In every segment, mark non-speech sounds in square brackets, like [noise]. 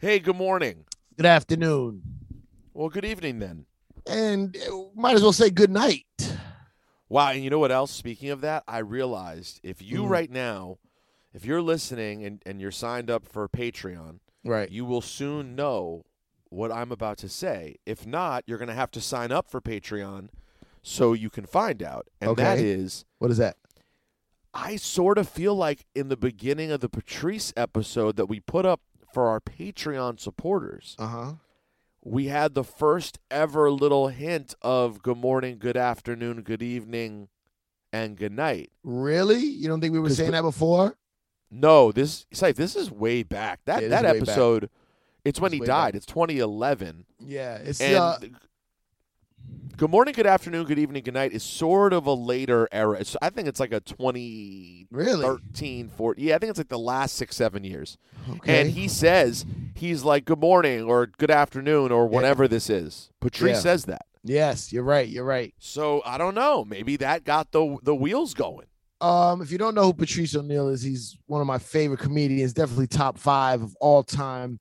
Hey, good morning. Good afternoon. Well, good evening then. And uh, might as well say good night. Wow, and you know what else? Speaking of that, I realized if you Mhm. right now, if you're listening and, and you're signed up for Patreon, Right. you will soon know what I'm about to say. If not, you're going to have to sign up for Patreon so you can find out. And that Okay. is, What is that? I sort of feel like in the beginning of the Patrice episode that we put up for our Patreon supporters, Uh huh. we had the first ever little hint of good morning, good afternoon, good evening, and good night. Really? You don't think we were saying the- that before? No, this Saif, this is way back. That Yeah, that episode, it's when It's he died. back. It's 2011. Yeah. It's And uh, good morning, good afternoon, good evening, good night is sort of a later era. It's, I think it's like a 2013, really 14. Yeah, I think it's like the last six, seven years. okay. And he says, he's like, good morning or good afternoon or whatever this is. Patrice Yeah. says that. yes, you're right. You're right. So I don't know. Maybe that got the the wheels going. Um, if you don't know who Patrice O'Neal is, he's one of my favorite comedians, definitely top five of all time.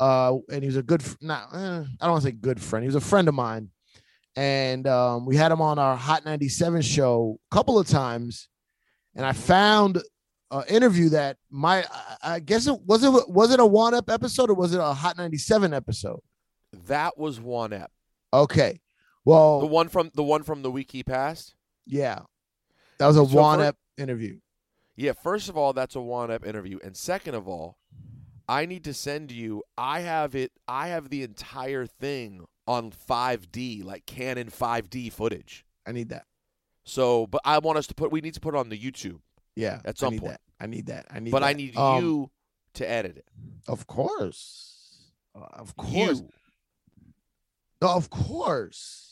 Uh, and he was a good, not, eh, I don't want to say good friend. He was a friend of mine, and um, we had him on our Hot 97 show a couple of times, and I found an interview that my, I- guess it was it was it a Juan Ep episode or was it a Hot 97 episode? That was Juan Ep. Okay, well, The one from the one from the week he passed. yeah, that was a So Juan Ep interview. Yeah, first of all, that's a Juan Ep interview, and second of all, I need to send you. I have it. I have the entire thing on 5D, like Canon 5D footage. I need that. So, but I want us to put. We need to put it on the YouTube, Yeah, At I some need point. that. I need that. I need. but I need Um, you to edit it. Of course, Uh, of course, No, of course.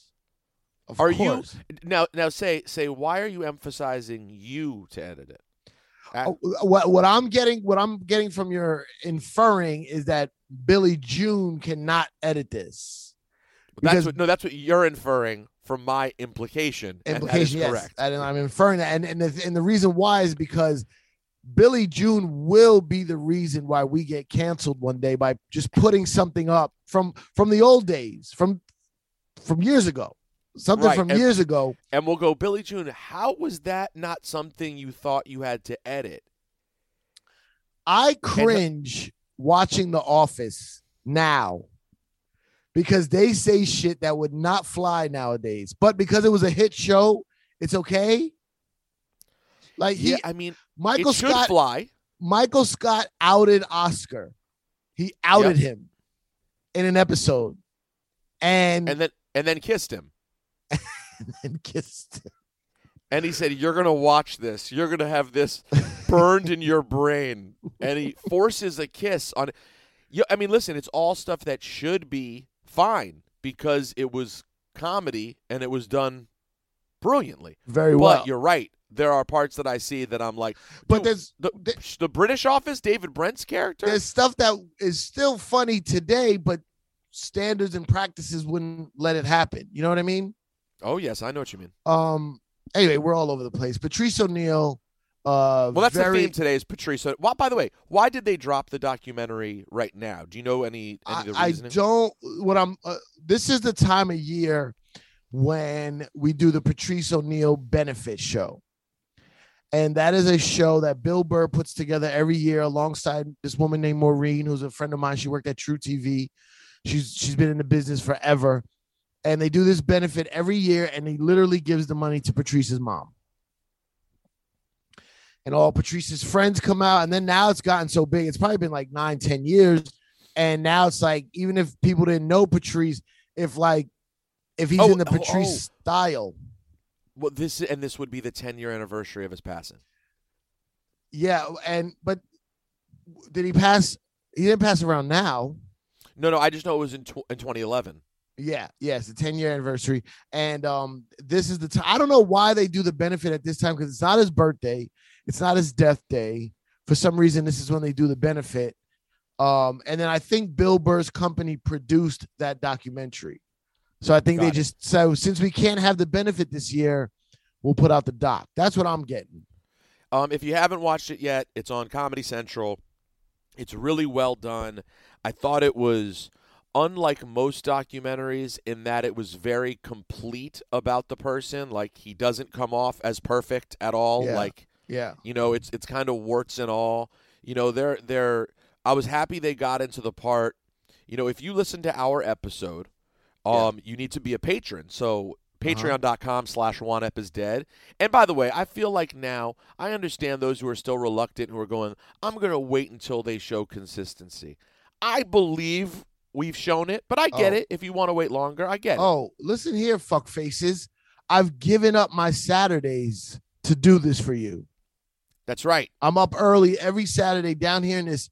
Of are course. you now? Now say say why are you emphasizing you to edit it? I- Oh, what what I'm getting what I'm getting from your inferring is that Billy June cannot edit this. That's what, no, that's what you're inferring from my implication. and that is Implication, yes, correct. and I'm inferring that, and and the, and the reason why is because Billy June will be the reason why we get canceled one day by just putting something up from from the old days, from from years ago, something Right, from and- years ago. And we'll go, Billy June, how was that not something you thought you had to edit? I cringe watching The Office now because they say shit that would not fly nowadays. But because it was a hit show, it's okay. Like he, yeah, I mean, Michael Scott, fly. Michael Scott outed Oscar. He outed him in an episode, and And then and then kissed him. [laughs] and kissed. him. And he said, You're gonna watch this. You're gonna have this burned in your brain. And he [laughs] forces a kiss on I mean, listen, it's all stuff that should be fine because it was comedy and it was done brilliantly. Very But well. you're right. There are parts that I see that I'm like, But there's the, there- the British office, David Brent's character. there's stuff that is still funny today, but standards and practices wouldn't let it happen. You know what I mean? oh yes, I know what you mean. Um. Anyway, we're all over the place. Patrice O'Neal. Uh, Well, that's very, the theme today is Patrice. Why, by the way, why did they drop the documentary right now? Do you know any, any I, of the I don't. What I'm. Uh, this is the time of year when we do the Patrice O'Neal benefit show, and that is a show that Bill Burr puts together every year alongside this woman named Maureen, who's a friend of mine. She worked at truTV. She's she's been in the business forever, and they do this benefit every year, and he literally gives the money to Patrice's mom. And all Patrice's friends come out, and then now it's gotten so big. It's probably been like nine, ten years and now it's like even if people didn't know Patrice, if like if he's Oh, in the oh, Patrice oh. style, Well, this and this would be the 10 year anniversary of his passing. yeah. And but did he pass? He didn't pass around now. No, no, I just know it was in tw- in 2011. Yeah, yes, the 10 year anniversary. And um, this is the time. I don't know why they do the benefit at this time because it's not his birthday, it's not his death day. For some reason, this is when they do the benefit. Um, and then I think Bill Burr's company produced that documentary. So I think they it. just so since we can't have the benefit this year, we'll put out the doc. That's what I'm getting. Um, if you haven't watched it yet, it's on Comedy Central. It's really well done. I thought it was unlike most documentaries in that it was very complete about the person. Like he doesn't come off as perfect at all. Yeah. Like Yeah. you know, it's it's kind of warts and all. You know, they're they're. I was happy they got into the part. You know, if you listen to our episode, Yeah. um, you need to be a patron. So Uh-huh. patreon.com slash Juan Ep is dead. And by the way, I feel like now I understand those who are still reluctant who are going, I'm gonna wait until they show consistency. I believe we've shown it, but I get Oh. it. If you want to wait longer, I get it. Oh, listen here, fuck faces. I've given up my Saturdays to do this for you. That's right. I'm up early every Saturday down here in this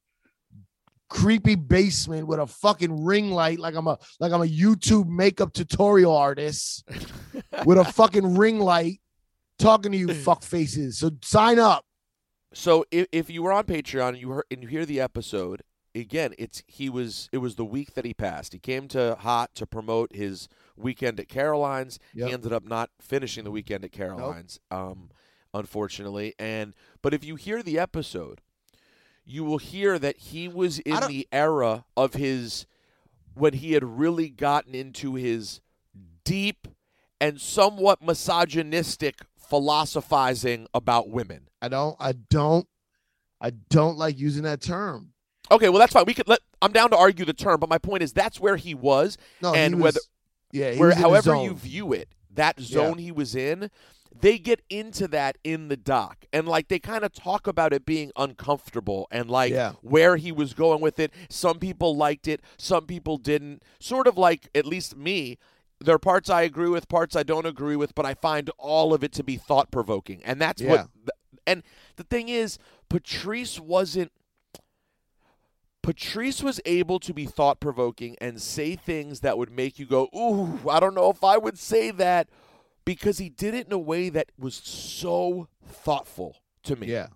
creepy basement with a fucking ring light, like I'm a like I'm a YouTube makeup tutorial artist [laughs] with a fucking ring light, talking to you [clears throat] fuck faces. So sign up. So if, if you were on Patreon and you heard and you hear the episode again, it's he was it was the week that he passed. He came to Hot to promote his weekend at Caroline's. Yep. He ended up not finishing the weekend at Caroline's, um, unfortunately. And but if you hear the episode, you will hear that he was in the era of his when he had really gotten into his deep and somewhat misogynistic philosophizing about women. I don't I don't I don't like using that term. Okay, well that's fine. We could let. I'm down to argue the term, but my point is that's where he was, No, And he was, whether- yeah, he where however you view it, that zone he was in, they get into that in the doc, and like they kind of talk about it being uncomfortable and like Yeah. where he was going with it. Some people liked it, some people didn't. Sort of like at least me. There are parts I agree with, parts I don't agree with, but I find all of it to be thought provoking, and that's Yeah. what. And the thing is, Patrice wasn't. Patrice was able to be thought provoking and say things that would make you go, Ooh, I don't know if I would say that because he did it in a way that was so thoughtful to me. Yeah.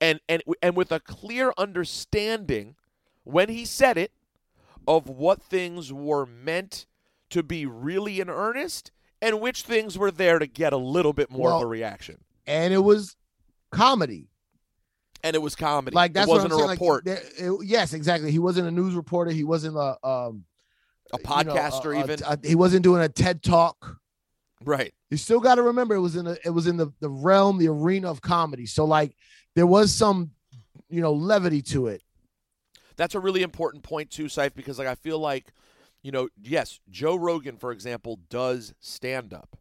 And and and with a clear understanding when he said it of what things were meant to be really in earnest and which things were there to get a little bit more of a reaction. And it was comedy. And it was comedy. Like that's it wasn't what I'm a saying. report, Like, there- it- yes, exactly. He wasn't a news reporter. He wasn't a um a you know, podcaster a- a- even. a- he wasn't doing a TED talk. Right. You still got to remember it was in the it was in the the realm, the arena of comedy. So like there was some you know levity to it. that's a really important point too, Saif, because like I feel like, you know, yes, Joe Rogan, for example, does stand up.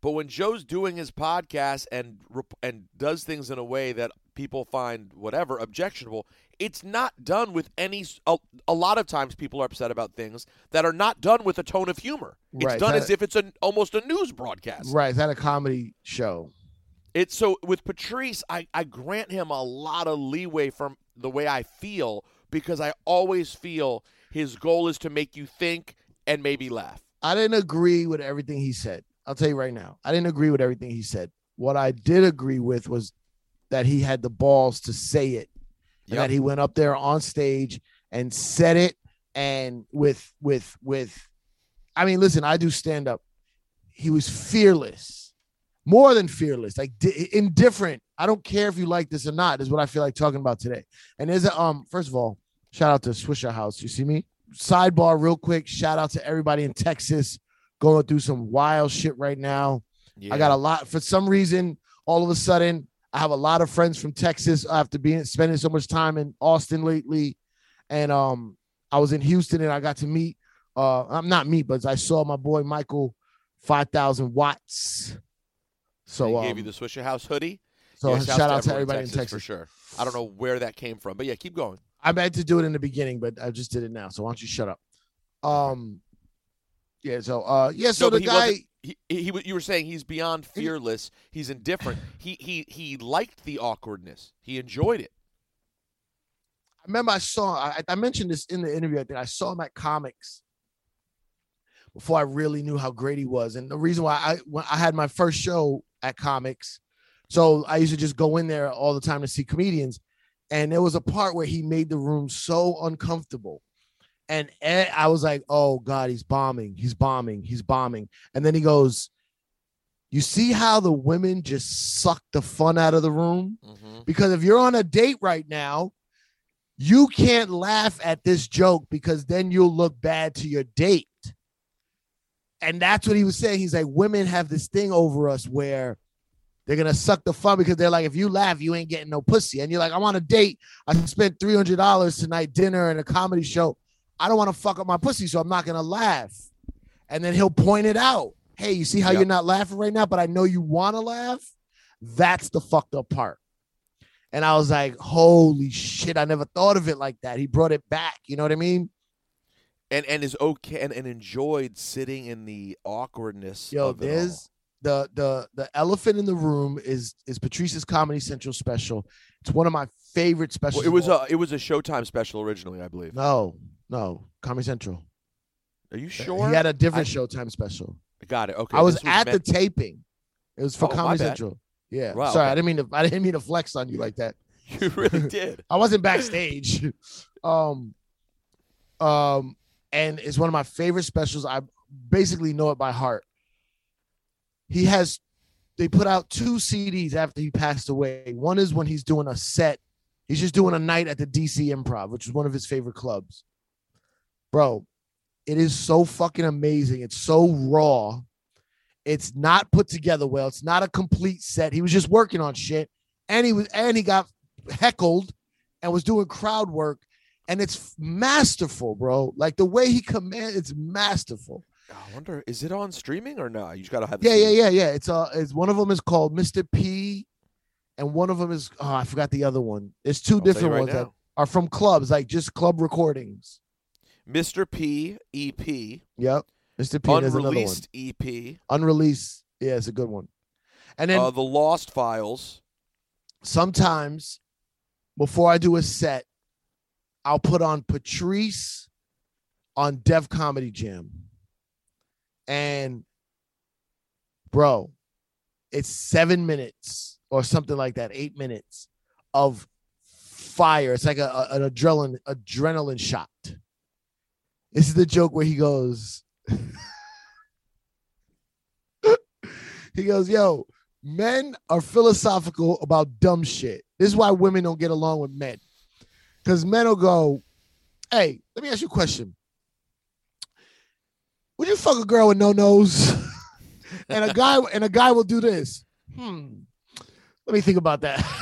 But when Joe's doing his podcast and and does things in a way that people find whatever objectionable, it's not done with any. A lot of times, people are upset about things that are not done with a tone of humor. It's Right, done as if it's an almost a news broadcast. Right, is that a comedy show? It's so with Patrice, I, I grant him a lot of leeway from the way I feel because I always feel his goal is to make you think and maybe laugh. I didn't agree with everything he said. I'll tell you right now. I didn't agree with everything he said. What I did agree with was that he had the balls to say it. And Yep. that he went up there on stage and said it and with with with I mean, listen, I do stand up. He was fearless. More than fearless, like di- indifferent. I don't care if you like this or not, is what I feel like talking about today. And there's a um, first of all, shout out to Swishahouse. You see me? Sidebar, real quick. Shout out to everybody in Texas going through some wild shit right now. Yeah. I got a lot for some reason. All of a sudden, I have a lot of friends from Texas after being spending so much time in Austin lately, and um, I was in Houston and I got to meet. Uh, I'm not meet, but I saw my boy Michael, five thousand watts. So he um, gave you the Swishahouse hoodie. so Yeah, shout, shouts out to everybody in Texas. for sure. I don't know where that came from, but yeah, keep going. I meant to do it in the beginning, but I just did it now. So why don't you shut up? Um, yeah. So uh, yeah. So No, the guy. He, he- you were saying he's beyond fearless. He's indifferent. he he he liked the awkwardness. He enjoyed it. I remember I saw I, I mentioned this in the interview. I think I saw him at Comix before I really knew how great he was. And the reason why I when I had my first show at Comix, so I used to just go in there all the time to see comedians. And there was a part where he made the room so uncomfortable. And I was like, oh God, he's bombing, he's bombing, he's bombing. And then he goes, You see how the women just suck the fun out of the room? Mm-hmm. Because if you're on a date right now, you can't laugh at this joke because then you'll look bad to your date. And that's what he was saying. He's like, women have this thing over us where they're gonna suck the fun because they're like, if you laugh, you ain't getting no pussy. And you're like, I'm on a date. I spent three hundred dollars tonight, dinner and a comedy show. I don't want to fuck up my pussy, so I'm not gonna laugh. And then he'll point it out. Hey, you see how Yep. you're not laughing right now, but I know you want to laugh. That's the fucked up part. And I was like, holy shit, I never thought of it like that. He brought it back. You know what I mean? and and is okay and, and enjoyed sitting in the awkwardness. Yo, of it all. there's the the the elephant in the room is is Patrice's Comedy Central special. It's one of my favorite specials. Well, it was a it was a Showtime special originally, I believe. no, no, Comedy Central. Are you sure? He had a different Showtime special. I got it. Okay. I was, this at meant- the taping. It was for Oh, Comedy. Central. Yeah. Wow, Sorry, okay. I didn't mean to I didn't mean to flex on you like that. [laughs] You really did. [laughs] I wasn't backstage. [laughs] um um and it's one of my favorite specials. I basically know it by heart. He has they put out two CDs after he passed away. One is when he's doing a set. He's just doing a night at the DC Improv, which is one of his favorite clubs. Bro, it is so fucking amazing. It's so raw. It's not put together well. It's not a complete set. He was just working on shit. And he was and he got heckled and was doing crowd work. And it's masterful, bro. Like the way he commands, it's masterful. I wonder, is it on streaming or not? You just gotta have. Yeah, yeah, yeah, yeah. It's uh, it's one of them is called Mr. P, and one of them is oh, I forgot the other one. There's 2 I'll different right ones that are from clubs, like just club recordings. Mr. P EP, Yep, Mr. P. and There's another one, unreleased EP, unreleased. Yeah, it's a good one. And then uh, the Lost Files. sometimes before I do a set, I'll put on Patrice on Def Comedy Jam. And bro, it's seven minutes or something like that, eight minutes of fire. It's like a, a- an adrenaline adrenaline shot. This is the joke where he goes, [laughs] he goes, yo, men are philosophical about dumb shit. This is why women don't get along with men. Because men will go, hey, let me ask you a question. Would you fuck a girl with no nose? [laughs] and a guy and a guy will do this. Hmm. Let me think about that. [laughs]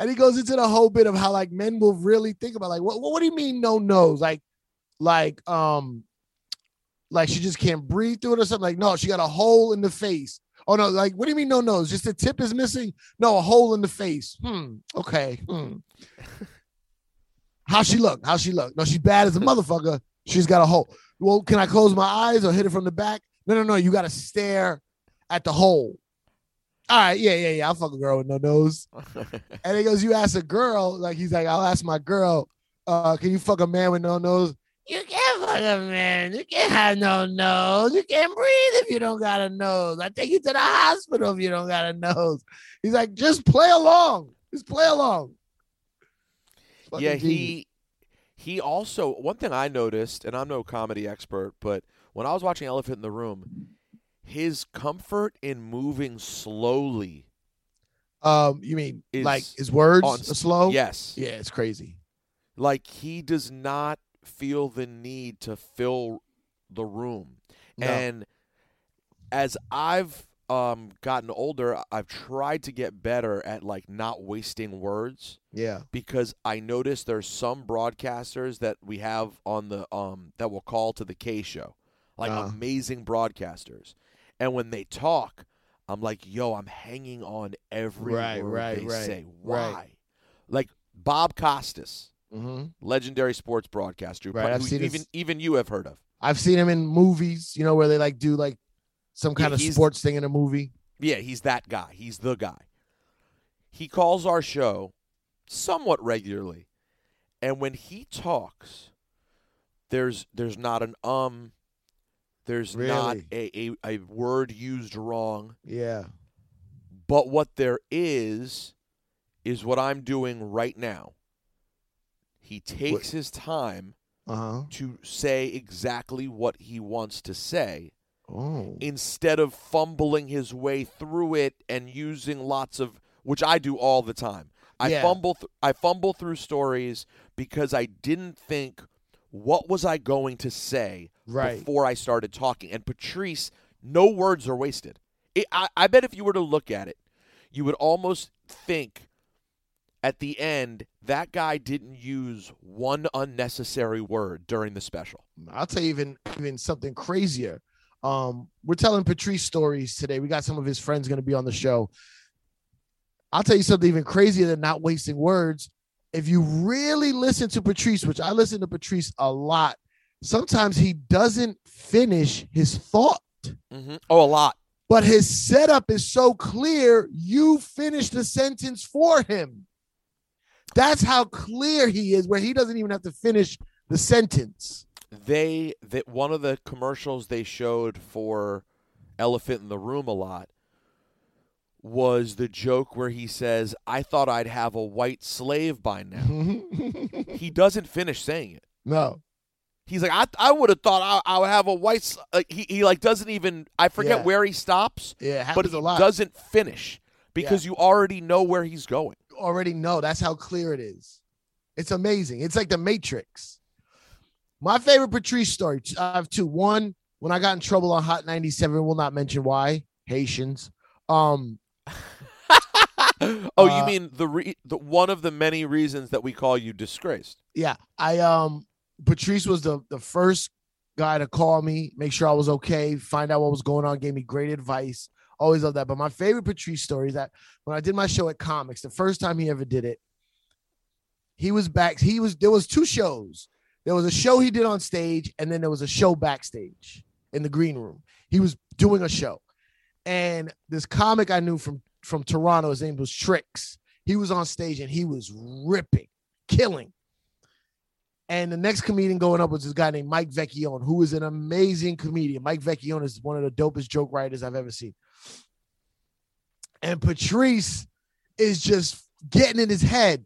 and he goes into the whole bit of how like men will really think about like what what, what do you mean no nose? Like like um like she just can't breathe through it or something. Like, no, she got a hole in the face. Oh no, like what do you mean no nose? Just the tip is missing? No, a hole in the face. Hmm. Okay. Hmm. How she look? How she look? No, she's bad as a motherfucker. She's got a hole. Well, can I close my eyes or hit it from the back? No, no, no. You got to stare at the hole. All right, yeah, yeah, yeah. I'll fuck a girl with no nose. [laughs] And he goes, You ask a girl, like he's like, I'll ask my girl, uh, can you fuck a man with no nose? You can't fuck a man. You can't have no nose. You can't breathe if you don't got a nose. I take you to the hospital if you don't got a nose. He's like, just play along. Just play along. Fucking yeah, he he also one thing I noticed, and I'm no comedy expert, but when I was watching Elephant in the Room, his comfort in moving slowly. um, you mean is like his words on- are slow? Yes, Yeah, it's crazy. like he does not feel the need to fill the room. No. And as I've um, gotten older, I've tried to get better at like not wasting words yeah. because I noticed there's some broadcasters that we have on the um that will call to the K show, like Uh. amazing broadcasters, and when they talk, I'm like, yo, I'm hanging on every Right, word right, they right, say. right. Why? Like Bob Costas, Mm-hmm. legendary sports broadcaster, Right, I've seen his- even even you have heard of. I've seen him in movies, you know, where they like do like some kind Yeah, of sports thing in a movie. Yeah, he's that guy. He's the guy. He calls our show somewhat regularly. And when he talks, there's there's not an um there's not a, a, a word used wrong. Yeah. But what there is is what I'm doing right now. He takes his time Uh-huh. to say exactly what he wants to say Oh. instead of fumbling his way through it and using lots of which I do all the time. I Yeah. fumble th- I fumble through stories because I didn't think what was I going to say Right. before I started talking. And Patrice, no words are wasted. It, I, I bet if you were to look at it, you would almost think at the end that guy didn't use one unnecessary word during the special. I'll tell you even even something crazier. Um, we're telling Patrice stories today. We got some of his friends going to be on the show. I'll tell you something even crazier than not wasting words. If you really listen to Patrice, which I listen to Patrice a lot, sometimes he doesn't finish his thought, hmm Oh, a lot. but his setup is so clear, you finish the sentence for him. That's how clear he is, where he doesn't even have to finish the sentence. they that one of the commercials they showed for Elephant in the Room a lot was the joke where he says, "I thought I'd have a white slave by now." [laughs] he doesn't finish saying it. no. He's like, "I I would have thought I, I would have a white." s-" Like he he like doesn't even. I forget Yeah. where he stops, Yeah, but he doesn't finish because you already know where he's going. You already know. That's how clear it is. It's amazing. It's like the Matrix. My favorite Patrice story. I have two. One, when I got in trouble on Hot 97, will not mention why. Haitians. Um, [laughs] oh, Uh, you mean the re- the one of the many reasons that we call you disgraced? yeah, I um Patrice was the the first guy to call me, make sure I was okay, find out what was going on, gave me great advice. Always love that. But my favorite Patrice story is that when I did my show at Comix, the first time he ever did it, he was back. He was there was two shows. There was a show he did on stage, and then there was a show backstage in the green room. He was doing a show, and this comic I knew from from Toronto, his name was Tricks. He was on stage and he was ripping, killing. And the next comedian going up was this guy named Mike Vecchione, who is an amazing comedian. Mike Vecchione is one of the dopest joke writers I've ever seen. And Patrice is just getting in his head.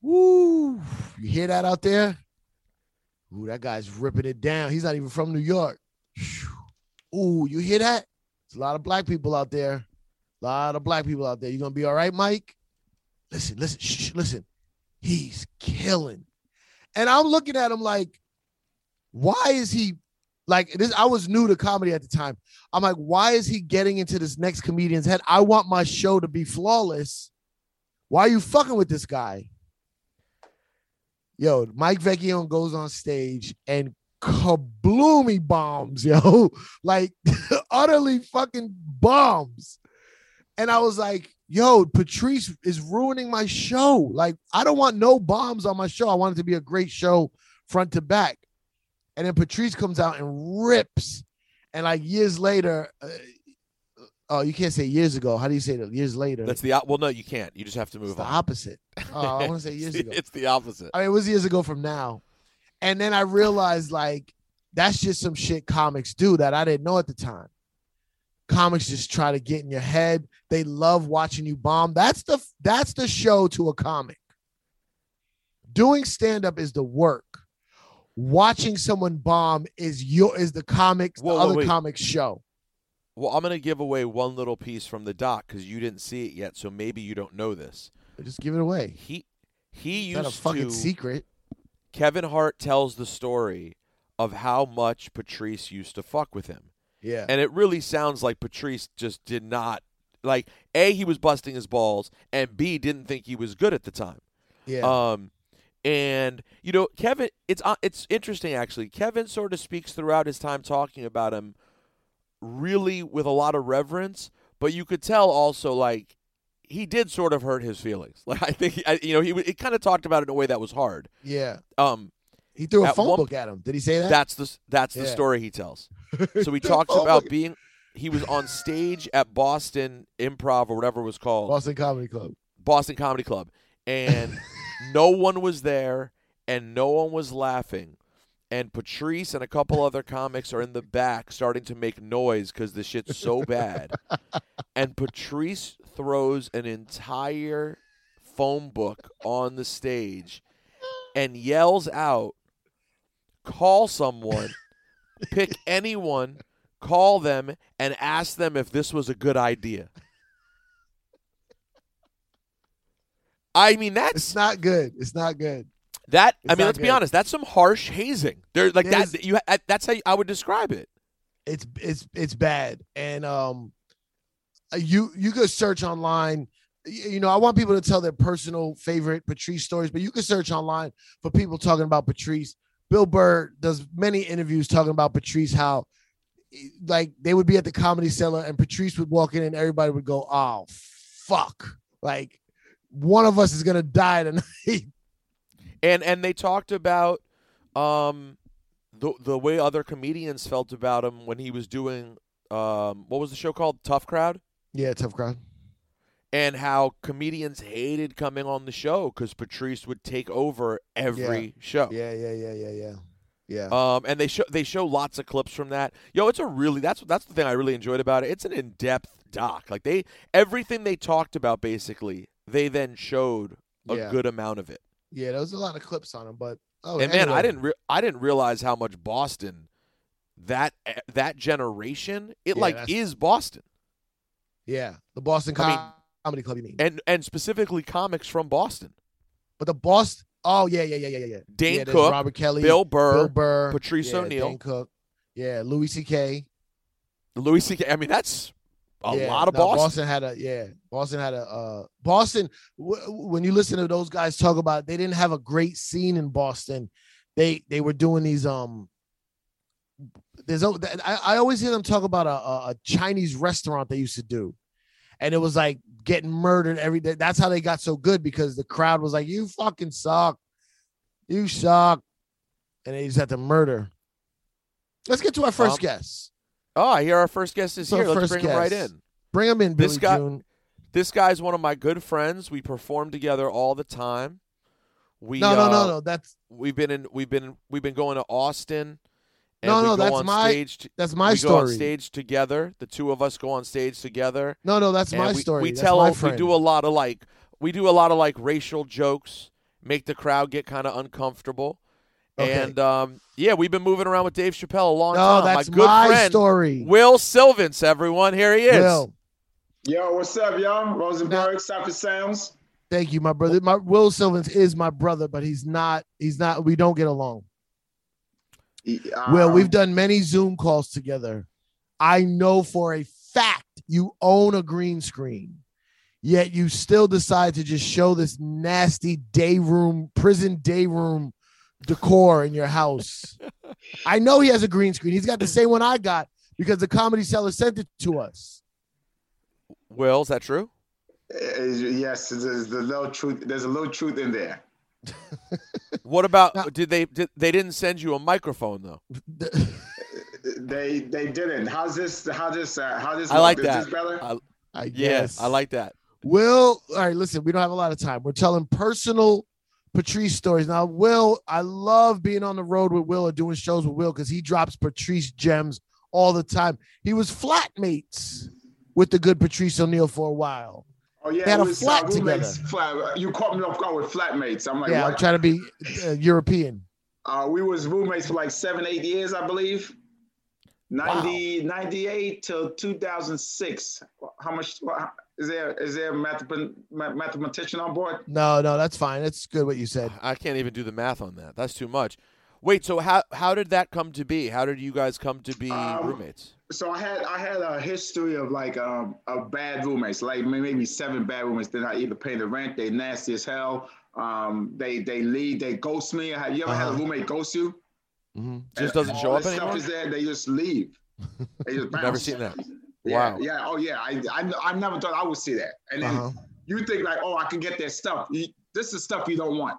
Woo! You hear that out there? Ooh, that guy's ripping it down. He's not even from New York. Ooh, you hear that? A lot of black people out there. A lot of black people out there. You gonna be all right, Mike? Listen, listen, shh, listen. He's killing. And I'm looking at him like, why is he like this? I was new to comedy at the time. I'm like, why is he getting into this next comedian's head? I want my show to be flawless. Why are you fucking with this guy? Yo, Mike Vecchione goes on stage and kabloomy bombs, [laughs] yo, like [laughs] oh, utterly fucking bombs. And I was like, yo, Patrice is ruining my show. Like, I don't want no bombs on my show. I want it to be a great show front to back. And then Patrice comes out and rips. And like years later, uh, oh, you can't say years ago. How do you say that? Years later. That's the well. No, you can't. You just have to move on. it's move the opposite. Oh, I want to say [laughs] years ago. it's the opposite. I mean, it was years ago from now. And then I realized like that's just some shit comics do that I didn't know at the time. Comics just try to get in your head. They love watching you bomb. That's the that's the show to a comic. Doing stand up is the work. Watching someone bomb is your is the comics Whoa, the other wait. comics show. Well, I'm gonna give away one little piece from the doc because you didn't see it yet, so maybe you don't know this. Just give it away. He he It's not a used fucking to. secret. Kevin Hart tells the story of how much Patrice used to fuck with him. Yeah. And it really sounds like Patrice just did not like A, he was busting his balls, and B didn't think he was good at the time. yeah. Um and you know, Kevin it's uh, it's interesting actually. Kevin sort of speaks throughout his time talking about him really with a lot of reverence, but you could tell also like he did sort of hurt his feelings. [laughs] Like I think I, you know, he he kind of talked about it in a way that was hard. yeah. Um He threw a phone one- book at him. Did he say that? that's the that's the story he tells. [laughs] So he talks about being he was on stage at Boston Improv or whatever it was called, Boston Comedy Club. Boston Comedy Club, and [laughs] no one was there and no one was laughing. And Patrice and a couple other comics are in the back starting to make noise because the shit's so bad. [laughs] and Patrice throws an entire phone book on the stage and yells out, call someone, pick anyone, call them, and ask them if this was a good idea. I mean, It's that's not good. It's not good. that. I mean, let's be honest. That's some harsh hazing. There, like It that. is. You. That's how I would describe it. It's it's it's bad. And um, uh, you you could search online. You know, I want people to tell their personal favorite Patrice stories, but you can search online for people talking about Patrice. Bill Burr does many interviews talking about Patrice, how like they would be at the comedy cellar and Patrice would walk in and everybody would go, "Oh fuck!" Like one of us is gonna die tonight. [laughs] and and they talked about um the the way other comedians felt about him when he was doing um what was the show called Tough Crowd yeah, tough crowd. And how comedians hated coming on the show cuz Patrice would take over every show. Yeah, yeah, yeah, yeah, yeah, yeah. Um and they show they show lots of clips from that. Yo, it's a really that's that's the thing I really enjoyed about it. It's an in-depth doc. Like they everything they talked about basically, they then showed a Yeah. good amount of it. Yeah, there was a lot of clips on them, but oh, and man, I didn't re- I didn't realize how much Boston that eh, that generation it Yeah, like is Boston Yeah, the Boston I mean- Comedy Club, you mean? and and specifically comics from Boston. but the Boston. Oh yeah, yeah, yeah, yeah, yeah. Dane yeah, Cook, Robert Kelly, Bill Burr, Bill Burr, Patrice yeah, O'Neal. Dane Cook, yeah, Louis C.K. Louis C.K. I mean that's a yeah, lot of no, Boston. had a yeah. Boston had a uh Boston. W- when you listen to those guys talk about, they didn't have a great scene in Boston. They they were doing these um. There's I, I always hear them talk about a, a Chinese restaurant they used to do, and it was like getting murdered every day. That's how they got so good because the crowd was like, "You fucking suck, you suck," and they just had to murder. Let's get to our first Um, guest. Oh, I hear our first guest is So here. Let's bring him right in. Bring him in, Billy this guy- June. This guy's one of my good friends. We perform together all the time. We No, no, uh, no, no. That's We've been in. We've been. We've been going to Austin. And No, no, go that's on my stage. t- that's my we go on stage together. The two of us go on stage together. No, no, that's and my we, story. We That's tell. my we friend. do a lot of like. We do a lot of like racial jokes. Make the crowd get kind of uncomfortable. Okay. And um, yeah, we've been moving around with Dave Chappelle a long no, time. that's my good my friend story. Will Sylvince. Everyone, here he is. Will, Yo, what's up, y'all? Rosenberg, Cipha Sounds. thank you, my brother. My Will Sylvince is my brother, but he's not. He's not. We don't get along. Will, Um, we've done many Zoom calls together. I know for a fact you own a green screen, yet you still decide to just show this nasty day room, prison day room decor in your house. [laughs] I know he has a green screen. He's got the same one I got because the Comedy Cellar sent it to us. Well, is that true? uh, yes, there's the little truth. There's a little truth in there. [laughs] What about? Now- did they? Did, they didn't send you a microphone though. [laughs] They they didn't. How's this? How this? Uh, how this? I like that. This better? I, I yeah, guess. I like that. Will, all right, listen, we don't have a lot of time. We're telling personal Patrice stories. Now, Will, I love being on the road with Will or doing shows with Will because he drops Patrice gems all the time. He was flatmates with the good Patrice O'Neal for a while. Oh yeah, they had it a was, flat uh, roommates, Flat, you caught me off guard with flatmates. I'm like, yeah, I'm trying to be uh, European. Uh, we was roommates for like seven, eight years, I believe. 90, 98 till 2006. How much is there? Is there a math, mathematician on board? No, no, that's fine. It's good what you said. I can't even do the math on that. That's too much. Wait, so how how did that come to be? How did you guys come to be Um, roommates? So I had I had a history of like um of bad roommates, like maybe seven bad roommates. They're not either paying the rent, they nasty as hell. Um, they they leave, they ghost me. Have you ever had a Uh-huh. roommate ghost you? Mhm. Just doesn't show up anymore. Stuff is there, they just leave. They just [laughs] Never seen that. Yeah, Wow. yeah, oh yeah. I, I I never thought I would see that. And then Uh-huh. you think like, oh, I can get their stuff. You, this is stuff you don't want.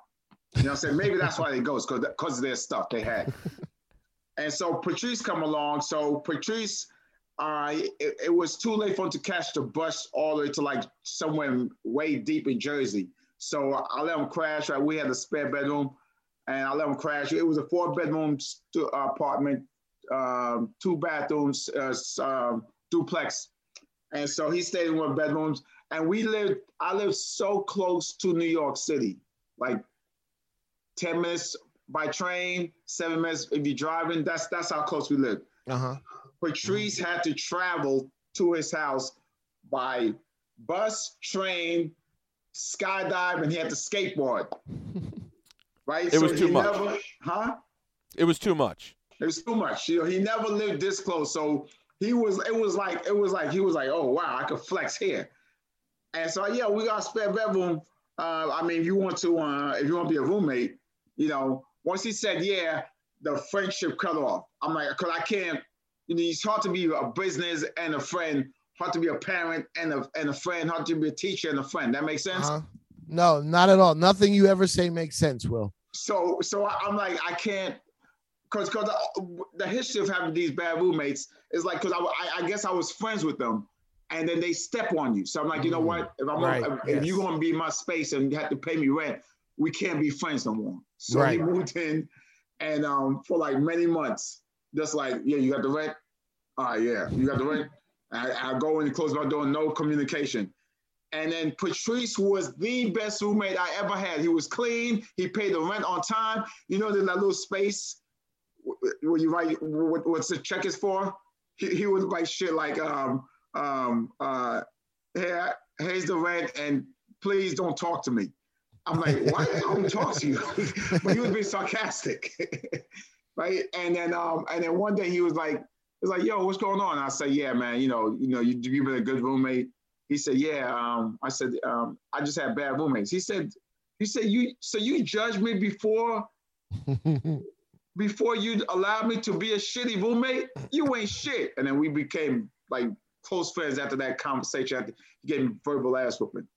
You know what I'm saying? Maybe that's why they ghost because because of their stuff they had. And so Patrice come along. So Patrice, uh, it, it was too late for him to catch the bus all the way to like somewhere way deep in Jersey. So I let him crash. Right, we had a spare bedroom, and I let him crash. It was a four bedroom stu- apartment, um, two bathrooms, uh, um, duplex. And so he stayed in one bedrooms, and we lived. I lived so close to New York City, like ten minutes by train, seven minutes if you're driving. That's that's how close we live. Uh-huh. Patrice had to travel to his house by bus, train, skydive and he had to skateboard. [laughs] Right? It was too much. never- huh? It was too much. It was too much. You know, he never lived this close. So he was, it was like, it was like, he was like, oh, wow, I could flex here. And so, yeah, we got a spare bedroom. Uh, I mean, if you want to, uh, if you want to be a roommate, you know, once he said, yeah, the friendship cut off. I'm like, because I can't, you know, it's hard to be a business and a friend, hard to be a parent and a, and a friend, hard to be a teacher and a friend. That makes sense? Uh-huh. No, not at all. Nothing you ever say makes sense, Will. So, so I- I'm like, I can't, cause, cause the, the history of having these bad roommates is like, cause I, I, guess I was friends with them, and then they step on you. So I'm like, you know Mm, what? If I'm, right, gonna, if yes. you're gonna be in my space and you have to pay me rent, we can't be friends no more. So he moved in, and um, for like many months, just like, yeah, you got the rent. All right, yeah, you got the rent. I, I go in and close my door, no communication. And then Patrice was the best roommate I ever had. He was clean. He paid the rent on time. You know, there's that little space where you write what, what's the check is for. He, he would write shit like, um, um, uh, here, here's the rent, and please don't talk to me. I'm like, why I don't talk to you? [laughs] but he was being sarcastic, [laughs] right? And then, um, and then one day he was like, he was like, yo, what's going on? I said, yeah, man, you know, you know, you, you've been a good roommate. He said, yeah. Um, I said, um, I just had bad roommates. He said, he said, you, so you judged me before, [laughs] before you allowed me to be a shitty roommate? You ain't shit. And then we became like close friends after that conversation. After he gave me verbal ass whooping.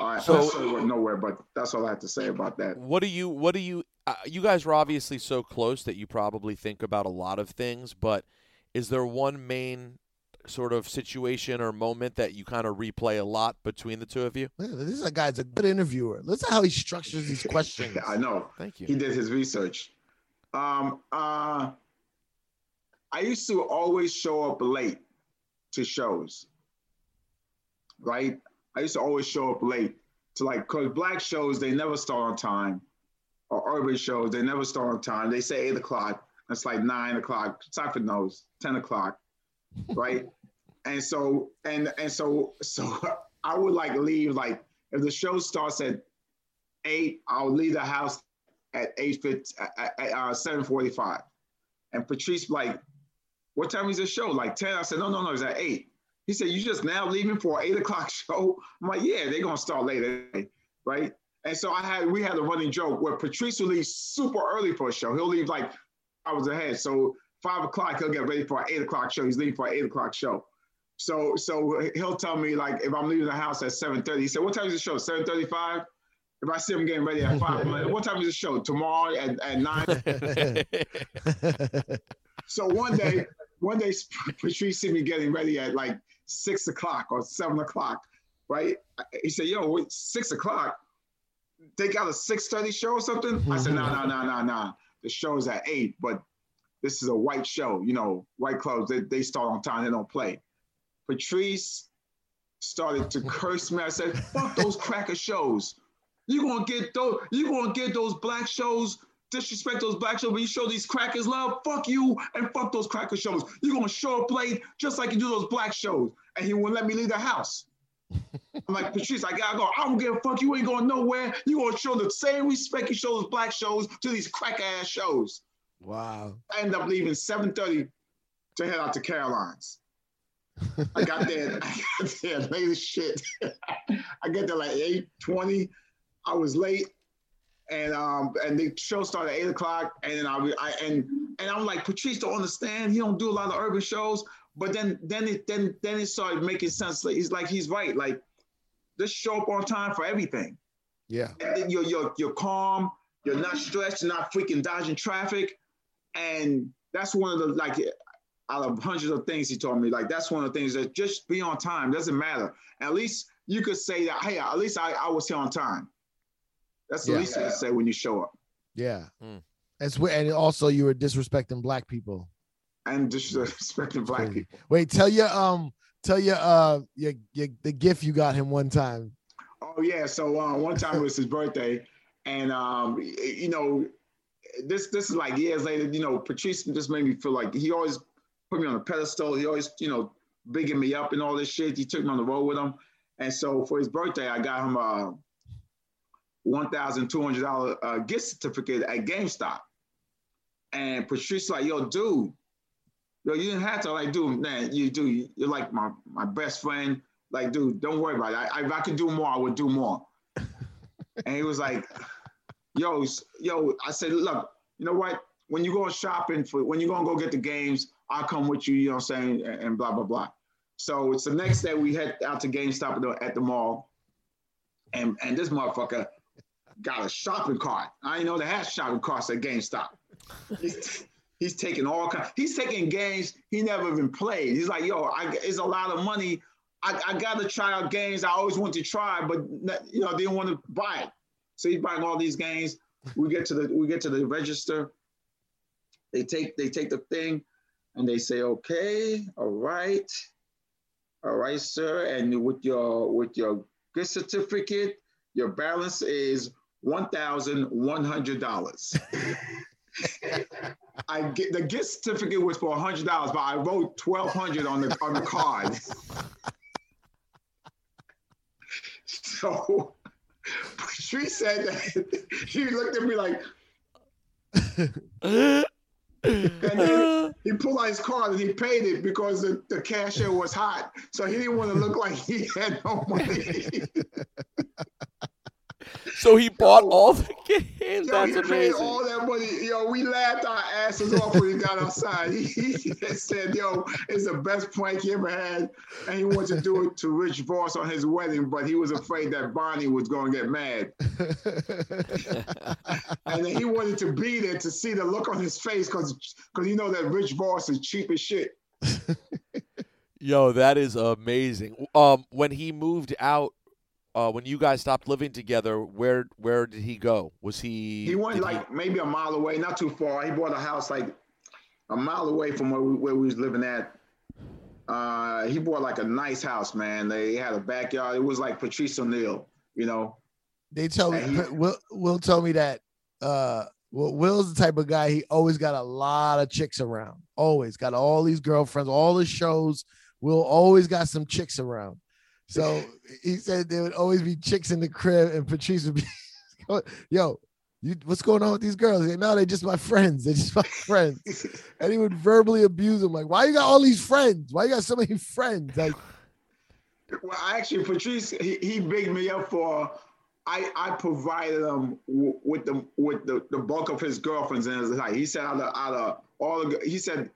All right, So- so went nowhere, but that's all I have to say about that. What do you? What do you? Uh, you guys are obviously so close that you probably think about a lot of things. But is there one main sort of situation or moment that you kind of replay a lot between the two of you? Look at this. This guy's a good interviewer. Listen how he structures these [laughs] questions. I know. Thank you. He did his research. Um, uh, I used to always show up late to shows, right? I used to always show up late to like, cause black shows, they never start on time, or urban shows, they never start on time. They say eight o'clock, it's like nine o'clock. Cypher knows, 10 o'clock, right? [laughs] and so, and, and so, [laughs] so I would like leave, like, if the show starts at eight, I'll leave the house at eight fifty, at, at uh, seven forty five, and Patrice like, "What time is the show?" Like ten. I said, "No, no, no, it's at 8. He said, "You just now leaving for an eight o'clock [laughs] show?" I'm like, "Yeah, they're gonna start later, right?" And so I had we had a running joke where Patrice will leave super early for a show. He'll leave like hours ahead. So five o'clock he'll get ready for an eight o'clock show. He's leaving for an eight o'clock show. So so he'll tell me like if I'm leaving the house at seven thirty. He said, "What time is the show? Seven thirty five. If I see him getting ready at five, like, what time is the show? Tomorrow at, at nine. [laughs] So one day, one day, [laughs] Patrice see me getting ready at like six o'clock or seven o'clock, right? He said, "Yo, wait, six o'clock? They got a six thirty show or something?" I said, "No, no, no, no, no. The show's at eight, but this is a white show. You know, white clubs they, they start on time. They don't play." Patrice started to curse me. I said, "Fuck those cracker shows. You gonna get those? You gonna get those black shows?" Disrespect those black shows, but you show these crackers love, fuck you and fuck those cracker shows. You're gonna show up late just like you do those black shows. And he wouldn't let me leave the house. [laughs] I'm like, Patrice, I gotta go. I don't give a fuck. You ain't going nowhere. You gonna show the same respect you show those black shows to these crack ass shows. wow. I end up leaving 7:30 to head out to Caroline's. I got there, [laughs] I got there late as shit. [laughs] I get there like 8:20. I was late and um and the show started at eight o'clock and then I, I and and I'm like Patrice don't understand. He don't do a lot of urban shows. But then then it then then it started making sense. Like he's like he's right. Like just show up on time for everything. Yeah. and then you're you're you're calm. You're not stressed. You're not freaking dodging traffic. And that's one of the like out of hundreds of things he told me. Like that's one of the things that just be on time. Doesn't matter. At least you could say that hey at least I, I was here on time that's the Yeah. least you can say when you show up Yeah. Mm. It's we- and also you were disrespecting black people. and disrespecting black crazy. people. Wait, tell your um, tell your uh, your, your the gift you got him one time. Oh yeah. So uh, one time it was his birthday, and um, you know, this this is like years later. You know, Patrice just made me feel like he always put me on a pedestal. He always, you know, bigging me up and all this shit. He took me on the road with him, And so for his birthday, I got him a one thousand two hundred dollar uh, gift certificate at GameStop. And Patrice like, yo, dude, yo, you didn't have to like, dude, man, you do, you're like my my best friend. Like, dude, don't worry about it. I, if I could do more, I would do more. [laughs] and he was like, yo, yo, I said, look, you know what? When you go shopping for, when you're gonna go get the games, I'll come with you. You know what I'm saying? And, and blah blah blah. So it's the next day we head out to GameStop at the, at the mall, and and this motherfucker got a shopping cart. I didn't know they had shopping carts at GameStop. He's, he's taking all kinds. He's taking games he never even played. He's like, yo, I, it's a lot of money. I, I got to try out games I always want to try, but you know, didn't want to buy it. So he's buying all these games. We get to the we get to the register. They take they take the thing, and they say, okay, all right. All right, sir. And with your with your gift certificate, your balance is one thousand one hundred dollars. [laughs] I get the gift certificate was for hundred dollars, but I wrote twelve hundred on the on the card. [laughs] so she said that [laughs] she looked at me like and then he pulled out his card and he paid it because the, the cashier was hot. So he didn't want to look like he had no money. So he bought yo, all the [laughs] games. Yo, That's he amazing. Paid all that money. Yo, we laughed our asses off when he got outside. [laughs] He, he said, "Yo, it's the best prank he ever had," and he wanted to do it to Rich Voss on his wedding, but he was afraid that Bonnie was going to get mad. [laughs] and then he wanted to be there to see the look on his face because because you know that Rich Voss is cheap as shit. Yo, that is amazing. Um, when he moved out uh, when you guys stopped living together, where where did he go? Was he? He went like he... maybe a mile away, not too far. He bought a house like a mile away from where we, where we was living at. Uh, he bought like a nice house, man. They had a backyard. It was like Patrice O'Neal, you know. They tell me he, [laughs] Will Will told me that uh well, Will's the type of guy he always got a lot of chicks around. Always got all these girlfriends, all the shows. Will always got some chicks around. So he said there would always be chicks in the crib, and Patrice would be, [laughs] yo, you, what's going on with these girls? Like, no, they're just my friends. They're just my [laughs] friends. and he would verbally abuse them, like, why you got all these friends? Why you got so many friends? Like, well, actually, Patrice, he, he bigged me up for. I, I provided him with the with the, the bulk of his girlfriends and life. He said out of, out of all the he said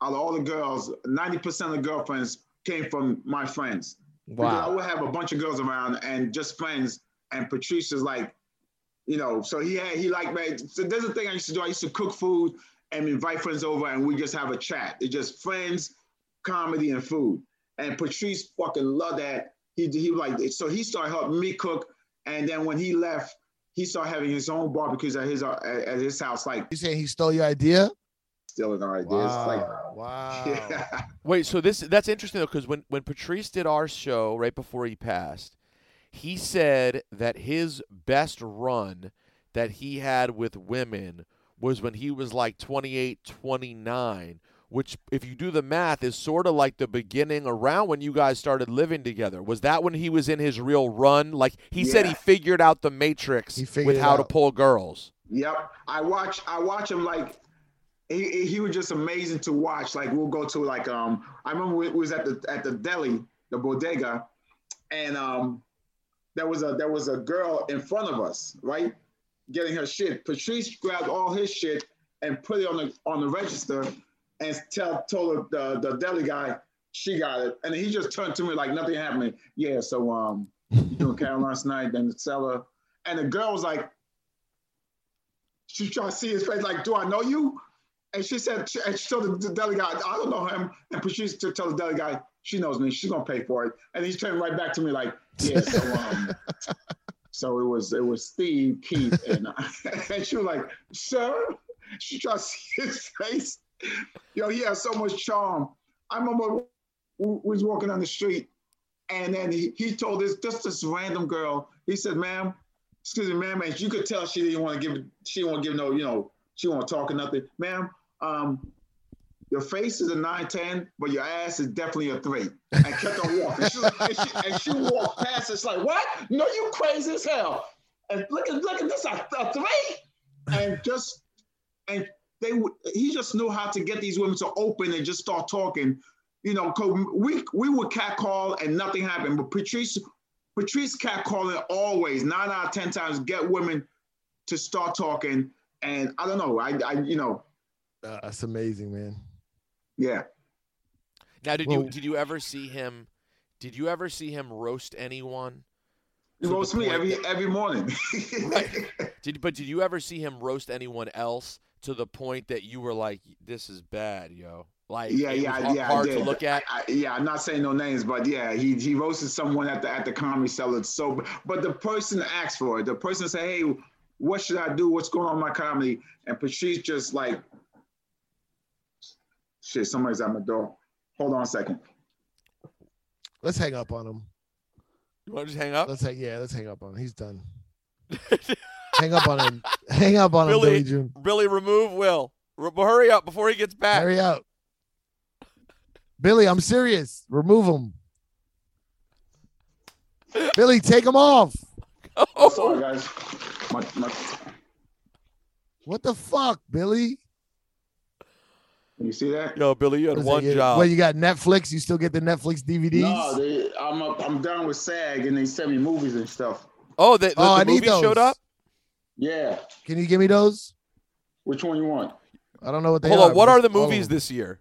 out of all the girls, ninety percent of the girlfriends came from my friends. Wow. Because I would have a bunch of girls around and just friends. And Patrice is like, you know, so he had, he like, man, so there's a thing I used to do. I used to cook food and invite friends over and we just have a chat. It's just friends, comedy, and food. And Patrice fucking loved that. He, he like, so he started helping me cook. And then when he left, he started having his own barbecues at his uh, at his house. Like you saying he stole your idea? Stealing our ideas. Wow. Like, [laughs] wow. Yeah. Wait, so this that's interesting though, because when when Patrice did our show right before he passed, he said that his best run that he had with women was when he was like 28, 29, which if you do the math is sort of like the beginning around when you guys started living together. Was that when he was in his real run? Like he yeah. said he figured out the matrix with how to pull girls. Yep. I watch I watch him like he, he was just amazing to watch. Like we'll go to like um I remember we was at the at the deli, the bodega, and um there was a there was a girl in front of us, right? Getting her shit. Patrice grabbed all his shit and put it on the on the register and tell told the, the deli guy she got it. And he just turned to me like nothing happened. Yeah, so um you doing Caroline's night, then the Cellar. And the girl was like, she trying to see his face, like, do I know you? And she said, and she told the deli guy, I don't know him. And Patrice to tell the deli guy, she knows me. She's gonna pay for it. And he's turning right back to me like, yeah. So, um, [laughs] so it was it was Steve, Keith, and, uh, [laughs] and she was like, sir. She tried to see his face. Yo, he has so much charm. I remember we was walking on the street, and then he, he told this just this random girl. He said, "Ma'am, excuse me, ma'am," and you could tell she didn't want to give she didn't want to give no, you know, she won't talk or nothing, ma'am um, your face is a 910, but your ass is definitely a three. And kept on walking. She, and, she, and she walked past. It's like, what? No, you crazy as hell. And look at look at this, a, a three. And just and they would. He just knew how to get these women to open and just start talking. You know, we we would catcall and nothing happened. But Patrice Patrice catcalling always nine out of ten times get women to start talking. And I don't know. I I you know Uh, that's amazing, man. yeah. Now, did Well- you did you ever see him? Did you ever see him roast anyone? He To roasts me every that- every morning. [laughs] Did but did you ever see him roast anyone else to the point that you were like, "This is bad, yo"? Like, yeah, it was yeah, har- yeah. I hard to did. look at. I, yeah, I'm not saying no names, but yeah, he he roasted someone at the at the comedy cellar. So, but the person asked for it. The person said, "Hey, what should I do? What's going on in my comedy?" And Patrice just like, "Shit, somebody's at my door. Hold on a second. Let's hang up on him. You want to just hang up? Let's hang, yeah, let's hang up on him. He's done. [laughs] hang up on him. Hang up on him, Billy- Billy June. really remove Will. R- hurry up before he gets back. Hurry up. Billy, I'm serious. Remove him. Billy, take him off. [laughs] Oh. Sorry, guys. My, my, What the fuck, Billy? You see that? Yo, Billy, you had What is one you- job. Well, you got Netflix. You still get the Netflix DVDs. No, they, I'm up, I'm done with SAG, and they send me movies and stuff. oh, the, the, oh, the I need movie showed up. Yeah. Can you give me those? Which one you want? I don't know what they Hold are. on. What are the movies them. this year?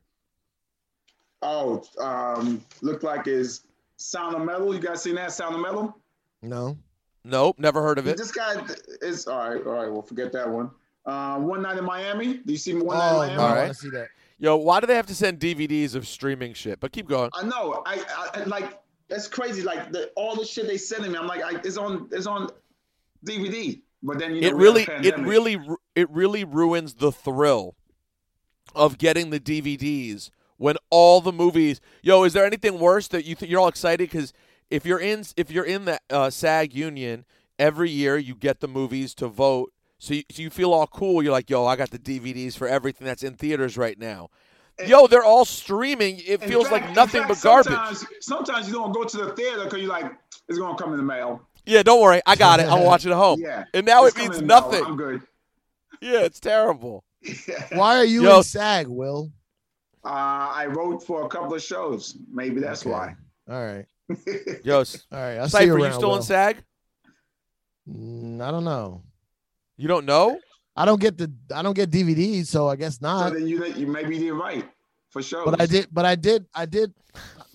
Oh, um, look like is Sound of Metal. You guys seen that Sound of Metal? No. Nope, never heard of it. This guy is all right. All right, we'll forget that one. Uh, one night in Miami. Do you see me? One Oh, night in Miami. I All right. want to see that. Yo, why do they have to send DVDs of streaming shit? But keep going. I know. I, I like that's crazy. Like the, all the shit they sending me. I'm like, I, it's on it's on DVD. But then you know, it we have a really, it really, it really ruins the thrill of getting the DVDs when all the movies. Yo, is there anything worse that you th- you're all excited because if you're in if you're in the uh, SAG union every year, you get the movies to vote. So you, so you feel all cool. You're like, yo, I got the DVDs for everything that's in theaters right now. Yo, they're all streaming. It feels fact- like nothing fact, but garbage. Sometimes, sometimes you don't go to the theater because you're like, it's gonna come in the mail. Yeah, don't worry, I got it. I'll [laughs] watch it at home. Yeah. And now it means coming in the mail. nothing. I'm good. Yeah, it's terrible. Why are you Yo. in SAG, Will? Uh, I wrote for a couple of shows. Maybe that's Okay. why. All right. Yo, [laughs] All right. I'll see you Cipha, around. you still Will. in SAG? Mm, I don't know. You don't know? I don't get the I don't get DVDs, so I guess not. So not. then you you maybe did right for sure. But I did. But I did. I did.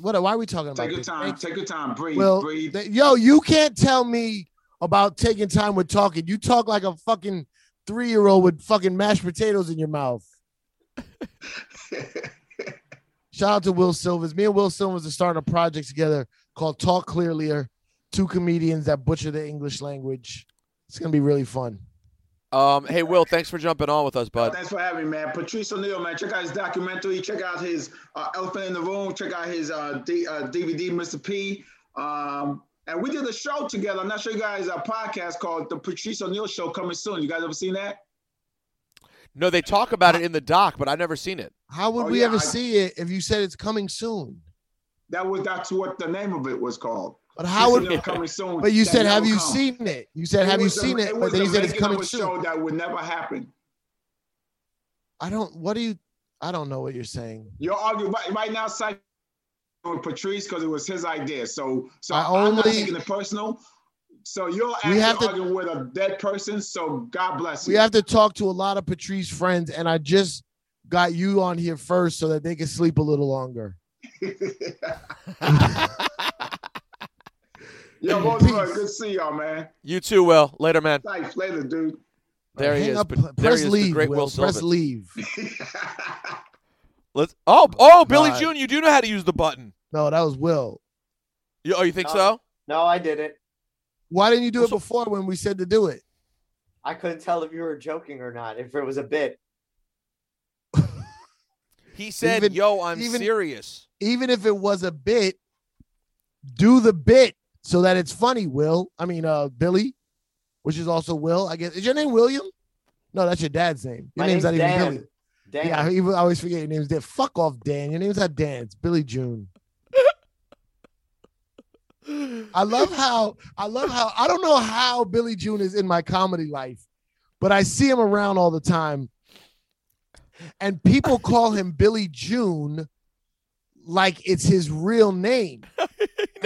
What? Why are we talking about Take your this? time. Thank- Take your time. Breathe. Well, breathe. th- yo, you can't tell me about taking time with talking. You talk like a fucking three year old with fucking mashed potatoes in your mouth. [laughs] Shout out to Will Sylvince. Me and Will Sylvince are starting a project together called Talk Clearlier. Two comedians that butcher the English language. It's gonna be really fun. Um, hey, Will, thanks for jumping on with us, bud. Thanks for having me, man. Patrice O'Neal, man. Check out his documentary. Check out his uh, Elephant in the Room. Check out his uh, D, uh, DVD, Mr. P. Um, and we did a show together. I'm not sure you guys a podcast called The Patrice O'Neal Show coming soon. You guys ever seen that? No, they talk about it in the doc, but I've never seen it. How would Oh, we yeah, ever I- see it if you said it's coming soon? That was that's what the name of it was called. But how Patrice would? O'Neal coming soon. But you That said, have you come. seen it? You said, It have you was a- seen it? But then you said it's coming soon. show that would never happen. I don't. What do you? I don't know what you're saying. You're arguing right, right now, Cy- with Patrice because it was his idea. So, so I I'm not taking it personal. So you're We actually have to- arguing with a dead person. So God bless you. We have to talk to a lot of Patrice friends, and I just got you on here first so that they can sleep a little longer. [laughs] [laughs] Yo, both Peace. good to see y'all, man. You too, Will. Later, man. Thanks later, dude. There he is. up, But there press he is, leave. the great Will, Will. Press leave. [laughs] Let's. Oh, oh, Billy Right. June, you do know how to use the button. No, that was Will. You, oh, you think No. so? No, I didn't. Why didn't you do it before when we said to do it? I couldn't tell if you were joking or not, if it was a bit. He said, Even- "Yo, I'm even- serious." Even if it was a bit, do the bit so that it's funny. Will, I mean, uh, Billy, which is also Will. I guess is your name William? No, that's your dad's name. Your My name's name's not even Billy. Dan. Yeah, I even- I always forget your name's Dan. Fuck off, Dan. Your name's not Dan. It's Billy June. I love how I love how I don't know how Billy June is in my comedy life, but I see him around all the time. And people call him Billy June like it's his real name. [laughs]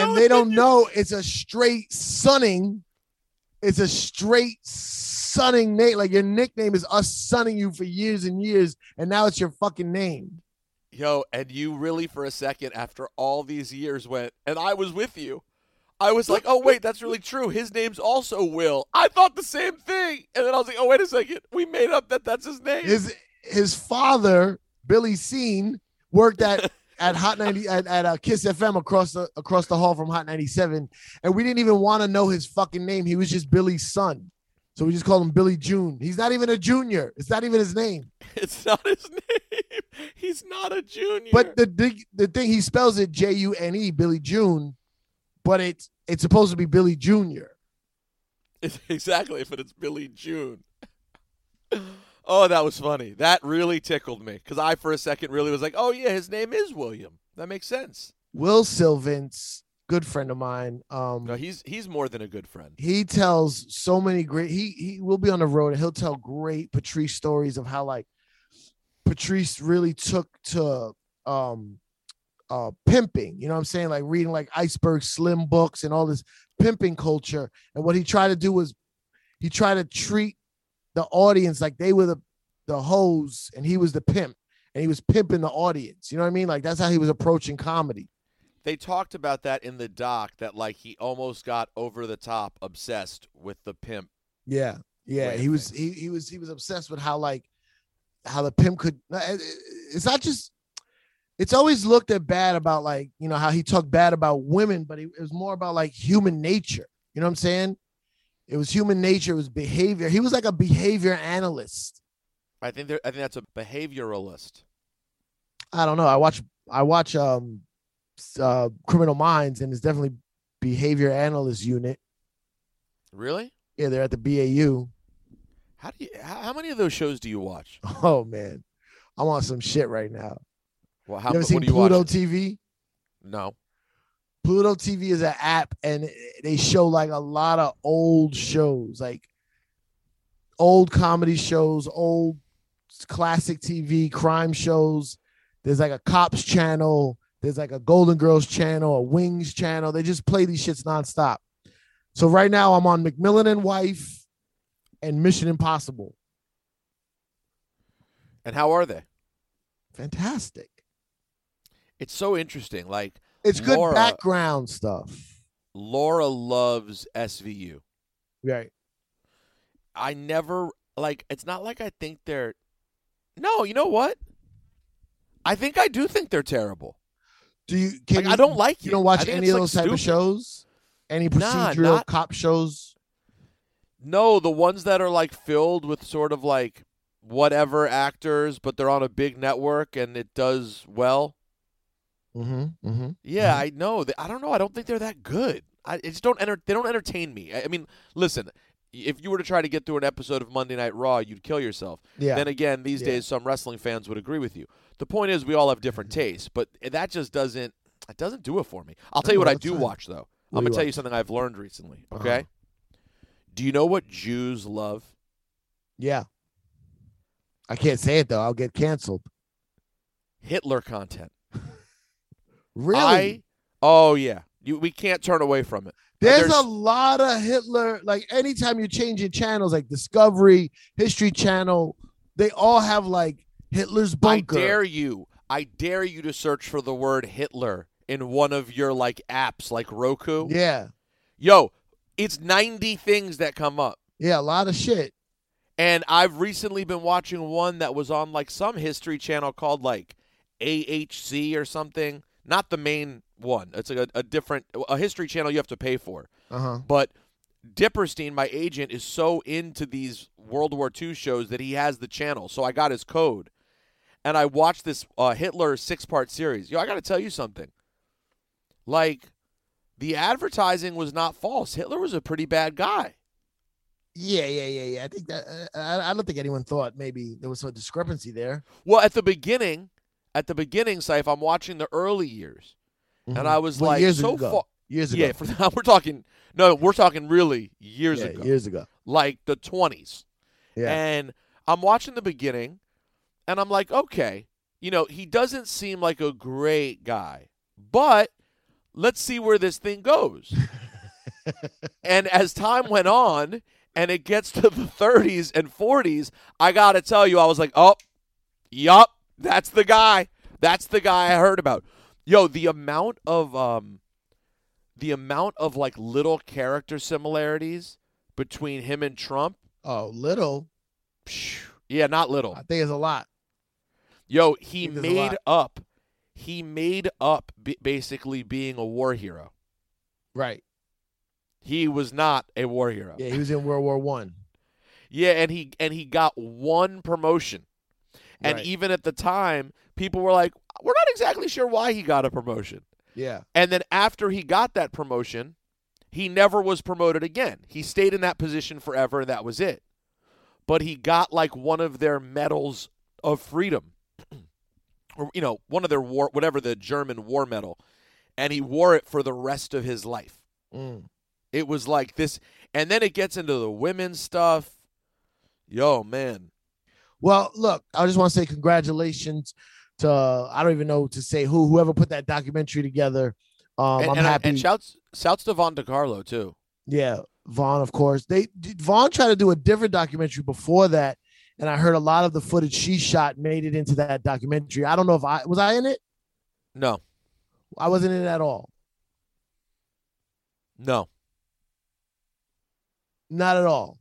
and they don't know it's a straight sunning. It's a straight sunning name. Like your nickname is us sunning you for years and years, and now it's your fucking name. Yo, and you really for a second after all these years went, and I was with you. I was like, oh wait, that's really true. His name's also Will. I thought the same thing, and then I was like, oh wait a second, we made up that that's his name. His his father, Billy Scene, worked at [laughs] at Hot 90 at, at uh, Kiss FM across the across the hall from Hot 97, and we didn't even want to know his fucking name. He was just Billy's son. So we just called him Billy June. He's not even a junior. It's not even his name. [laughs] it's not his name. He's not a junior. But the the, the thing he spells it J U N E Billy June, but it's it's supposed to be Billy Junior. It's [laughs] exactly, but it's Billy June. [laughs] oh, that was funny. That really tickled me because I, for a second, really was like, "Oh yeah, his name is William. That makes sense." Will Sylvince, good friend of mine. Um, No, he's he's more than a good friend. he tells so many great he he will be on the road and he'll tell great patrice stories of how like patrice really took to um uh pimping you know what i'm saying like reading like iceberg slim books and all this pimping culture and what he tried to do was he tried to treat the audience like they were the the hoes and he was the pimp and he was pimping the audience you know what i mean like that's how he was approaching comedy They talked about that in the doc that like he almost got over the top obsessed with the pimp. Yeah, yeah. He was he, he was he was obsessed with how like how the pimp could. It's not just. It's always looked at bad about like you know how he talked bad about women, but it was more about like human nature. You know what I'm saying? It was human nature. It was behavior. He was like a behavior analyst. I think there, I think that's a behavioralist. I don't know. I watch I watch um uh Criminal Minds and it's definitely behavior analyst unit. Really? Yeah, they're at the BAU. How do you? How, many of those shows do you watch? [laughs] Oh man, I'm on some shit right now. Well, how you ever what seen do you Pluto? TV? No. Pluto TV is an app and they show like a lot of old shows, like old comedy shows, old classic TV crime shows. There's like a cops channel, there's like a Golden Girls channel, a Wings channel. They just play these shits nonstop. So right now I'm on McMillan and Wife and Mission Impossible. And how are they? Fantastic. It's so interesting. Like It's good Laura- background stuff. Laura loves SVU. Right. I never like. It's not like I think they're. No, you know what? I think I do think they're terrible. Do you can Like, you, I don't like you it. don't watch any of like, those type of shows? Any Nah, procedural not- cop shows? No, the ones that are like filled with sort of like whatever actors, but they're on a big network and it does well. Mm-hmm. Mm-hmm. Yeah, I know. I don't know. I don't think they're that good. I it just don't enter. They don't entertain me. I, I mean, listen. If you were to try to get through an episode of Monday Night Raw, you'd kill yourself. Yeah. Then again, these Yeah. days, some wrestling fans would agree with you. The point is, we all have different tastes, but that just doesn't. It doesn't do it for me. I'll tell you what I do watch though. What I'm gonna tell you something I've learned recently. Uh-huh. Okay. Do you know what Jews love? yeah. I can't say it though. I'll get canceled. Hitler content. Really? I, oh yeah. You, we can't turn away from it. there's, there's- a lot of Hitler. Like anytime you're changing channels, like Discovery, History Channel, they all have like Hitler's bunker. I dare you. I dare you to search for the word Hitler in one of your like apps like Roku. Yeah. Yo, it's 90 things that come up. Yeah. A lot of shit. And I've recently been watching one that was on like some history channel called like AHC or something. Not the main one. It's like a, a different a history channel you have to pay for. Uh huh. But Dipperstein, my agent, is so into these World War II shows that he has the channel. So I got his code, and I watched this uh, Hitler six-part series. Yo, I got to tell you something. Like, the advertising was not false. Hitler was a pretty bad guy. Yeah, yeah, yeah, yeah. I think that uh, I, I don't think anyone thought maybe there was a discrepancy there. Well, at the beginning, at the beginning, Saif, I'm watching the early years, and Mhm. I was Well, like, years so ago. far. Years ago. Yeah, for, [laughs] we're talking. No, we're talking really years Yeah, ago, Years ago. like the 20s. Yeah. And I'm watching the beginning, and I'm like, okay, you know, he doesn't seem like a great guy, but let's see where this thing goes. [laughs] and as time went on, and it gets to the 30s and 40s, I got to tell you, I was like, oh, yup, that's the guy. That's the guy I heard about. Yo, the amount of um, the amount of like little character similarities between him and Trump. oh, little. Yeah, not little. I think it's a lot. Yo, he think there's a made up. He made up b- basically being a war hero. Right. He was not a war hero. Yeah, he was in World War One. Yeah, and he and he got one promotion. And Right. even at the time, people were like, "We're not exactly sure why he got a promotion." Yeah. And then after he got that promotion, he never was promoted again. He stayed in that position forever, and that was it. But he got like one of their medals of freedom, [clears throat] or you know, one of their war, whatever the German war medal, and he wore it for the rest of his life. Mm. It was like this, and then it gets into the women's stuff. Yo, man, Well, look, I just want to say congratulations to I don't even know to say who whoever put that documentary together. Um, and, I'm and, happy. and shouts shouts to Vondecarlo too. yeah, Vaughn, of course. They Vaughn tried to do a different documentary before that, and I heard a lot of the footage she shot made it into that documentary. I don't know if I was I in it. No, I wasn't in it at all. no. Not at all.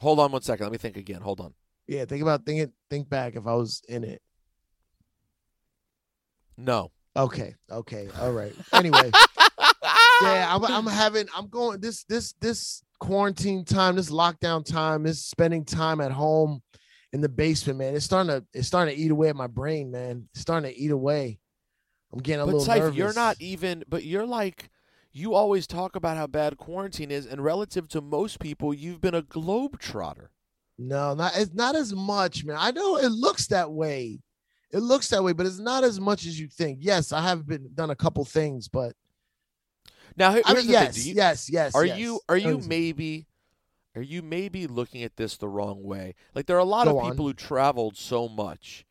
Hold on one second. Let me think again. Hold on. Yeah, think about think it think back if I was in it. No. Okay, okay, all right. Anyway, [laughs] yeah, I'm I'm having I'm going this this this quarantine time, this lockdown time, this spending time at home in the basement, man. It's starting to it's starting to eat away at my brain, man. It's starting to eat away. I'm getting a But little nervous. you're not even. But you're like, you always talk about how bad quarantine is, and relative to most people, you've been a globetrotter. No, not it's not as much, man. I know it looks that way. It looks that way, but it's not as much as you think. Yes, I have been done a couple things, but Now, I here's mean, the thing. yes, you- yes, yes. Are yes. you are you maybe are you maybe looking at this the wrong way? Like there are a lot Go of on. people who traveled so much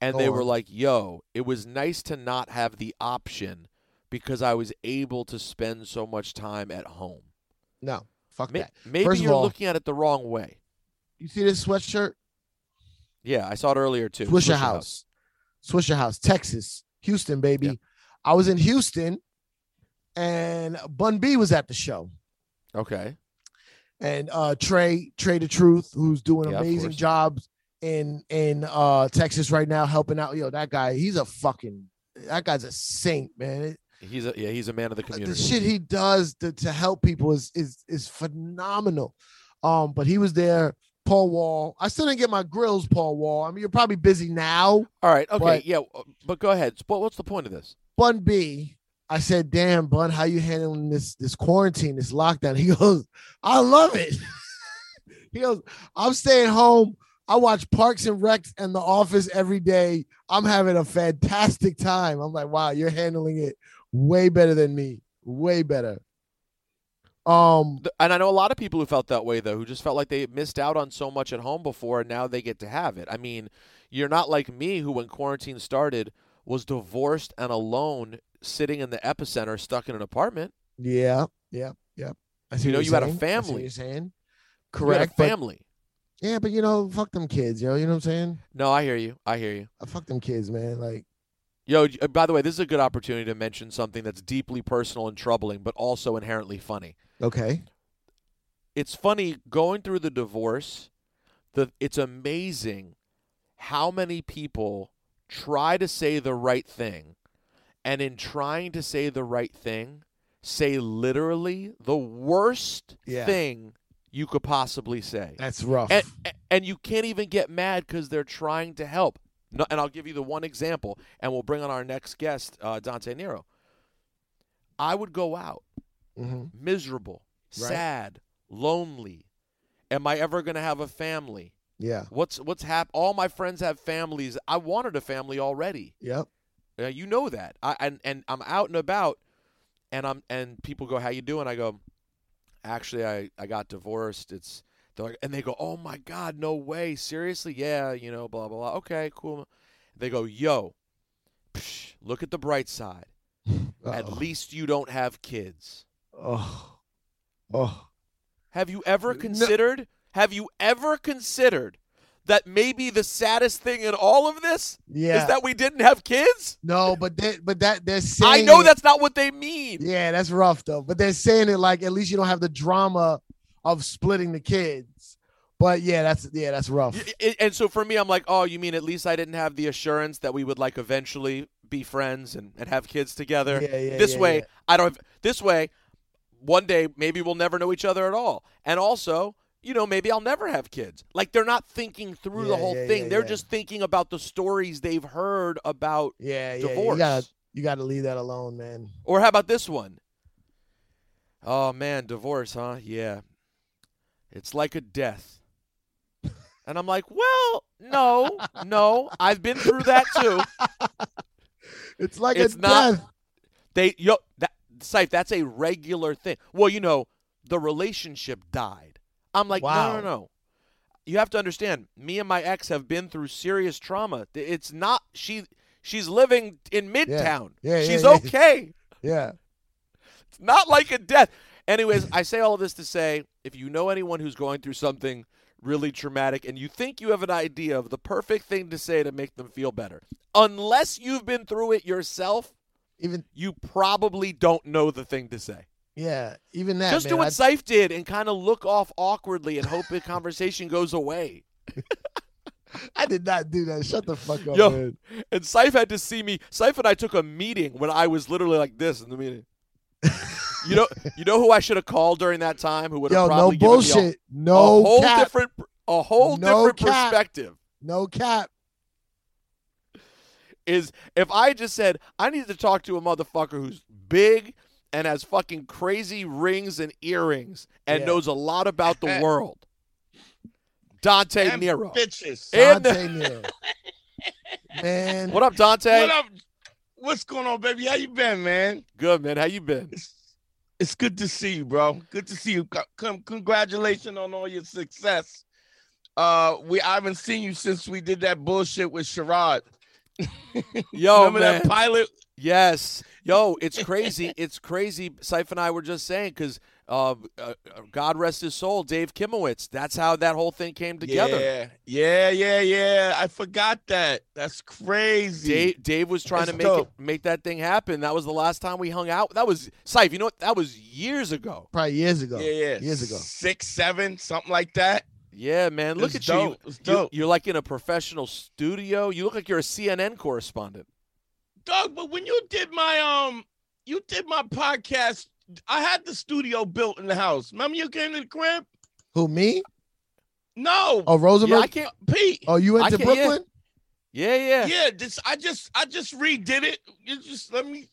and Go they were like, "Yo, it was nice to not have the option because I was able to spend so much time at home." No, fuck May- that. maybe First you're all- looking at it the wrong way. You see this sweatshirt? Yeah, I saw it earlier too. Swishahouse. Swisher House, Texas, Houston, baby. Yeah. I was in Houston and Bun B was at the show. Okay. And uh Trey, Trae tha Truth, who's doing Yeah, amazing jobs in in uh Texas right now, helping out. Yo, that guy, he's a fucking that guy's a saint, man. It- He's a yeah, he's a man of the community. the shit he does to, to help people is is is phenomenal. Um, but he was there. Paul Wall. I still didn't get my grills, Paul Wall. I mean, you're probably busy now. All right. Okay. But- yeah. But go ahead. What's the point of this? Bun B, I said, "Damn, Bun, how you handling this this quarantine, this lockdown?" [laughs] He goes, "I love it." [laughs] he goes, "I'm staying home. I watch Parks and Recs and The Office every day. I'm having a fantastic time." I'm like, "Wow, you're handling it way better than me. Way better." Um, And I know a lot of people who felt that way though, who just felt like they missed out on so much at home before, and now they get to have it. I mean, you're not like me, who when quarantine started was divorced and alone, sitting in the epicenter, stuck in an apartment. yeah, yeah, yeah. I see You know, you you're had a saying. I family. you're saying You correct, but family. yeah, but you know, fuck them kids, yo. You know what I'm saying? No, I hear you. I hear you. Uh, Fuck them kids, man. Like, Yo, uh, by the way, this is a good opportunity to mention something that's deeply personal and troubling, but also inherently funny. Okay, it's funny going through the divorce the it's amazing how many people try to say the right thing and in trying to say the right thing say literally the worst Yeah. thing you could possibly say that's rough. and, and you can't even get mad because they're trying to help no, and i'll give you the one example and we'll bring on our next guest uh, dante nero i would go out hmm miserable, Right. sad, lonely. Am I ever going to have a family? Yeah. What's what's hap? All my friends have families. I wanted a family already. Yep. Uh, you know that. I and and I'm out and about, and I'm and people go, "How you doing?" I go, "Actually, I I got divorced. It's." They're like, and they go, "Oh my God, no way! Seriously? Yeah, you know, blah blah blah. Okay, cool." They go, "Yo, psh, look at the bright side. [laughs] At least you don't have kids. Oh. Oh. Have you ever No- considered? Have you ever considered that maybe the saddest thing in all of this Yeah. is that we didn't have kids? no, but they, but that they're saying I know it- that's not what they mean. Yeah, that's rough though. But they're saying it like at least you don't have the drama of splitting the kids. But yeah, that's yeah, that's rough. And so for me, I'm like, oh, you mean at least I didn't have the assurance that we would like eventually be friends and, and have kids together. Yeah, yeah, this yeah, way. I don't. Have, this way, one day maybe we'll never know each other at all. And also, you know, maybe I'll never have kids. Like they're not thinking through the whole yeah, thing. yeah, they're yeah. just thinking about the stories they've heard about Yeah, yeah. divorce. You gotta you gotta leave that alone, man. Or how about this one? Oh man, divorce, huh? Yeah. It's like a death. [laughs] And I'm like, well, no, no. I've been through that too. [laughs] It's like It's a not- death. They yo that Sife, that's a regular thing. Well, you know, the relationship died. I'm like, no, Wow. no, no. You have to understand, me and my ex have been through serious trauma. It's not she she's living in Midtown. Yeah, yeah, she's yeah. okay. [laughs] Yeah. It's not like a death. Anyways, I say all of this to say if you know anyone who's going through something really traumatic and you think you have an idea of the perfect thing to say to make them feel better, unless you've been through it yourself, Even you probably don't know the thing to say. yeah, even that. Just man, do what I- Seif did and kind of look off awkwardly and hope the conversation goes away. [laughs] I did not do that. Shut the fuck up, Yo. man. And Seif had to see me. Seif and I took a meeting when I was literally like this in the meeting. [laughs] you know, you know who I should have called during that time? Who would have no probably a- bullshit. a No whole cap. different a whole No different cap. perspective No cap. Is if I just said I need to talk to a motherfucker who's big and has fucking crazy rings and earrings and Yeah. knows a lot about the [laughs] world. Dante And Nero. Bitches. And- Dante Nero. [laughs] Man. What up, Dante? What up? What's going on, baby? How you been, man? Good man. How you been? It's, it's good to see you, bro. Good to see you. Come, congratulations on all your success. Uh, we I haven't seen you since we did that bullshit with Sherrod. [laughs] Yo, Remember man. that pilot? Yes. Yo, it's [laughs] crazy. it's crazy. Seif and I were just saying because uh, uh, God rest his soul, Dave Kimowitz. That's how that whole thing came together. Yeah, yeah, yeah, yeah. I forgot that. That's crazy. Dave, Dave was trying That's to make it, make that thing happen. That was the last time we hung out. That was Seif. You know what? That was years ago. Probably years ago. yeah, yeah. Years ago. Six, seven, something like that. Yeah, man. Look It's at you. dope. It's You- dope. You're like in a professional studio. You look like you're a CNN correspondent. Doug, but when you did my um, you did my podcast. I had the studio built in the house. Remember you came to the crib? Who me? No, Oh, Yeah, I can't. Pete. oh, you went I to can't- yeah. Brooklyn? Yeah, yeah. Yeah, this I just I just redid it. You just let me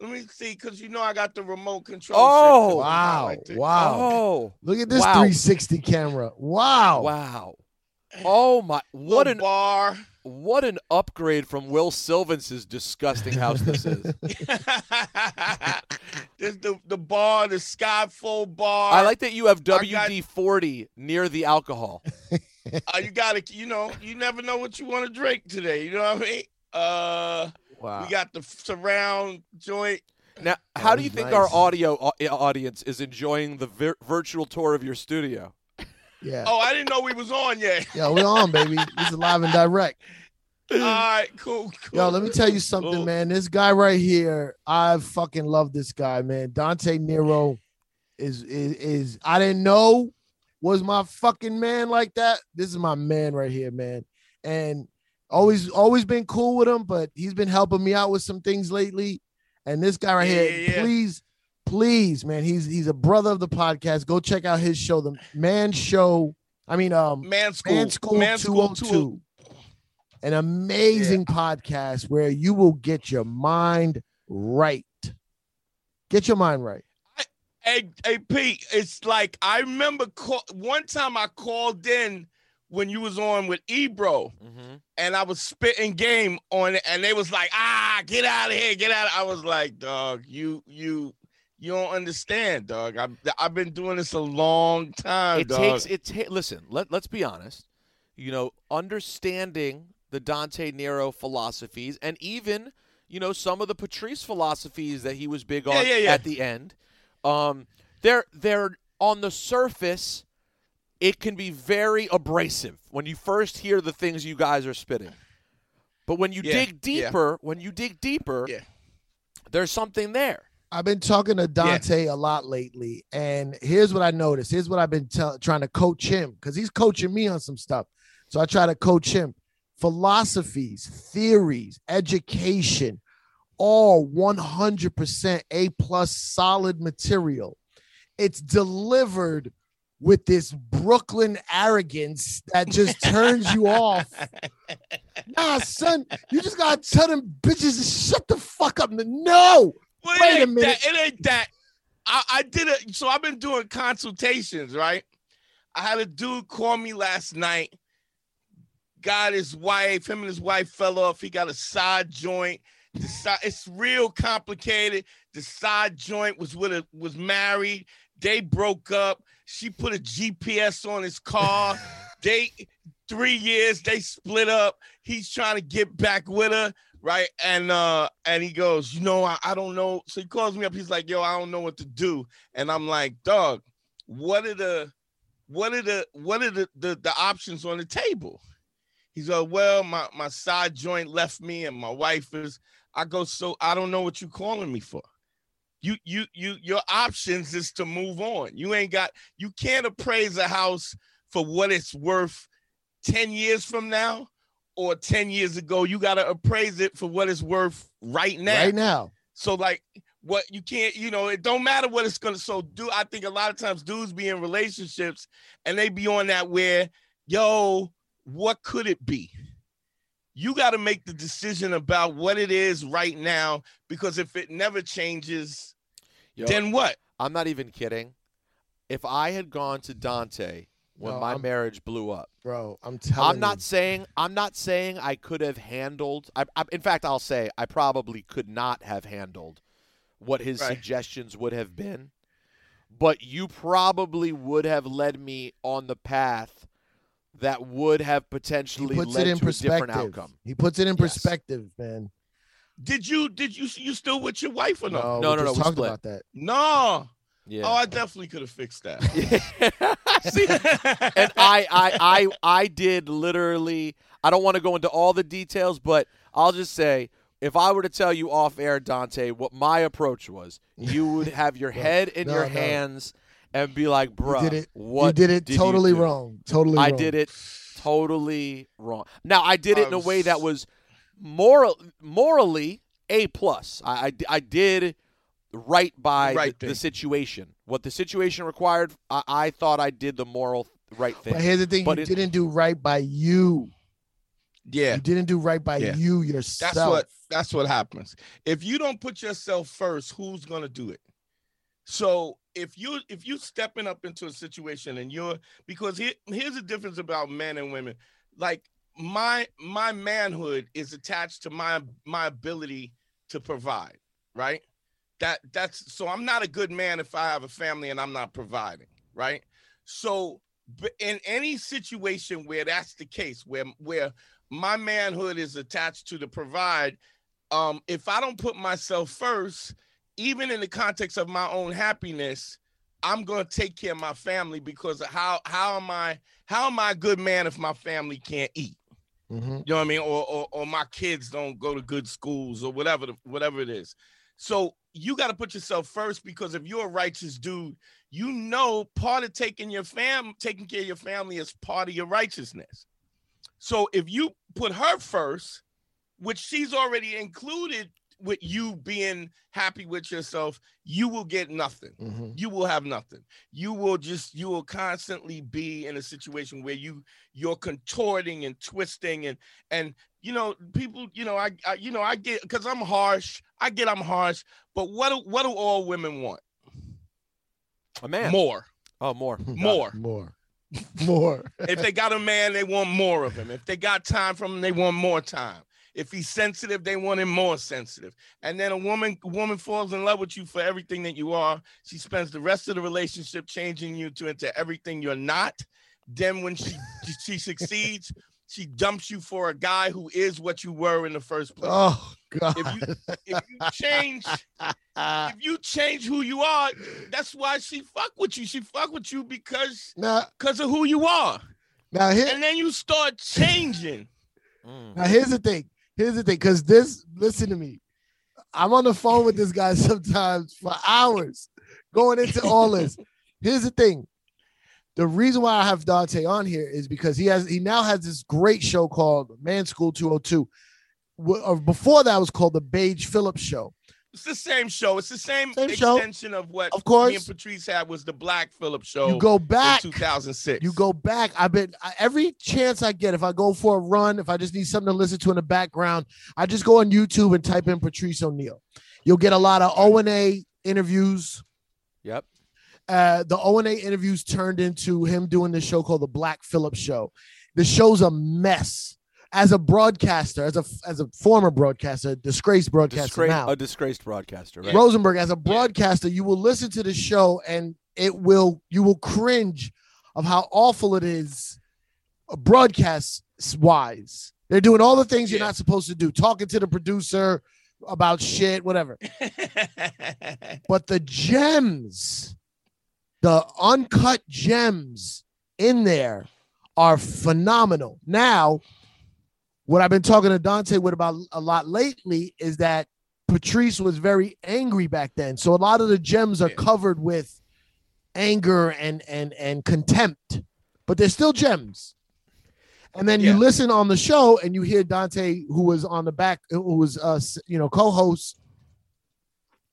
let me see because you know I got the remote control. Oh. Wow. Like. Wow. Oh, Look at this Wow. 360 camera. Wow. wow. Oh my! What Little an bar. what an upgrade from Will Sylvince's disgusting house this is. [laughs] [laughs] There's the the bar, the sky full bar. I like that you have I got- WD forty near the alcohol. [laughs] Uh, you gotta, you know, you never know what you want to drink today. You know what I mean? Uh, Wow. we got the surround joint. Now, how do you that's think our audio eh, audience is enjoying the vir- virtual tour of your studio? Yeah. Oh, I didn't know we was on yet. Yo, we're on, baby. [laughs] This is live and direct. All right, cool, cool. Yo, let me tell you something, Cool. man. This guy right here, I fucking love this guy, man. Dante Nero is is is I didn't know was my fucking man like that. This is my man right here, man. And always always been cool with him, but he's been helping me out with some things lately. And this guy right Yeah, here, yeah, yeah. please, please, man, he's he's a brother of the podcast. Go check out his show, the Man Show. I mean, um, Man School. Man School Man School 202. An amazing podcast where you will get your mind right. Get your mind right. Hey, hey, Pete, it's like I remember call, one time I called in when you was on with Ebro, Mm-hmm. and I was spitting game on it, and they was like, "Ah, get out of here, get out!" I was like, "Dog, you, you, you don't understand, dog. I've I've been doing this a long time, It dog. takes it. Ta- listen, let let's be honest. You know, understanding the Dante Nero philosophies, and even you know some of the Patrice philosophies that he was big on Yeah, yeah, yeah. at the end. Um, they're they're on the surface. It can be very abrasive when you first hear the things you guys are spitting. But when you Yeah, dig yeah. deeper, when you dig deeper, Yeah. there's something there. I've been talking to Dante a lot lately, and here's what I noticed. Here's what I've been tell- trying to coach him because he's coaching me on some stuff. So I try to coach him. Philosophies, theories, education, all 100% A plus solid material. It's delivered with this Brooklyn arrogance that just [laughs] turns you off. [laughs] Nah, son, you just gotta tell them bitches to shut the fuck up. No, Well, Wait a minute. That, it ain't that. I, I did it. So I've been doing consultations, right? I had a dude call me last night. Got his wife, him and his wife fell off. He got a side joint. The side, it's real complicated. The side joint was with a was married. They broke up. She put a GPS on his car. [laughs] they three years they split up. He's trying to get back with her right? And uh, and he goes, you know, I, I don't know. So he calls me up. He's like, yo, I don't know what to do. And I'm like, dog, what are the, what are the, what are the the, the options on the table? He's like, well, my my side joint left me, and my wife is. I go, so I don't know what you calling me for. You you you your options is to move on. You ain't got. You can't appraise a house for what it's worth ten years from now or 10 years ago, you got to appraise it for what it's worth right now. right now. So, like, what you can't, you know, it don't matter what it's going to. So, do I think a lot of times dudes be in relationships and they be on that where, yo, what could it be? You got to make the decision about what it is right now because if it never changes, Yo, then what? I'm not even kidding. If I had gone to Dante when No, my I'm- marriage blew up, Bro, I'm telling I'm not you. saying I'm not saying I could have handled. I, I, in fact, I'll say I probably could not have handled what his Right. suggestions would have been. But you probably would have led me on the path that would have He potentially puts led it in to a different perspective. outcome. He puts it in Yes. perspective, man. Did you, did you, you still with your wife or no? No, we no, no, just we talked split. about that. No. Yeah. Oh, I definitely could have fixed that. [laughs] [laughs] See, and I, I, I, I did literally. I don't want to go into all the details, but I'll just say, if I were to tell you off air, Dante, what my approach was, you would have your [laughs] head in no, your no. hands and be like, "Bro, you did it. what you did it you totally do?" wrong. Totally I wrong. did it totally wrong. Now I did it in a way that was moral, morally a plus. I, I, I did right by Right the, the situation. What the situation required, I, I thought I did the moral right thing. But here's the thing: But you it- didn't do right by you. yeah. You didn't do right by Yeah. you yourself. That's what that's what happens. If you don't put yourself first, who's gonna do it? So if you if you stepping up into a situation and you're because here, here's the difference about men and women. Like my my manhood is attached to my my ability to provide, right? That that's so I'm not a good man if I have a family and I'm not providing, right? So in any situation where that's the case, where where my manhood is attached to the provide, um, if I don't put myself first, even in the context of my own happiness, I'm gonna take care of my family because how how am I how am I a good man if my family can't eat? Mhm. You know what I mean? Or, or or my kids don't go to good schools or whatever the, whatever it is. So you got to put yourself first because if you're a righteous dude, you know part of taking your fam taking care of your family is part of your righteousness. So if you put her first, which she's already included with you being happy with yourself, you will get nothing Mhm. you will have nothing you will just you will constantly be in a situation where you you're contorting and twisting and and you know people you know i, I you know i get because i'm harsh i get i'm harsh but what do what do all women want A man. More, Oh, more. [laughs] more. More. More. if they got a man, they want more of him. If they got time from him, they want more time. If he's sensitive, they want him more sensitive. And then a woman, woman falls in love with you for everything that you are. She spends the rest of the relationship changing you to into everything you're not. Then when she [laughs] she succeeds, she dumps you for a guy who is what you were in the first place. Oh God. If you if you [laughs] change if you change who you are, that's why she fuck with you. She fuck with you because now, because of who you are. now here, And then you start changing. Mm. Now here's the thing. Here's the thing. Because this, listen to me. I'm on the phone with this guy [laughs] sometimes for hours, going into all this. [laughs] Here's the thing. The reason why I have Dante on here is because he has he now has this great show called Man School 202. Uh, Before that was called the Black Phillips Show. It's the same show. It's the same, Same show. extension of what Of course. me and Patrice had was the Black Phillips show You go back. in 2006. You go back. I've been I, every chance I get. If I go for a run, if I just need something to listen to in the background, I just go on YouTube and type in Patrice O'Neal. You'll get a lot of O and A interviews. Yep. Uh, the O and A interviews turned into him doing this show called the Black Phillips Show. The show's a mess. As a broadcaster, as a as a former broadcaster, disgraced broadcaster now, a disgraced broadcaster. Right? Rosenberg, as a broadcaster, you will listen to the show and it will you will cringe of how awful it is broadcast wise. They're doing all the things you're not supposed to do, talking to the producer about shit, whatever. [laughs] But the gems, the uncut gems in there are phenomenal. Now, what I've been talking to Dante with about a lot lately is that Patrice was very angry back then. So a lot of the gems are Yeah. covered with anger and and and contempt, but they're still gems. And then Yeah. you listen on the show and you hear Dante, who was on the back, who was uh you know co-host,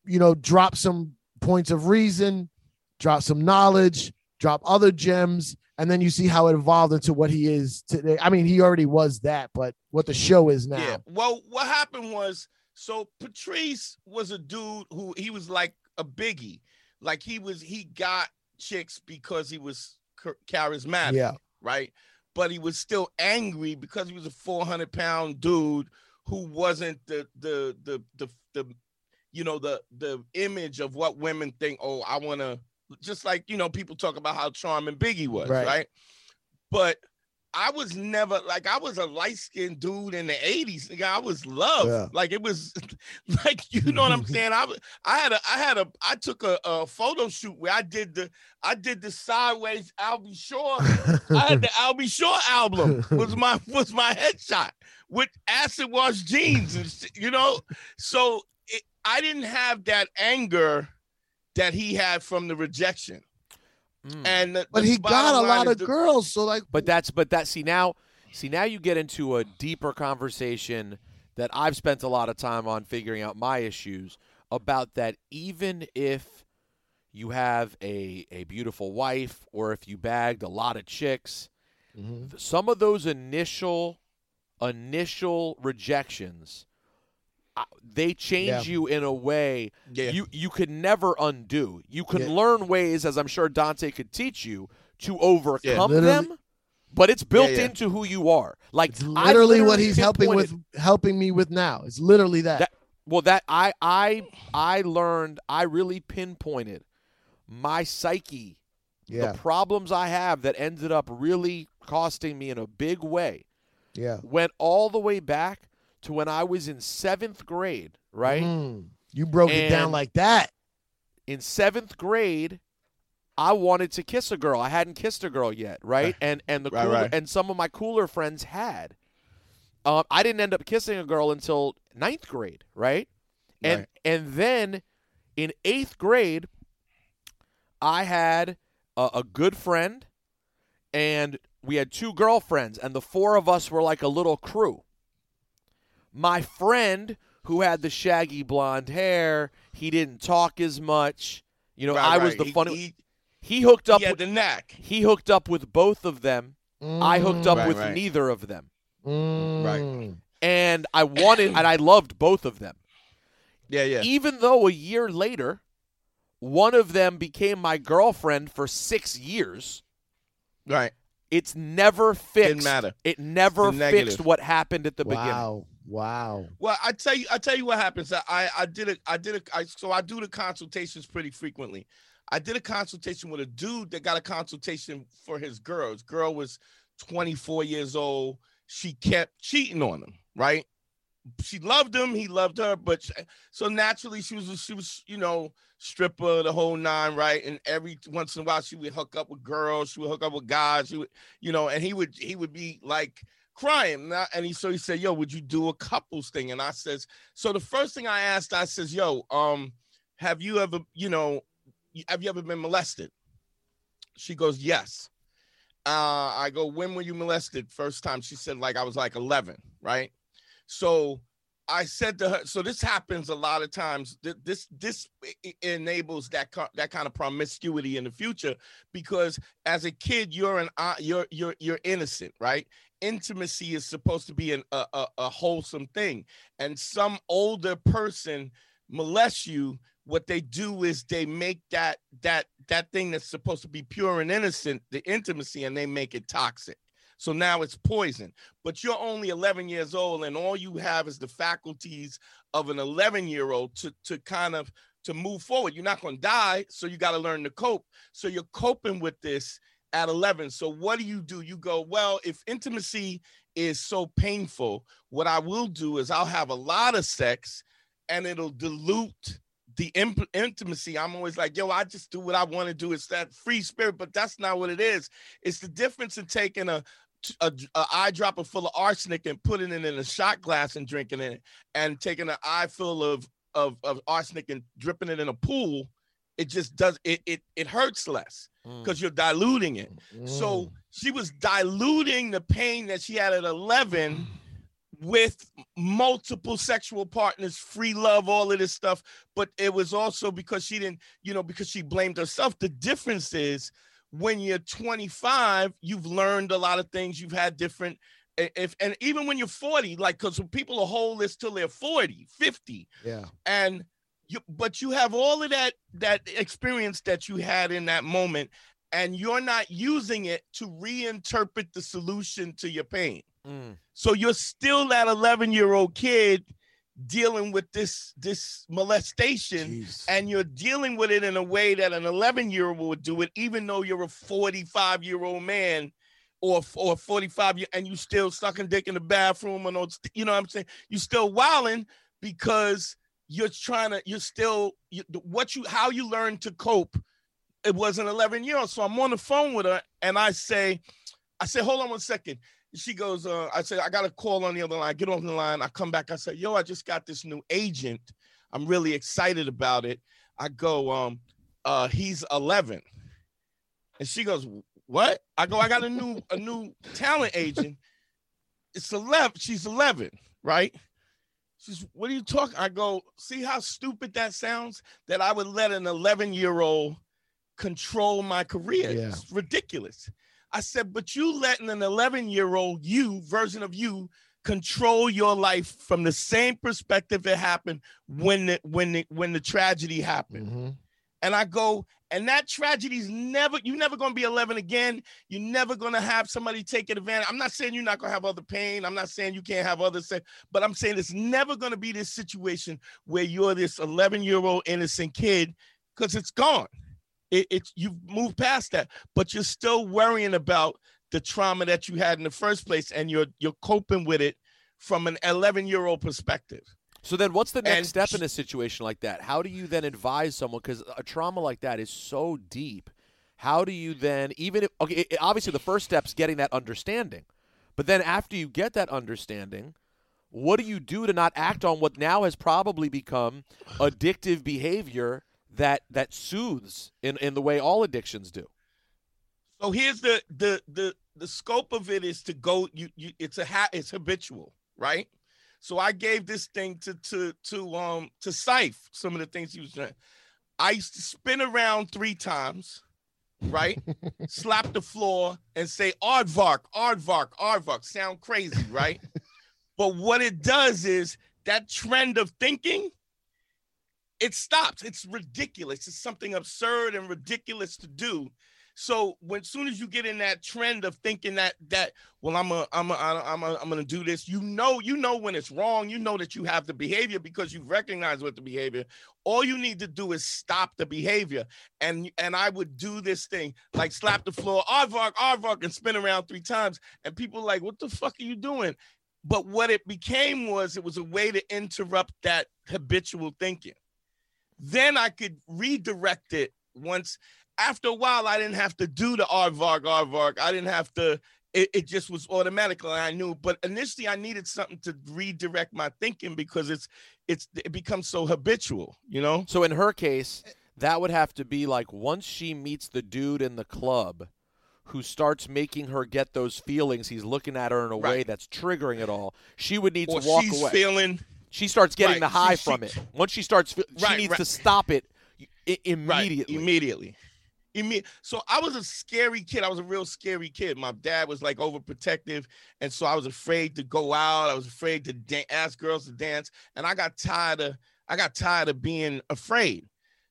you know, drop some points of reason, drop some knowledge, drop other gems, and then you see how it evolved into what he is today. I mean, he already was that, but what the show is now. Yeah. Well, what happened was so Patrice was a dude who he was like a biggie. Like he was he got chicks because he was charismatic, Yeah. right? But he was still angry because he was a 400 pound dude who wasn't the the the the the you know the the image of what women think. Oh, I want to just like you know people talk about how charming Biggie was, Right. right? But I was never like I was a light skinned dude in the 80s. Nigga, I was loved. Yeah. Like it was [laughs] like you know what I'm [laughs] saying. I was I had a I had a I took a, a photo shoot where I did the I did the sideways Al B. Sure. I had the [laughs] Al B. Sure album was my was my headshot with acid wash jeans and you know. So it, I didn't have that anger that he had from the rejection. Mm. And the, but the he got a lot of the- girls. So like But that's but that see now see now you get into a deeper conversation that I've spent a lot of time on figuring out my issues about that even if you have a a beautiful wife or if you bagged a lot of chicks Mhm. some of those initial initial rejections they change Yeah. you in a way Yeah. you you could never undo. You can Yeah. learn ways, as I'm sure Dante could teach you, to overcome Literally- them. But it's built yeah. into who you are. Like it's I literally what he's helping with helping me with now. It's literally that. That- Well, that I I I learned. I really pinpointed my psyche, yeah. the problems I have that ended up really costing me in a big way. Yeah. Went all the way back to when I was in seventh grade. Right. Mm. You broke it down like that. in seventh grade, I wanted to kiss a girl. I hadn't kissed a girl yet, right? [laughs] And and the Right, cooler, right. and some of my cooler friends had. Um, I didn't end up kissing a girl until ninth grade, right? And Right. and then in eighth grade, I had a, a good friend, and we had two girlfriends, and the four of us were like a little crew. My friend who had the shaggy blonde hair, he didn't talk as much. You know, Right, I was right. the He- funny. He, He hooked up. he had with, the knack. he hooked up with both of them. I hooked up Right, with right. neither of them, Mm. and I wanted and I loved both of them. Yeah, yeah. Even though a year later, One of them became my girlfriend for six years. Right. It's never fixed. Didn't matter. It never It's the negative. fixed what happened at the beginning. Wow. Well, I tell you, I tell you what happens. I I, I did it. I did it. I, so I do the consultations pretty frequently. I did a consultation with a dude that got a consultation for his girl. His girl was 24 years old. She kept cheating on him. Right. She loved him. He loved her. But sh- so naturally, she was she was you know stripper the whole nine. Right. And every once in a while, she would hook up with girls. She would hook up with guys. She would you know, and he would he would be like crying. Now- And he so he said, "Yo, would you do a couples thing?" And I says, so the first thing I asked, I says, "Yo, um, have you ever, you know, have you ever been molested?" She goes, "Yes." Uh, I go, "When were you molested first time?" She said, "Like I was like 11, right?" So I said to her, so this happens a lot of times. This this enables that that kind of promiscuity in the future because as a kid you're an uh, you're you're you're innocent, right? Intimacy is supposed to be an, a, a a wholesome thing, and some older person molests you. What they do is they make that that that thing that's supposed to be pure and innocent, the intimacy, and they make it toxic. So now it's poison. But you're only 11 years old and all you have is the faculties of an 11 year old to to kind of to move forward. You're not going to die so you got to learn to cope. So you're coping with this at 11 so what do you do? You go well if intimacy is so painful what i will do is i'll have a lot of sex and it'll dilute the imp- intimacy. I'm always like yo i just do what i want to do. It's that free spirit but that's not what it is. It's the difference in taking a a, a eyedropper full of arsenic and putting it in a shot glass and drinking it, and taking an eye full of, of of arsenic and dripping it in a pool, it just does it it it hurts less Mm. because you're diluting it. Mm. So she was diluting the pain that she had at 11 with multiple sexual partners, free love, all of this stuff. But it was also because she didn't, you know, because she blamed herself. The difference is when you're 25, you've learned a lot of things. You've had different, if and even when you're 40, like because people will hold this till they're 40, 50, yeah, and you but you have all of that that experience that you had in that moment and you're not using it to reinterpret the solution to your pain Mm. so you're still that 11 year old kid dealing with this this molestation Jeez. and you're dealing with it in a way that an 11 year old would do it even though you're a 45 year old man or or 45 year and you still sucking dick in the bathroom and all, you know what i'm saying? You're still wilding because you're trying to you're still you, what you how you learn to cope it was an 11 year old. So i'm on the phone with her and i say i say hold on one second she goes uh, i said i got a call on the other line. Get off the line i come back i said yo i just got this new agent. I'm really excited about it. I go um uh he's 11 and she goes what? I go i got a new a new talent agent. It's 11 she's 11 right? She's what are you talking i go see how stupid that sounds? That i would let an 11 year old control my career. Yeah. it's ridiculous i said but you letting an 11 year old you version of you control your life from the same perspective it happened when the when the when the tragedy happened Mhm. and I go, and that tragedy's never, you're never gonna be 11 again. You're never gonna have somebody take advantage. I'm not saying you're not gonna have other pain. I'm not saying you can't have other sex, but I'm saying it's never gonna be this situation where you're this 11 year old innocent kid, because it's gone. It, it's you've moved past that, but you're still worrying about the trauma that you had in the first place, and you're you're coping with it from an 11 year old perspective. So then, what's the next And step in a situation like that? How do you then advise someone? Because a trauma like that is so deep. How do you then, even if okay, it- obviously the first step's getting that understanding, but then after you get that understanding, what do you do to not act on what now has probably become addictive behavior that that soothes in in the way all addictions do? So here's the the the the scope of it is to go you you it's a ha- it's habitual, right? So I gave this thing to to to um to Syph some of the things he was doing. I used to spin around three times, right? [laughs] Slap the floor and say aardvark, aardvark, aardvark. Sound crazy, right? [laughs] but what it does is that trend of thinking it stops. It's ridiculous. It's something absurd and ridiculous to do. So when soon as you get in that trend of thinking that that well I'm a I'm a I'm a, I'm gonna do this, you know you know when it's wrong. You know that you have the behavior because you recognize what the behavior. All you need to do is stop the behavior. And and I would do this thing like slap the floor, aardvark, aardvark, and spin around three times. And people like, what the fuck are you doing? But what it became was it was a way to interrupt that habitual thinking. Then I could redirect it once after a while, I didn't have to do the aardvark, aardvark. I didn't have to. It, it just was automatically. I knew, but initially, I needed something to redirect my thinking because it's it's it becomes so habitual, you know. So in her case, that would have to be like once she meets the dude in the club who starts making her get those feelings, he's looking at her in a way that's triggering it all. She would need Or to walk she's away. feeling she starts getting Right. the high She- from she- it. Once she starts, she Right, needs right. to stop it immediately. immediately. Imme- so I was a scary kid. I was a real scary kid. My dad was like overprotective, and so I was afraid to go out. I was afraid to dan- ask girls to dance, and I got tired of I got tired of being afraid.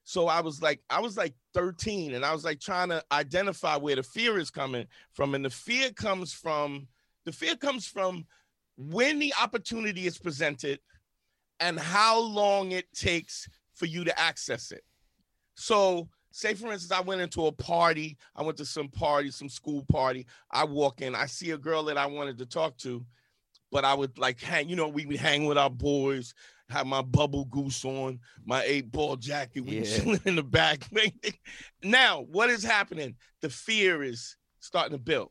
So I was like I was like 13, and I was like trying to identify where the fear is coming from, and the fear comes from the fear comes from when the opportunity is presented, and how long it takes for you to access it. So, say for instance, I went into a party. I went to some party, some school party. I walk in, I see a girl that I wanted to talk to, but I would like hang. You know, we would hang with our boys. Have my bubble goose on, my eight ball jacket. We Yeah. chilling [laughs] in the back. [laughs] now, what is happening? The fear is starting to build.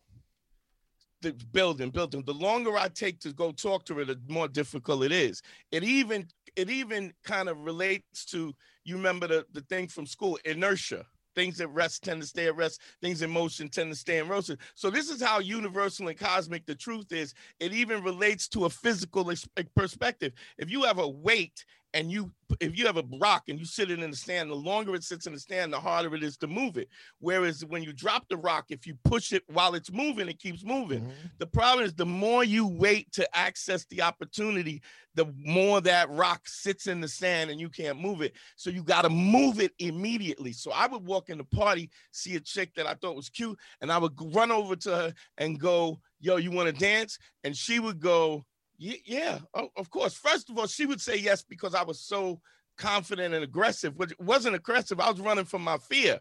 Building, building. The longer I take to go talk to her, the more difficult it is. It even, it even kind of relates to you remember the, the thing from school inertia. Things at rest tend to stay at rest. Things in motion tend to stay in motion. So this is how universal and cosmic the truth is. It even relates to a physical perspective. If you have a weight and you if you have a rock and you sit it in the stand the longer it sits in the stand the harder it is to move it whereas when you drop the rock if you push it while it's moving it keeps moving Mhm. the problem is the more you wait to access the opportunity, the more that rock sits in the sand and you can't move it. So you got to move it immediately. So I would walk in the party, see a chick that I thought was cute, and I would run over to her and go, Yo, you want to dance? And she would go, "Ye- Yeah, of course. First of all, she would say yes because I was so confident and aggressive, which wasn't aggressive. I was running from my fear.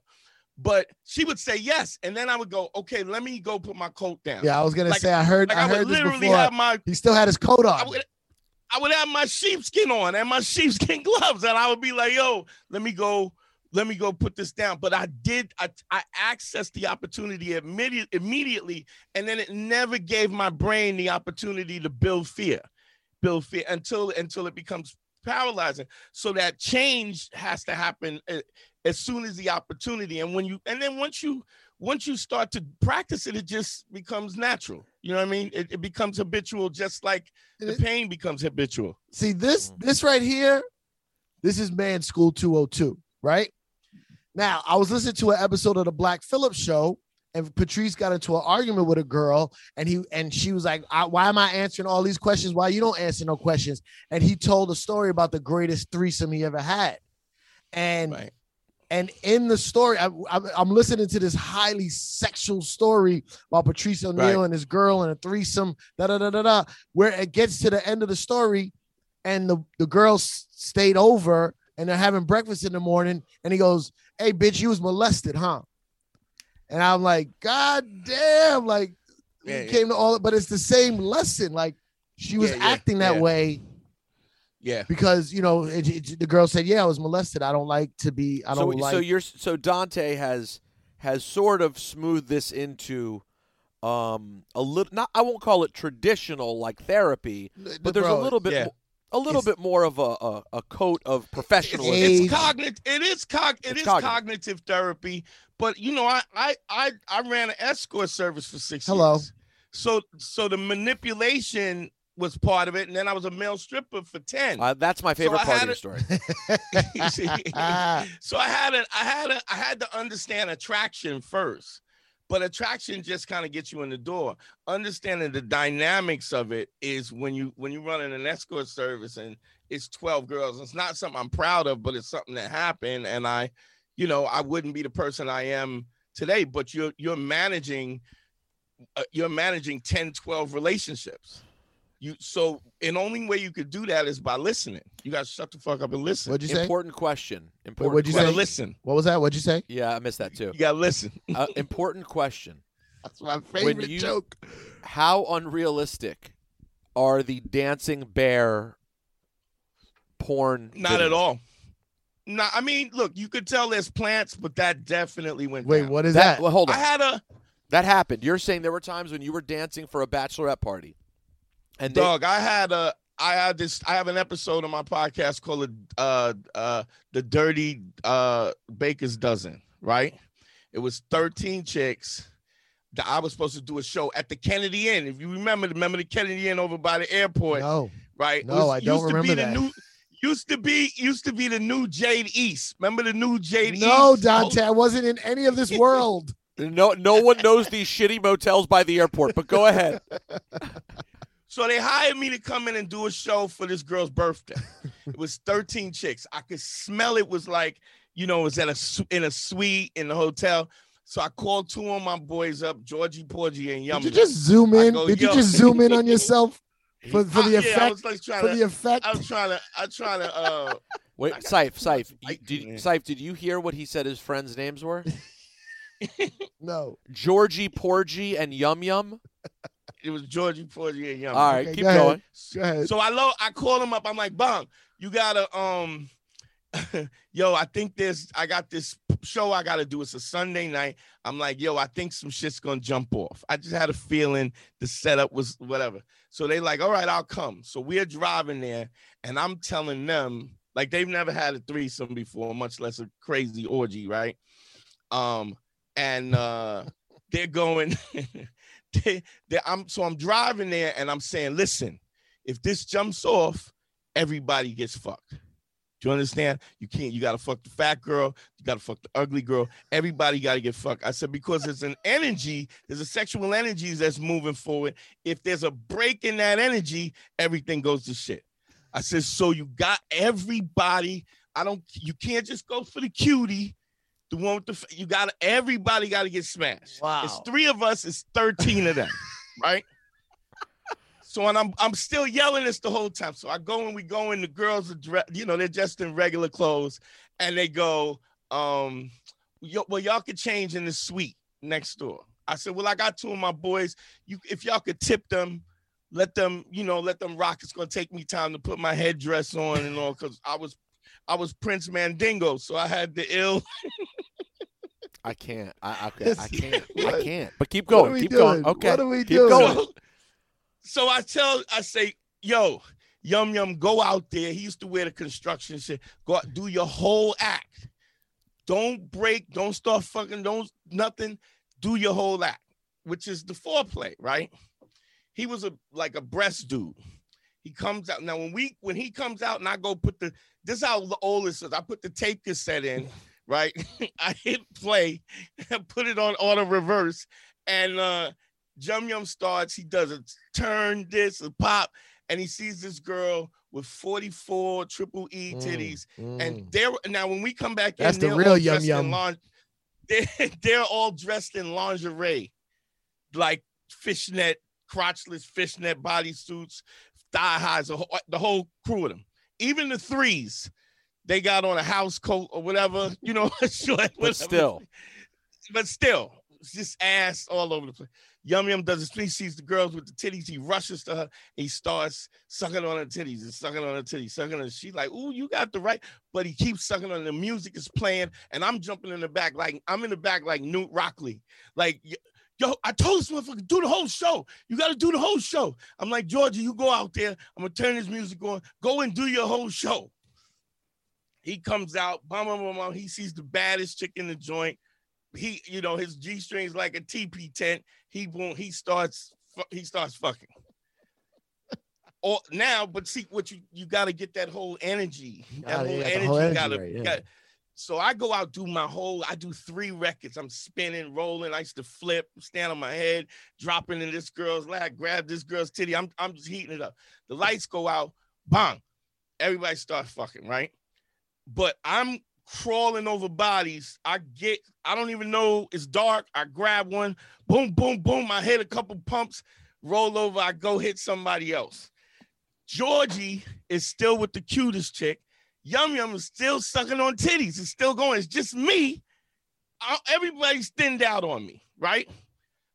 But she would say yes. And then I would go, okay, let me go put my coat down. Yeah, I was gonna Like- say I heard Like I, I, heard would this literally before. have my he still had his coat on. I would I would have my sheepskin on and my sheepskin [laughs] gloves, and I would be like, yo, let me go, let me go put this down. But I did, I, I accessed the opportunity immediate, immediately, and then it never gave my brain the opportunity to build fear, build fear until until it becomes paralyzing. So that change has to happen uh, as soon as the opportunity. And when you and then once you once you start to practice it, it just becomes natural. You know what I mean? It, it becomes habitual, just like the pain becomes habitual. See this Mm. this right here, this is Man School 202, right? Now, I was listening to an episode of the Black Phillips show, and Patrice got into an argument with a girl, and he and she was like, I, "Why am I answering all these questions? Why you don't answer no questions?" And he told a story about the greatest threesome he ever had, and Right. and in the story, I, I'm, I'm listening to this highly sexual story about Patrice O'Neal Right. and his girl and a threesome, da da da da da. Where it gets to the end of the story, and the the girl stayed over, and they're having breakfast in the morning, and he goes, "Hey, bitch, you was molested, huh?" And I'm like, God damn, like Yeah, came to all, but it's the same lesson. Like she was Yeah, acting that way Yeah. because you know it, it- the girl said, "Yeah, I was molested. I don't like to be. I don't like." so you're so Dante has has sort of smoothed this into um a little not I won't call it traditional like therapy, but there's Bro, a little bit a little It's- bit more of a, a, a coat of professionalism. Age. It's cognitive. It is cog. It It's is cognitive. cognitive therapy. But you know, I I I I ran an escort service for six Hello. years. So so the manipulation was part of it, and then I was a male stripper for ten. Uh, that's my favorite I part of had your story. [laughs] [laughs] So I had a, I had a, I had to understand attraction first, but attraction just kind of gets you in the door. Understanding the dynamics of it is when you when you run in an escort service and it's 12 girls. It's not something I'm proud of, but it's something that happened. And I, you know, I wouldn't be the person I am today, but you're you're managing uh, you're managing 10, 12 relationships. You so and only way you could do that is by listening. You guys shut the fuck up and listen. What'd you say? Important question. Important what'd you you gotta say? listen. What was that? What'd you say? Yeah, I missed that too. You gotta listen. uh, important question. That's my favorite you- joke. How unrealistic are the dancing bear porn? Not at all. No, I mean, look, you could tell there's plants, but that definitely went. Wait, down. what is That, that? well, hold on. I had a That happened. You're saying there were times when you were dancing for a bachelorette party, and they, dog. I had a. I had this. I have an episode on my podcast called uh uh the Dirty uh Baker's Dozen. Right. It was 13 chicks. That I was supposed to do a show at the Kennedy Inn. If you remember, remember the Kennedy Inn over by the airport, No. right? It No, I don't used to remember be that. The new, used to be used to be the new Jade East. Remember the new Jade East? No, Dante, I wasn't in any of this [laughs] world. no, no one knows these shitty motels by the airport. But go ahead. [laughs] So they hired me to come in and do a show for this girl's birthday. [laughs] it was 13 chicks. I could smell it was like, you know, it was at a in a suite in the hotel. So I called two of my boys up, Georgie Porgy and Yum. Did you just zoom in? go, Did you just zoom in on yourself [laughs] for, for I- the yeah, I effect? was like trying For to, the effect? I was trying to, I was trying to, uh, [laughs] Wait, I got Syph, too much Syph, you, did, in there. Did you hear what he said his friends' names were? No. Georgie, Porgy, and Yum Yum. It was Georgie Porgy and Yummy. All right, Okay, keep go ahead. going. Go ahead. So I lo- I call him up. I'm like, Bong, you gotta um [laughs] yo, I think there's I got this show I gotta do. It's a Sunday night. I'm like, yo, I think some shit's gonna jump off. I just had a feeling the setup was whatever. So they like, all right, I'll come. So we're driving there, and I'm telling them, like they've never had a threesome before, much less a crazy orgy, right? Um, and uh they're going, [laughs] they, they, I'm so I'm driving there and I'm saying, listen, if this jumps off, everybody gets fucked. Do you understand? You can't, you gotta fuck the fat girl, you gotta fuck the ugly girl, everybody gotta get fucked. I said, because there's an energy, there's a sexual energy that's moving forward. If there's a break in that energy, everything goes to shit. I said, so you got everybody. I don't, you can't just go for the cutie. The one with the, you got everybody got to get smashed. Wow. It's three of us, it's 13 of them, [laughs] right? So and I'm I'm still yelling this the whole time. So I go and we go in. The girls are dressed, you know, they're just in regular clothes, and they go, um, well, y'all could change in the suite next door. I said, well, I got two of my boys. You, if y'all could tip them, let them, you know, let them rock. It's gonna take me time to put my headdress on and all, because I was, I was Prince Mandingo, so I had the ill. I can't. I, I, [laughs] I can't. I can't. But keep going. Keep doing? going. Okay. What are we keep doing? going. So, [laughs] so I tell, I say, yo, Yum Yum, go out there. He used to wear the construction shit. Go out, do your whole act. Don't break, don't start fucking, don't nothing. Do your whole act, which is the foreplay, right? He was a like a breast dude. He comes out now when we when he comes out and I go put the this is how the oldest is. I put the tape cassette in, [laughs] right? [laughs] I hit play and [laughs] put it on auto reverse, and uh Jum Yum starts. He does a turn, this a pop, and he sees this girl with 44 triple E Mm, titties. mm. And they're now when we come back That's in, the real Yum Yum. lin- they're, they're all dressed in lingerie, like fishnet, crotchless fishnet bodysuits, thigh highs, the whole, the whole crew of them. Even the threes, they got on a house coat or whatever, you know, [laughs] short, But still, but still, just ass all over the place. Yum Yum does this. He sees the girls with the titties. He rushes to her. He starts sucking on her titties and sucking on her titties, sucking on. She's like, "Ooh, you got the right." But he keeps sucking on. The music is playing, and I'm jumping in the back like I'm in the back like Knute Rockne. Like, yo, I told this motherfucker do the whole show. You got to do the whole show. I'm like, Georgia, you go out there. I'm gonna turn this music on. Go and do your whole show. He comes out, bum, bum, bum, bum. He sees the baddest chick in the joint he you know his g strings like a TP tent. He won't. He starts. He starts fucking. [laughs] Or now, but see what you you got to get that whole energy. That Gotta whole get the energy, whole energy gotta right, yeah. got- So I go out, do my whole, I do three records. I'm spinning, rolling. I used to flip, stand on my head, dropping in this girl's lap, grab this girl's titty. I'm, I'm just heating it up. The lights go out, bang. Everybody starts fucking, right? But I'm crawling over bodies. I get, I don't even know it's dark. I grab one, boom, boom, boom. I hit a couple pumps, roll over, I go hit somebody else. Georgie is still with the cutest chick. Yum Yum is still sucking on titties. It's still going. It's just me. I- everybody's thinned out on me, right?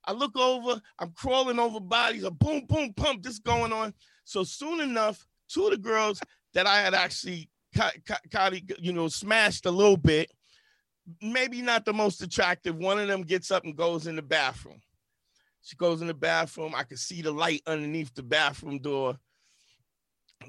I look over, I'm crawling over bodies, a boom, boom, pump, this going on. So soon enough, two of the girls that I had actually, you know, smashed a little bit, maybe not the most attractive. One of them gets up and goes in the bathroom. She goes in the bathroom. I can see the light underneath the bathroom door.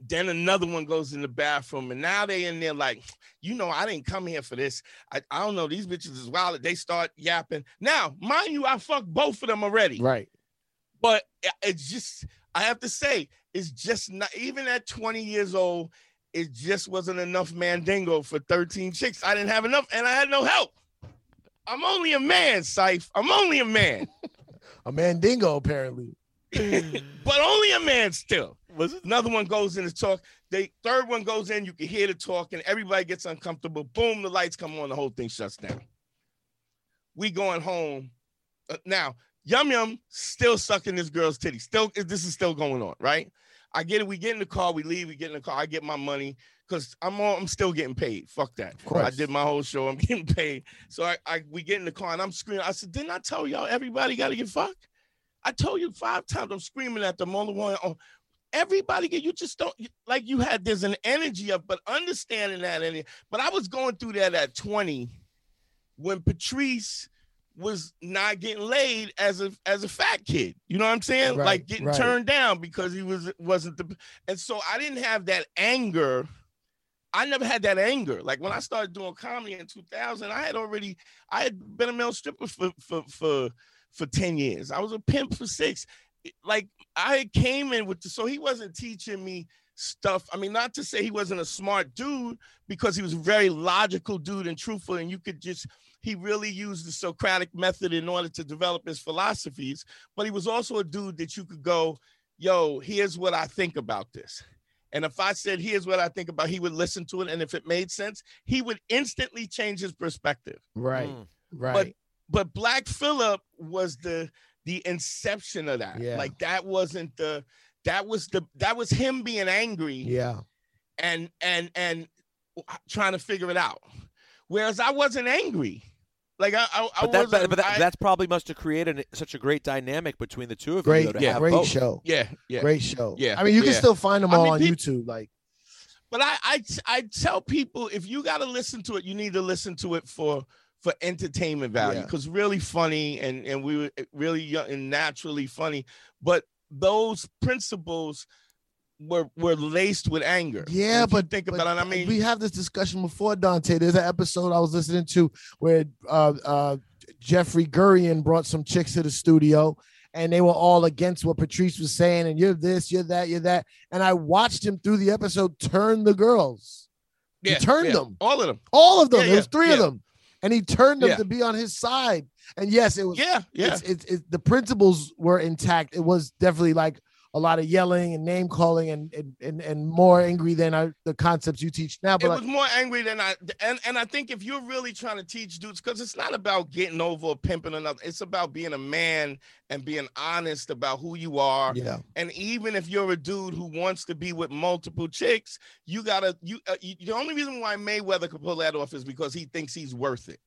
Then another one goes in the bathroom, and now they in there like, you know, I didn't come here for this. I, I don't know. These bitches is wild. They start yapping. Now, mind you, I fucked both of them already. Right. But it's just, I have to say, it's just not even at 20 years old, it just wasn't enough mandingo for 13 chicks. I didn't have enough, and I had no help. I'm only a man, Syph. I'm only a man, [laughs] A mandingo, apparently. [laughs] but only a man still. Was it? Another one goes in to talk. They third one goes in. You can hear the talk, and everybody gets uncomfortable. Boom, the lights come on. The whole thing shuts down. We going home Uh, now. Yum Yum still sucking this girl's titty. Still, this is still going on, right? I get it. We get in the car. We leave. We get in the car. I get my money because I'm all, I'm still getting paid. Fuck that. Of course. I did my whole show. I'm [laughs] getting paid. So I, I we get in the car and I'm screaming. I said, didn't I tell y'all everybody got to get fucked? I told you five times. I'm screaming at them all the way. Oh, everybody get you just don't like you had there's an energy of but understanding that and but I was going through that at 20 when Patrice was not getting laid as a as a fat kid. You know what I'm saying? Right, like getting right. turned down because he was wasn't the and so I didn't have that anger. I never had that anger. Like when I started doing comedy in 2000, I had already I had been a male stripper for for for for 10 years. I was a pimp for 6. Like I came in with the, so he wasn't teaching me stuff. I mean, not to say he wasn't a smart dude because he was a very logical dude and truthful, and you could just he really used the Socratic method in order to develop his philosophies. But he was also a dude that you could go, yo, here's what I think about this. And if I said, here's what I think about, he would listen to it. And if it made sense, he would instantly change his perspective Right. Mm. Right. but but Black Phillip was the the inception of that. Yeah. Like that wasn't the that was the that was him being angry yeah. and and and trying to figure it out. Whereas I wasn't angry. Like I I, I But, that, wasn't but, but that, I- that's probably must have created such a great dynamic between the two of you. Great. though, yeah, have Great both. show. yeah, yeah. Great show. Yeah, I mean, you can still find them I all mean, on peop- YouTube. Like, But I, I I tell people if you got to listen to it, you need to listen to it for for entertainment value Yeah. because really funny and and we were really young and naturally funny. But those principles were were laced with anger. yeah, but think but about it. I mean, we have this discussion before Dante. There's an episode I was listening to where uh, uh, Jeffrey Gurian brought some chicks to the studio, and they were all against what Patrice was saying, and you're this, you're that, you're that. And I watched him through the episode turn the girls, He turned them. all of them. all of them. Yeah, There was yeah, three of them, and he turned them Yeah. to be on his side. And yes, it was Yeah, yeah. it's, it's, it's the principles were intact. It was definitely like a lot of yelling and name calling and and and, and more angry than I, the concepts you teach now. it But like, was more angry than I and and I think if you're really trying to teach dudes, because it's not about getting over or pimping another, it's about being a man and being honest about who you are. yeah, And even if you're a dude who wants to be with multiple chicks, you gotta you, uh, you the only reason why Mayweather could pull that off is because he thinks he's worth it.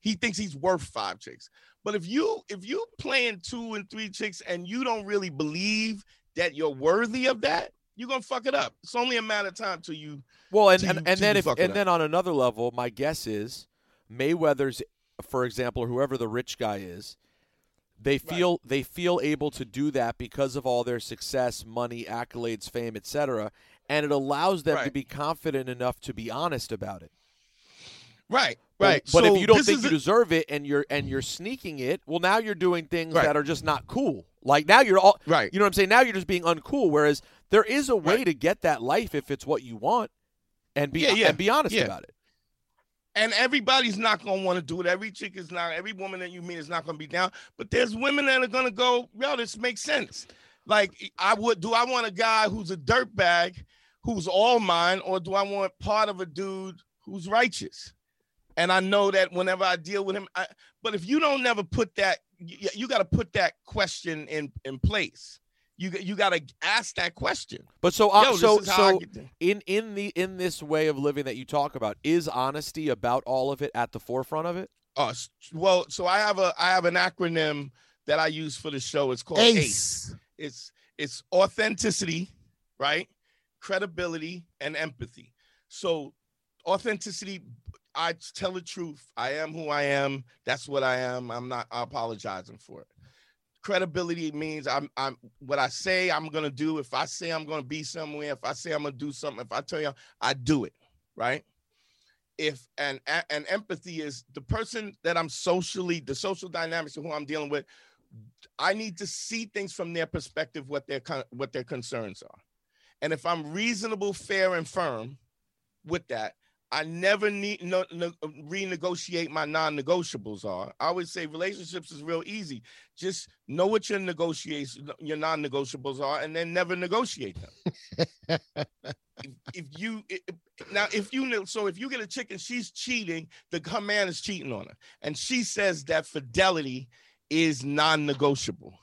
He thinks he's worth five chicks. But if you if you playing two and three chicks and you don't really believe that you're worthy of that, you're gonna fuck it up. It's only a matter of time till you Well, and, and, you- and then if and then on another level, my guess is Mayweather's, for example, or whoever the rich guy is, they feel they feel able to do that because of all their success, money, accolades, fame, etc. And it allows them to be confident enough to be honest about it. Right, right. But So if you don't think you deserve it and you're and you're sneaking it, well, now you're doing things Right. that are just not cool. Like now you're all right, you know what I'm saying? Now you're just being uncool. Whereas there is a way Right. to get that life if it's what you want, and be Yeah, yeah, and be honest yeah. about it. and everybody's not gonna want to do it. Every chick is not, every woman that you meet is not gonna be down. But there's women that are gonna go, yo, this makes sense. Like I would, do I want a guy who's a dirtbag, who's all mine, or do I want part of a dude who's righteous? And I know that whenever I deal with him, I, but if you don't never put that, you, you got to put that question in in place. You you got to ask that question. But so uh, Yo, so I so in in the in this way of living that you talk about, is honesty about all of it at the forefront of it? Uh, well, so I have a I have an acronym that I use for the show. It's called ACE. Ace. It's it's authenticity, right? Credibility and empathy. So authenticity, I tell the truth. I am who I am. That's what I am. I'm not apologizing for it. Credibility means I'm I'm what I say I'm gonna do. If I say I'm gonna be somewhere, if I say I'm gonna do something, if I tell you I do it, right? If and and empathy is the person that I'm socially, the social dynamics of who I'm dealing with, I need to see things from their perspective, what their what their concerns are, and if I'm reasonable, fair, and firm with that, I never need no, no renegotiate my non-negotiables are. I always say relationships is real easy. Just know what your negotiations, your non-negotiables are, and then never negotiate them. if, if you i- i- now if you know so if you get a chick and she's cheating, the her man is cheating on her, and she says that fidelity is non-negotiable.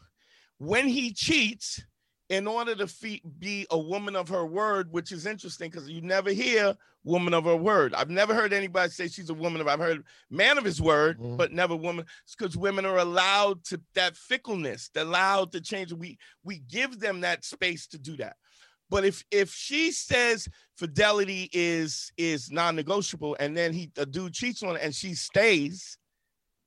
When he cheats, in order to fe- be a woman of her word, which is interesting because you never hear woman of her word. I've never heard anybody say she's a woman of. I've heard man of his word, Mhm. but never woman. Because women are allowed to that fickleness. They're allowed to change. We we give them that space to do that. But if if she says fidelity is is non-negotiable, and then he a dude cheats on her and she stays,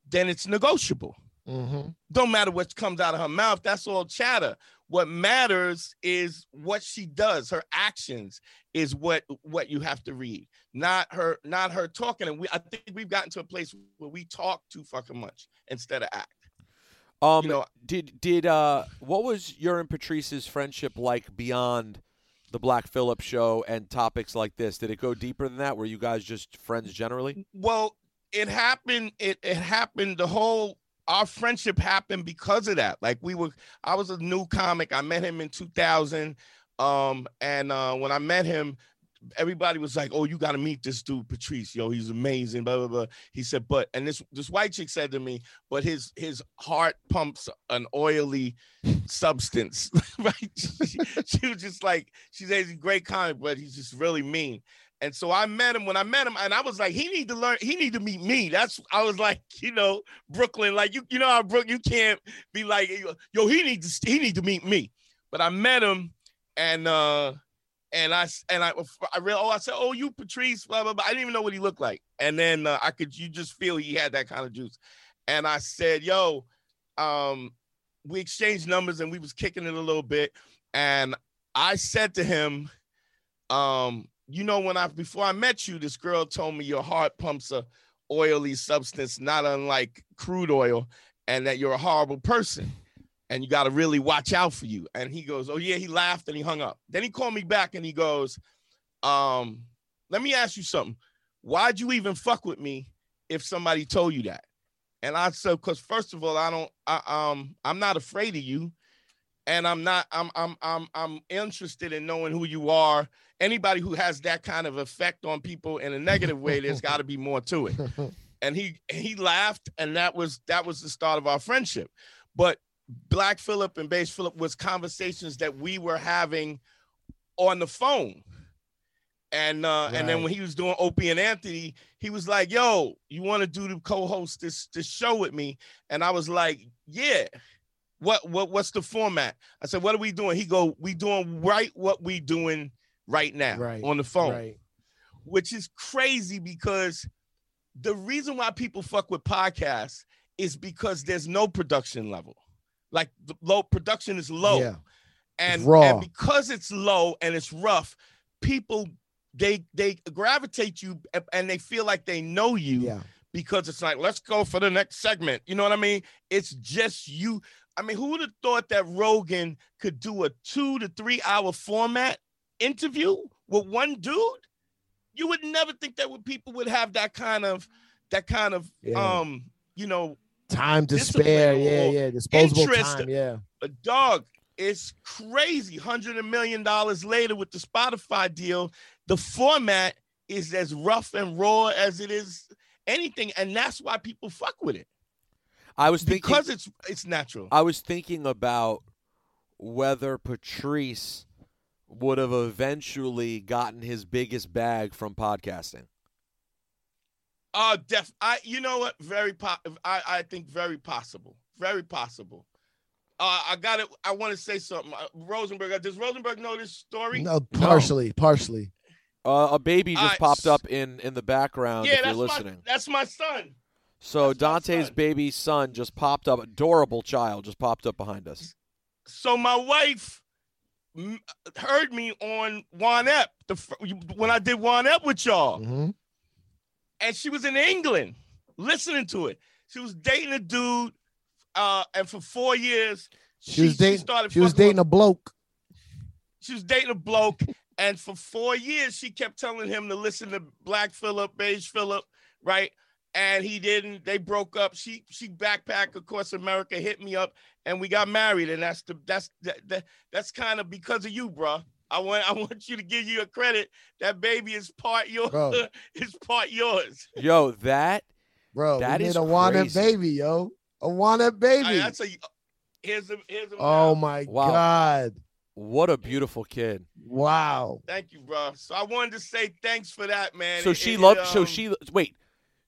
then it's negotiable Mhm. don't matter what comes out of her mouth that's all chatter what matters is what she does her actions is what what you have to read not her not her talking and we i think we've gotten to a place where we talk too fucking much instead of act Um, you know did did uh, what was your and Patrice's friendship like beyond the Black Phillip show and topics like this? Did it go deeper than that? Were you guys just friends generally? well it happened it, it happened the whole our friendship happened because of that. Like we were i was a new comic. I met him in 2000 um and uh when i met him everybody was like oh you got to meet this dude patrice. Yo he's amazing blah blah blah. He said but and this this white chick said to me but his his heart pumps an oily substance. [laughs] Right? She, she was just like she said he's a great comic but he's just really mean and so I met him when I met him, and I was like, he need to learn, he need to meet me. That's I was like, [laughs] you know, Brooklyn, like you, you know how Brook, you can't be like, yo, he needs to he need to meet me. But I met him, and uh, and I and I I real oh I said, oh you Patrice, blah blah blah. I didn't even know what he looked like, and then uh, I could you just feel he had that kind of juice, and I said, yo, um, we exchanged numbers and we was kicking it a little bit, and I said to him, um you know when i before i met you this girl told me your heart pumps a oily substance not unlike crude oil and that you're a horrible person and you got to really watch out for you. And he goes oh yeah he laughed and he hung up. Then he called me back and he goes um let me ask you something. Why'd you even fuck with me if somebody told you that? And i said because first of all i don't I, um i'm not afraid of you and i'm not i'm i'm i'm i'm interested in knowing who you are anybody who has that kind of effect on people in a negative way, there's got to be more to it. [laughs] And he he laughed, and that was that was the start of our friendship. But Black Philip and Base Philip was conversations that we were having on the phone. And uh, and then when he was doing Opie and Anthony, he was like, "Yo, you want to do the co-host this this show with me?" And I was like, "Yeah." What what what's the format? I said, "What are we doing?" He go, "We doing right what we doing right now Right, on the phone." Right. which is crazy because the reason why people fuck with podcasts is because there's no production level. Like the low production is low. Yeah. And, raw. and because it's low and it's rough, people they they gravitate you and they feel like they know you Yeah. because it's like, let's go for the next segment. You know what I mean? It's just you. I mean, who would have thought that Rogan could do a two to three hour format interview with one dude? you would never think that would people would have that kind of that kind of Yeah. um you know Time to spare. Yeah, yeah. Disposable interest. time. Yeah. a dog. It's crazy. Hundred million dollars later with the Spotify deal, the format is as rough and raw as it is anything, and that's why people fuck with it I was thinking because it's it's natural. I was thinking about whether Patrice would have eventually gotten his biggest bag from podcasting. Uh def I you know what? Very po- I I think very possible. Very possible. Uh, I got it. I want to say something. Uh, Rosenberg, does Rosenberg know this story? No, partially, partially. Uh, a baby just Alright, popped up in in the background yeah, if you're that's listening. my that's my son. So that's Dante's baby son just popped up, adorable child just popped up behind us. So my wife heard me on Juan Ep the when I did Juan Ep with y'all, Mhm. and she was in England listening to it. She was dating a dude, uh, and for four years She was dating. started She was fucking with- dating a bloke. she was dating a bloke, and for four years she kept telling him to listen to Black Phillip, Beige Phillip, right? And he didn't. They broke up. She she backpacked across America, hit me up, and we got married. And that's the that's that, that that's kind of because of you, bro. I want I [laughs] want you to give you a credit. That baby is part your Bro. [laughs] is part yours. Yo, that Bro, That we is made a wanted crazy. baby, yo. A wanted baby. I- that's a here's a here's a oh my Wow. God. what a beautiful kid. Wow. Thank you, bro. So I wanted to say thanks for that, man. So It- she it- loved. it, so um, she wait.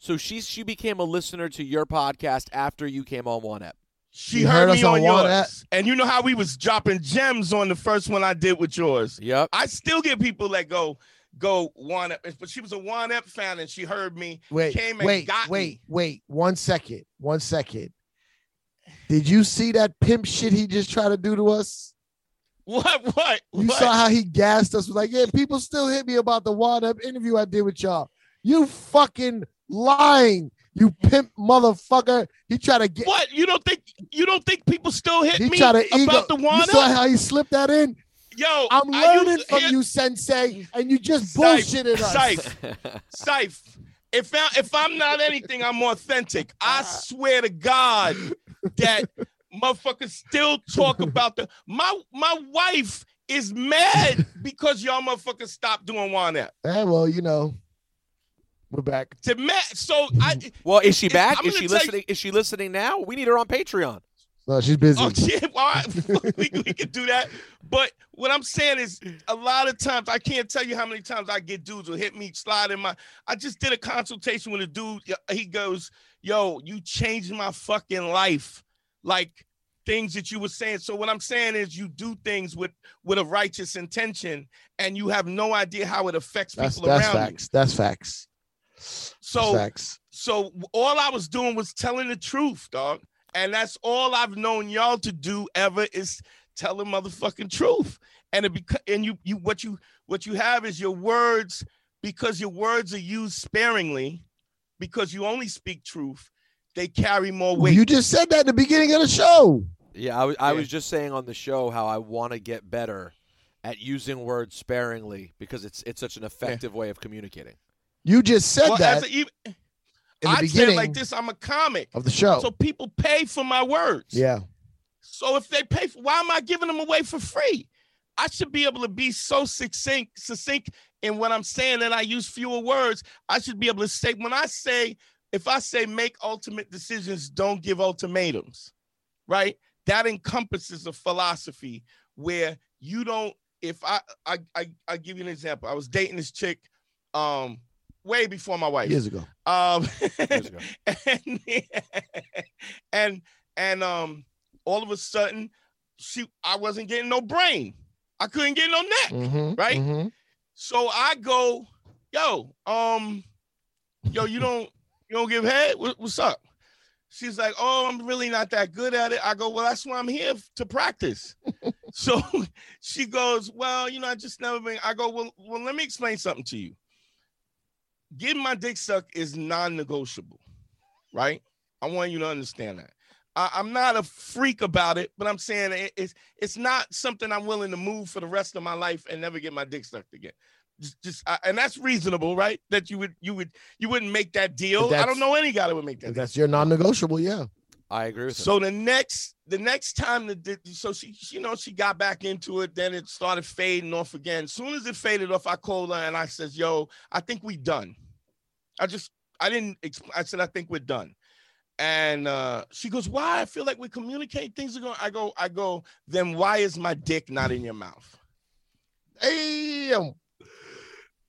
So she she became a listener to your podcast after you came on Juan Ep. She You heard, heard me us on on One yours. And you know how we was dropping gems on the first one I did with yours. Yep. I still get people that go, go one up. But she was a one up fan and she heard me. Wait, Came and wait, got me. wait, wait. One second. One second. Did you see that pimp shit he just tried to do to us? What? What? You what? saw how he gassed us. Was like, yeah, people still hit me about the wad up interview I did with y'all. You fucking lying, you pimp motherfucker. He tried to get. What? You don't think you don't think people still hit He me tried to ego. about the You one saw how he slipped that in. Yo, I'm learning used- from you, Sensei, and you just Syph, bullshitted us. Syph, [laughs] Syph, if I, if I'm not anything, I'm authentic. [laughs] I swear to God that motherfuckers still talk [laughs] about the my my wife is mad because y'all motherfuckers stopped doing one that. Eh, well, you know, we're back. To Matt. so I Well, is she back? I'm Is she tell you- listening? Is she listening now? We need her on Patreon. No, she's busy. oh shit, all right, we, we can do that. But what I'm saying is, a lot of times I can't tell you how many times I get dudes who hit me, slide in my. I just did a consultation with a dude. He goes, "Yo, you changed my fucking life." Like things that you were saying. So what I'm saying is, you do things with with a righteous intention, and you have no idea how it affects That's people that's around facts. That's facts. You. So That's facts. so all I was doing was telling the truth, dog. And that's all I've known y'all to do ever is tell the motherfucking truth. And it beca- and you you what you what you have is your words because your words are used sparingly because you only speak truth. They carry more weight. You just said that at the beginning of the show. Yeah, I was I Yeah. was just saying on the show how I want to get better at using words sparingly because it's it's such an effective way of communicating. You just said well, that as a, even, in the I it like this. I'm a comic, of the show. so people pay for my words. yeah. So if they pay for, why am I giving them away for free? I should be able to be so succinct, succinct in what I'm saying that I use fewer words. I should be able to say when I say, if I say make ultimate decisions, don't give ultimatums, right? That encompasses a philosophy where you don't. If I I I, I give you an example. I was dating this chick, um, way before my wife. Years ago. Um, Years ago. [laughs] and, and and um, all of a sudden, she I wasn't getting no brain. I couldn't get no neck. Mhm, Right? mhm. So I go, yo, um, yo, you don't you don't give head? What- what's up? She's like, oh, I'm really not that good at it. I go, well, that's why I'm here to practice. [laughs] so [laughs] she goes, well, you know, I just never been. I go, well, well, let me explain something to you. Getting my dick sucked is non-negotiable, right? I want you to understand that. I, I'm not a freak about it, but I'm saying it- it's it's not something I'm willing to move for the rest of my life and never get my dick sucked again. Just, just uh, and that's reasonable, right? That you would you would you wouldn't make that deal. I don't know any guy that would make that. If deal. that's your non-negotiable, yeah. I agree with him. So the next the next time the so she you know she got back into it, then it started fading off again. As soon as it faded off, I called her and I says, "Yo, I think we done." I just I didn't I said I think we're done. And uh, she goes, "Why? I feel like we communicate things are going." I go, "I go." Then why is my dick not in your mouth? Damn.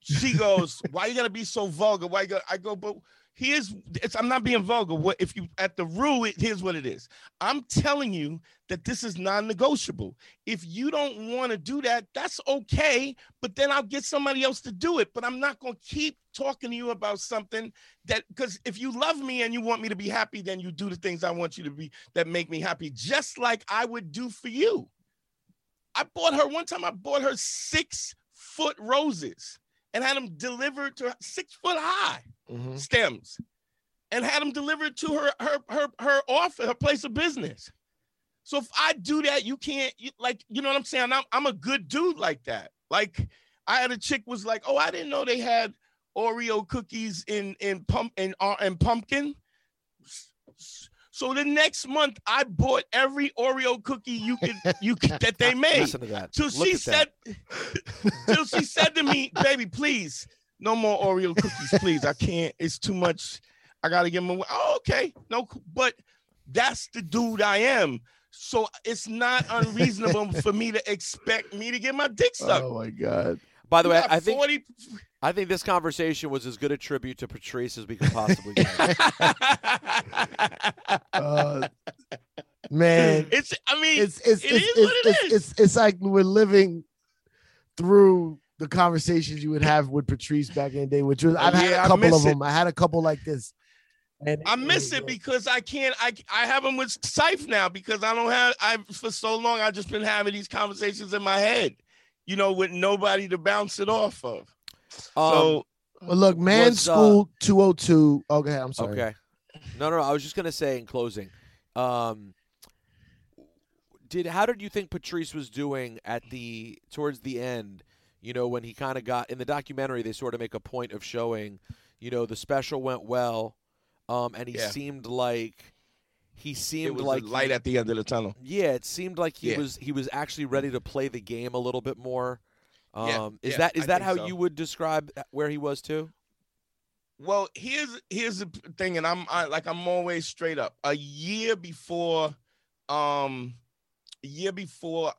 She goes, "Why you gotta be so vulgar? Why you gotta, I go, but here's it's I'm not being vulgar. What if you at the rule? Here's what it is. I'm telling you that this is non-negotiable. If you don't want to do that, that's okay. But then I'll get somebody else to do it. But I'm not gonna keep talking to you about something that because if you love me and you want me to be happy, then you do the things I want you to be that make me happy, just like I would do for you. I bought her one time. I bought her six foot roses and had them delivered to her six foot high Mhm. stems and had them delivered to her her her her office her place of business. So if i do that you can't you, like you know what i'm saying? I'm, I'm a good dude like that. Like i had a chick was like oh i didn't know they had oreo cookies in in pump in uh, in pumpkin so the next month i bought every oreo cookie you could you could that they [laughs] made Listen to that. till Look she said, that. till she said to me, "Baby, please, no more Oreo cookies, please. I can't. It's too much. I gotta give them away." Oh, okay, no, but that's the dude I am. So it's not unreasonable [laughs] for me to expect me to get my dick sucked. Oh my god. By the way, I think 40 I think this conversation was as good a tribute to Patrice as we could possibly get. [laughs] Uh, man, it's. I mean, it's it's it it's is it's, what it it's, is. it's it's like we're living through the conversations you would have with Patrice back in the day, which was I've had Yeah, I a couple miss of it. them. I had a couple like this. And I miss it because I can't. I I have them with Syph now because I don't have. I for so long I've just been having these conversations in my head, you know, with nobody to bounce it off of. Um, so well, look, man, was, uh, school two hundred two. Okay, I'm sorry. Okay. No, no, no. I was just gonna say in closing, um, did how did you think Patrice was doing at the towards the end? You know, when he kind of got in the documentary, they sort of make a point of showing, you know, the special went well, um, and he Yeah. seemed like he it seemed was like light he, at the end of the tunnel. yeah, it seemed like he Yeah. was he was actually ready to play the game a little bit more. Um, Yeah, is yeah, that is I that how so. you would describe where he was too? Well, here's here's the thing, and I'm I, like I'm always straight up. A year before, um, a year before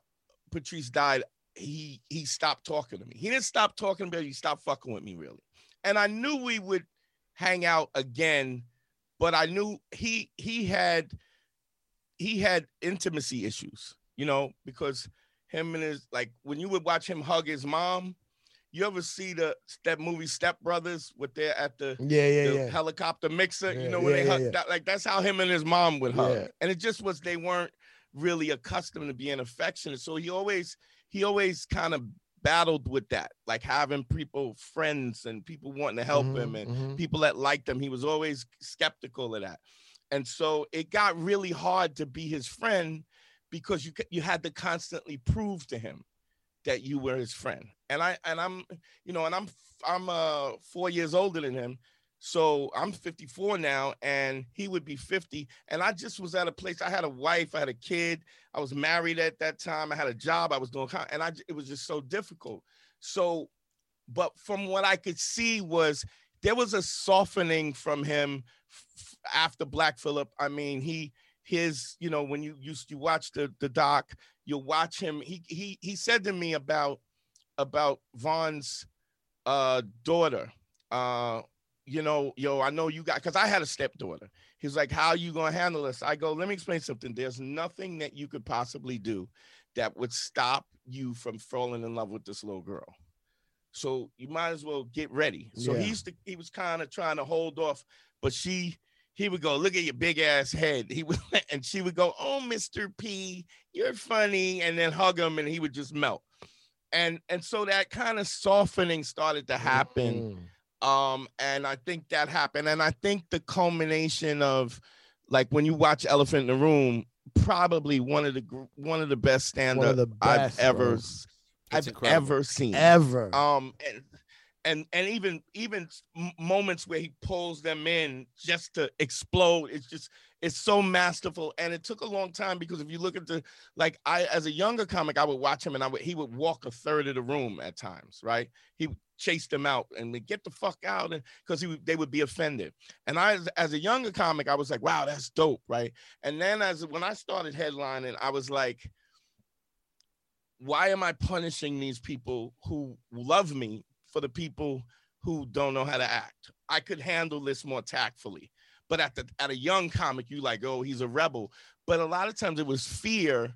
Patrice died, he he stopped talking to me. He didn't stop talking to me. He stopped fucking with me really, and I knew we would hang out again, but I knew he he had he had intimacy issues, you know, because him and his like when you would watch him hug his mom. You ever see the that movie Step Brothers with they're at the Yeah, yeah, the yeah. helicopter mixer. Yeah, you know when yeah, they hug that, like that's how him and his mom would hug. And it just was they weren't really accustomed to being affectionate. So he always he always kind of battled with that, like having people friends and people wanting to help him Mhm, and mhm. people that liked him. He was always skeptical of that. And so it got really hard to be his friend because you you had to constantly prove to him that you were his friend. And I and I'm you know and I'm I'm uh 4 years older than him. So I'm 54 now and he would be 50 and I just was at a place I had a wife, I had a kid, I was married at that time, I had a job, I was doing and I it was just so difficult. So but from what I could see was there was a softening from him after Black Phillip. I mean, he his you know when you used you watch the the doc, you'll watch him. He he he said to me about about Vaughn's uh daughter. Uh, you know, yo, I know you got because I had a stepdaughter. He's like, how you gonna handle this? I go, let me explain something. There's nothing that you could possibly do that would stop you from falling in love with this little girl. So you might as well get ready. So Yeah. he used to, he was kind of trying to hold off, but she, he would go, look at your big ass head. He would, [laughs] and she would go, oh, Mr. P, you're funny, and then hug him, and he would just melt. And and so that kind of softening started to happen Mhm. um and i think that happened and i think the culmination of like when you watch elephant in the room probably one of the one of the best One stand-up the i've ever bro. i've incredible. ever seen ever. um and and and even even moments where he pulls them in just to explode it's just it's so masterful. And it took a long time because if you look at the like i as a younger comic i would watch him and i would he would walk a third of the room at times right? He chased them out and would get the fuck out and because he they would be offended. And i as a younger comic i was like wow that's dope right? And then as when i started headlining i was like why am i punishing these people who love me for the people who don't know how to act. I could handle this more tactfully. But at the at a young comic, you like, oh, he's a rebel. But a lot of times it was fear.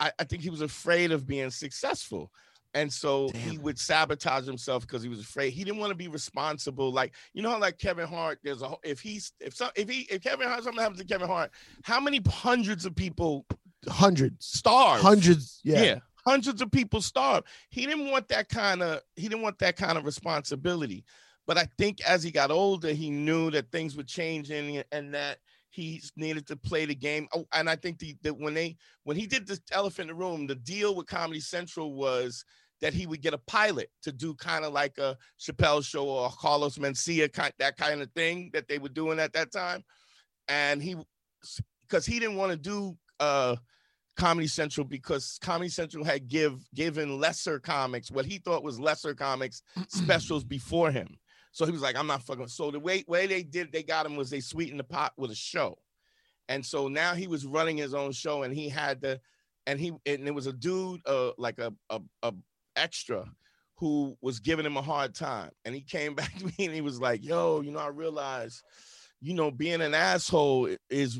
I, I think he was afraid of being successful. And so Damn. he would sabotage himself because he was afraid. He didn't want to be responsible. Like you know, like Kevin Hart. There's a if he's if some if he if Kevin Hart something happens to Kevin Hart, how many hundreds of people hundreds starve hundreds yeah. yeah hundreds of people starved. He didn't want that kind of he didn't want that kind of responsibility. But I think as he got older, he knew that things were changing and that he needed to play the game. Oh, and I think the, that when they when he did the Elephant in the Room, the deal with Comedy Central was that he would get a pilot to do kind of like a Chappelle show or Carlos Mencia, kind that kind of thing that they were doing at that time. And he because he didn't want to do uh Comedy Central because Comedy Central had give given lesser comics what he thought was lesser comics specials [clears throat] before him. So he was like, I'm not fucking. So the way way they did, they got him was they sweetened the pot with a show, and so now he was running his own show, and he had the, and he and there was a dude, uh, like a a, a extra, who was giving him a hard time, and he came [laughs] back to me and he was like, Yo, you know, I realized, you know, being an asshole is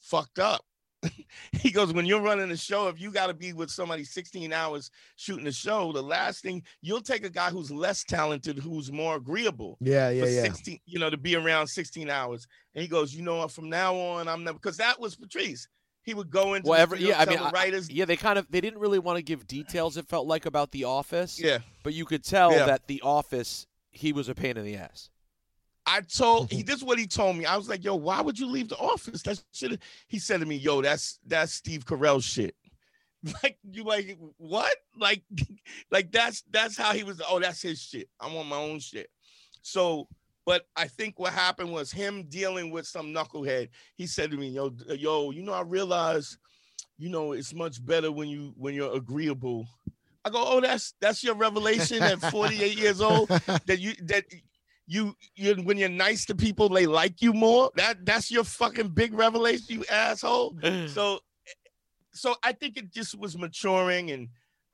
fucked up [laughs] he goes, when you're running a show, if you got to be with somebody 16 hours shooting a show, the last thing you'll take a guy who's less talented, who's more agreeable. Yeah, yeah, yeah. 16, you know, to be around 16 hours. And he goes, you know what? From now on, I'm never because that was Patrice. He would go into well, every, yeah, I mean, writers. I, yeah, they kind of they didn't really want to give details. It felt like about the Office. Yeah, but you could tell yeah. that the Office he was a pain in the ass. I told he mm-hmm. this is what he told me. I was like, yo, why would you leave the office? That shit. He said to me, yo, that's that's Steve Carell shit. [laughs] Like you like what? Like [laughs] like that's that's how he was. Oh, that's his shit. I'm on my own shit. So, but I think what happened was him dealing with some knucklehead. He said to me, yo, yo, you know, I realize, you know, it's much better when you when you're agreeable. I go, oh, that's that's your revelation at 48 years old [laughs] that you that you you when you're nice to people, they like you more. That that's your fucking big revelation, you asshole. [laughs] so so I think it just was maturing and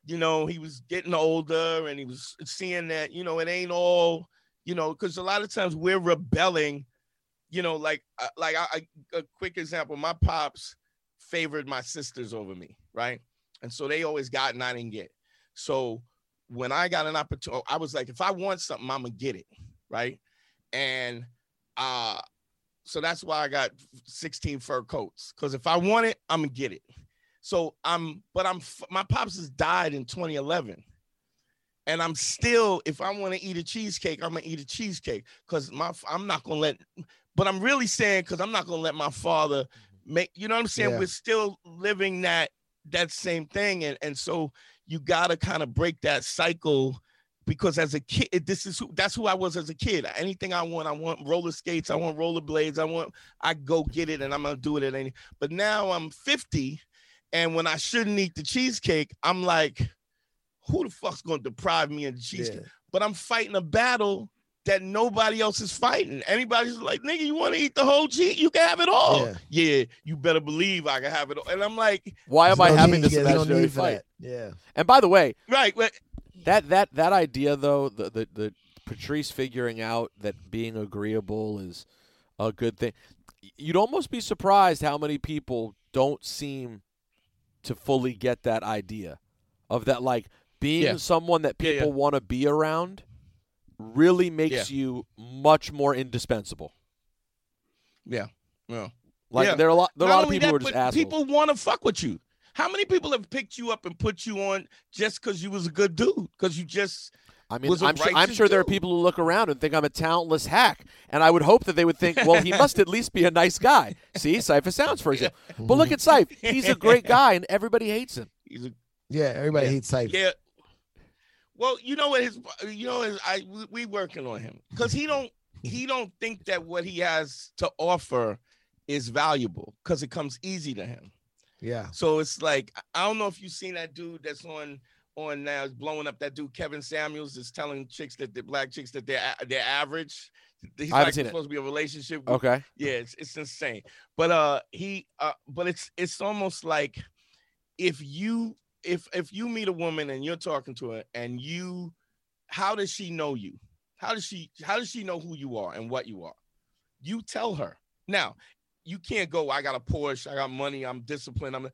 you know, he was getting older and he was seeing that, you know, it ain't all, you know, because a lot of times we're rebelling, you know, like uh, like I, I, a quick example, my pops favored my sisters over me, right? And so they always got and I didn't get. So when I got an opportunity, I was like, if I want something, I'm gonna get it right? And uh so that's why I got 16 fur coats. Because if I want it, I'm gonna get it. So I'm, but I'm my pops has died in 2011. And I'm still, if I want to eat a cheesecake, I'm gonna eat a cheesecake. Cause my I'm not gonna let, but I'm really saying because I'm not gonna let my father make, you know what I'm saying? Yeah. We're still living that that same thing. And and so you gotta kind of break that cycle because as a kid, this is who that's who I was as a kid. Anything I want, I want roller skates, I want roller blades, I want I go get it and I'm gonna do it at any. But now I'm 50, and when I shouldn't eat the cheesecake, I'm like, who the fuck's gonna deprive me of the cheesecake? Yeah. But I'm fighting a battle that nobody else is fighting. Anybody's like, nigga, you want to eat the whole cheese? You can have it all. Yeah. yeah. you better believe I can have it all. And I'm like, why am I having this imaginary fight? Yeah. And by the way, right, but that that that idea though, the, the the Patrice figuring out that being agreeable is a good thing. You'd almost be surprised how many people don't seem to fully get that idea of that like being yeah. someone that people yeah, yeah. want to be around really makes you much more indispensable. Yeah. Yeah. Like there are a lot there are a lot of people that, who are just assholes. People want to fuck with you. How many people have picked you up and put you on just because you was a good dude? Because you just I mean, I'm sure, I'm sure there are people who look around and think I'm a talentless hack, and I would hope that they would think, well, he [laughs] must at least be a nice guy. See, Cipha Sounds, for example. But look at Cipha; [laughs] he's a great guy, and everybody hates him. He's a yeah, everybody yeah, hates Cipha. Yeah. Well, you know what his you know his, I we, we working on him because he don't he don't think that what he has to offer is valuable because it comes easy to him. Yeah. So it's like I don't know if you've seen that dude that's on on now is blowing up. That dude Kevin Samuels is telling chicks that the black chicks that they're they're average. He's I like seen it. supposed to be a relationship. with- Okay. Yeah, it's it's insane. But uh he uh but it's it's almost like if you if if you meet a woman and you're talking to her and you how does she know you? How does she how does she know who you are and what you are? You tell her. Now, you can't go, I got a Porsche, I got money, I'm disciplined, I'm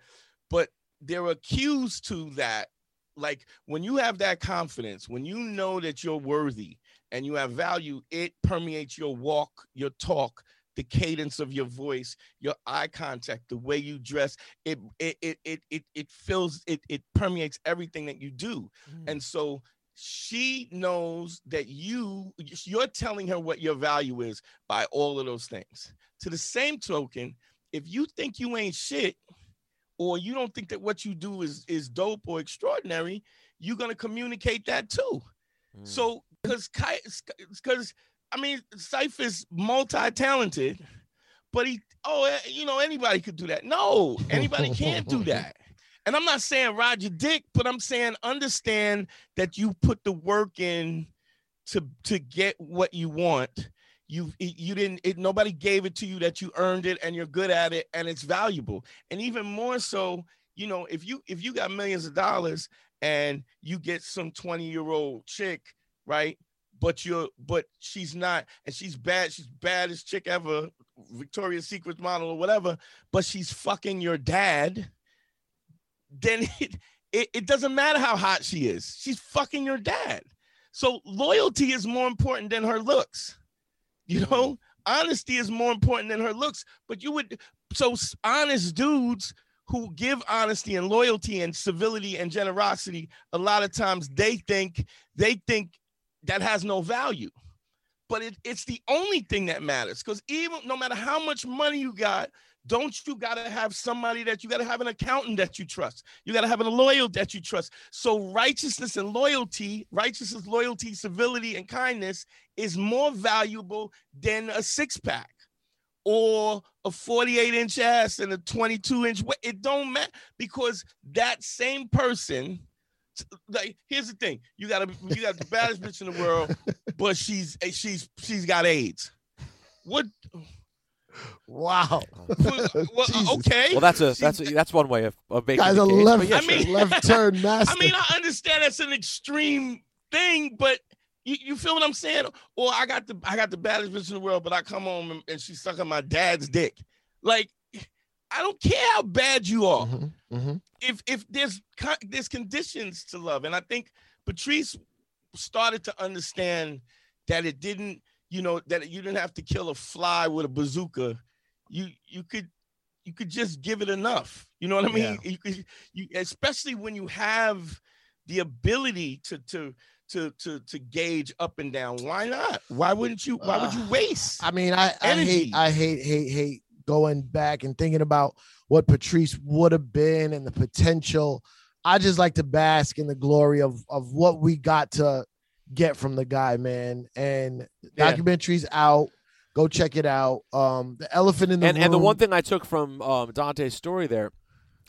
but there are cues to that. Like when you have that confidence, when you know that you're worthy and you have value, it permeates your walk, your talk, the cadence of your voice, your eye contact, the way you dress. It it it it it, it fills it it permeates everything that you do. Mm-hmm. And so she knows that you you're telling her what your value is by all of those things. To the same token, if you think you ain't shit or you don't think that what you do is is dope or extraordinary, you're going to communicate that too. Mm. So cuz cuz I mean Syph is multi-talented, but he oh eh, you know anybody could do that. No, anybody can't do [laughs] that. And I'm not saying your dick, but I'm saying understand that you put the work in to to get what you want. You you didn't it, nobody gave it to you that you earned it and you're good at it and it's valuable. And even more so, you know, if you if you got millions of dollars and you get some 20 year old chick, right? But you're but she's not, and she's bad, she's baddest chick ever, Victoria's Secret model or whatever, but she's fucking your dad then [laughs] it, it, it doesn't matter how hot she is. She's fucking your dad. So loyalty is more important than her looks. You mm-hmm. know, honesty is more important than her looks. But you would so honest dudes who give honesty and loyalty and civility and generosity, a lot of times they think they think that has no value. But it, it's the only thing that matters because even no matter how much money you got, don't you got to have somebody that you got to have an accountant that you trust. You got to have a loyal that you trust. So righteousness and loyalty righteousness loyalty civility and kindness is more valuable than a six-pack or a 48 inch ass and a 22 inch it don't matter because that same person like here's the thing. You got to you got the baddest bitch in the world [laughs] but she's eh, she's she's got aids. What Wow. well, [laughs] well, Jesus. okay Well, that's a that's a, that's one way of, of making Guy's a case, left, yeah, I mean- sure. [laughs] left turn master. I mean, I understand that's an extreme thing, but you, you feel what I'm saying? Or I got the I got the baddest bitch in the world, but I come home and, and she's sucking my dad's dick. Like, I don't care how bad you are. Mhm, mhm. If if there's co- there's conditions to love, and I think Patrice started to understand that it didn't, you know, that you didn't have to kill a fly with a bazooka. You you could you could just give it enough. You know what I mean? You could you especially when you have the ability to to to to to gauge up and down. Why not? Why wouldn't you? Why would you Uh, waste? I mean, I, I hate, I hate, hate, hate going back and thinking about what Patrice would have been and the potential. I just like to bask in the glory of of what we got to get from the guy, man. And Yeah. documentary's out. Go check it out. Um, the elephant in the and room. and the one thing I took from um, Dante's story there,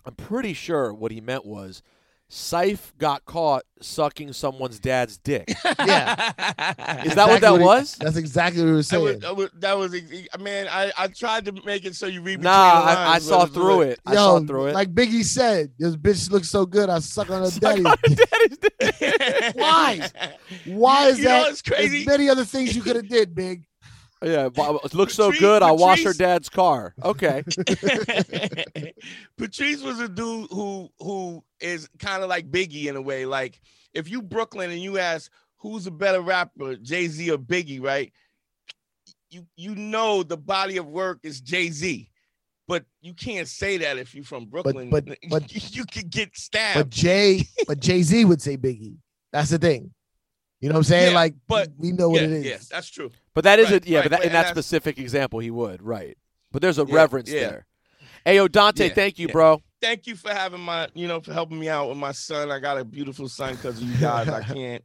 I'm pretty sure what he meant was, Syph got caught sucking someone's dad's dick. [laughs] yeah. Is that what that Exactly he- was? That's exactly what he was That was, saying. that was, that was ex- I mean, I, I tried to make it so you read between Nah, the I, I saw through like- it. I saw through it. like Biggie said, this bitch looks so good. I suck on her [laughs] Suck daddy. on her daddy's dick. [laughs] Why? Why is You know that? what's crazy? There's many other things you could have did, Big. Yeah, it looks so Patrice- good. I'll wash her dad's car. Okay. [laughs] Patrice was a dude who who is kind of like Biggie in a way. Like if you Brooklyn and you ask who's a better rapper, Jay Z or Biggie, right? You you know the body of work is Jay Z, but you can't say that if you're from Brooklyn. but- but- [laughs] but you could get stabbed. But stabbed. Jay, but Jay Z would say Biggie. That's the thing. You know what I'm saying? Yeah, like, but- we know what yeah, it is. yeah, that's true. But that is Right, a yeah, right, but that, but- in that specific example, he would right. But there's a Yeah, reverence yeah. there. Hey, yo, Dante, Yeah, thank you, yeah. bro. thank you for having my, you know, for helping me out with my son. I got a beautiful son because of you guys. I [laughs] can't,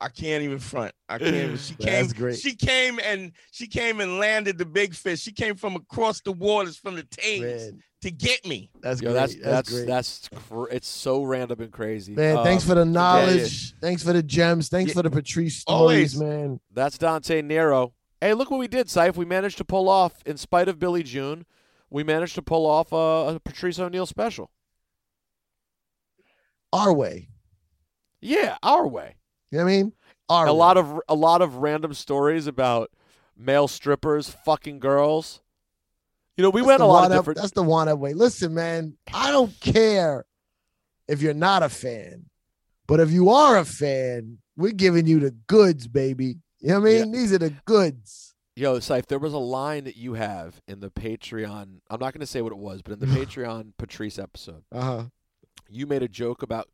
I can't even front. I can't. Even, she came. That's great. She came and she came and landed the big fish. She came from across the waters from the Thames Man, to get me. that's Yo, great. that's that's, that's great. that's cr- it's so random and crazy. Man, thanks Um, for the knowledge. Thanks for the gems. Thanks Yeah. for the Patrice Always. stories, man. That's Dante Nero. Hey, look what we did, Syfe. We managed to pull off, in spite of Billy June, we managed to pull off a, a Patrice O'Neal special. Our way. Yeah, our way. You know what I mean? Our a lot of a lot of random stories about male strippers fucking girls. You know, we That's went a lot of up- different. That's the one way. Listen, man, I don't care if you're not a fan, but if you are a fan, we're giving you the goods, baby. You know what I mean? These are the goods. Yo, Syfe, there was a line that you have in the Patreon. I'm not going to say what it was, but in the [laughs] Patreon Patrice episode, Uh huh. you made a joke about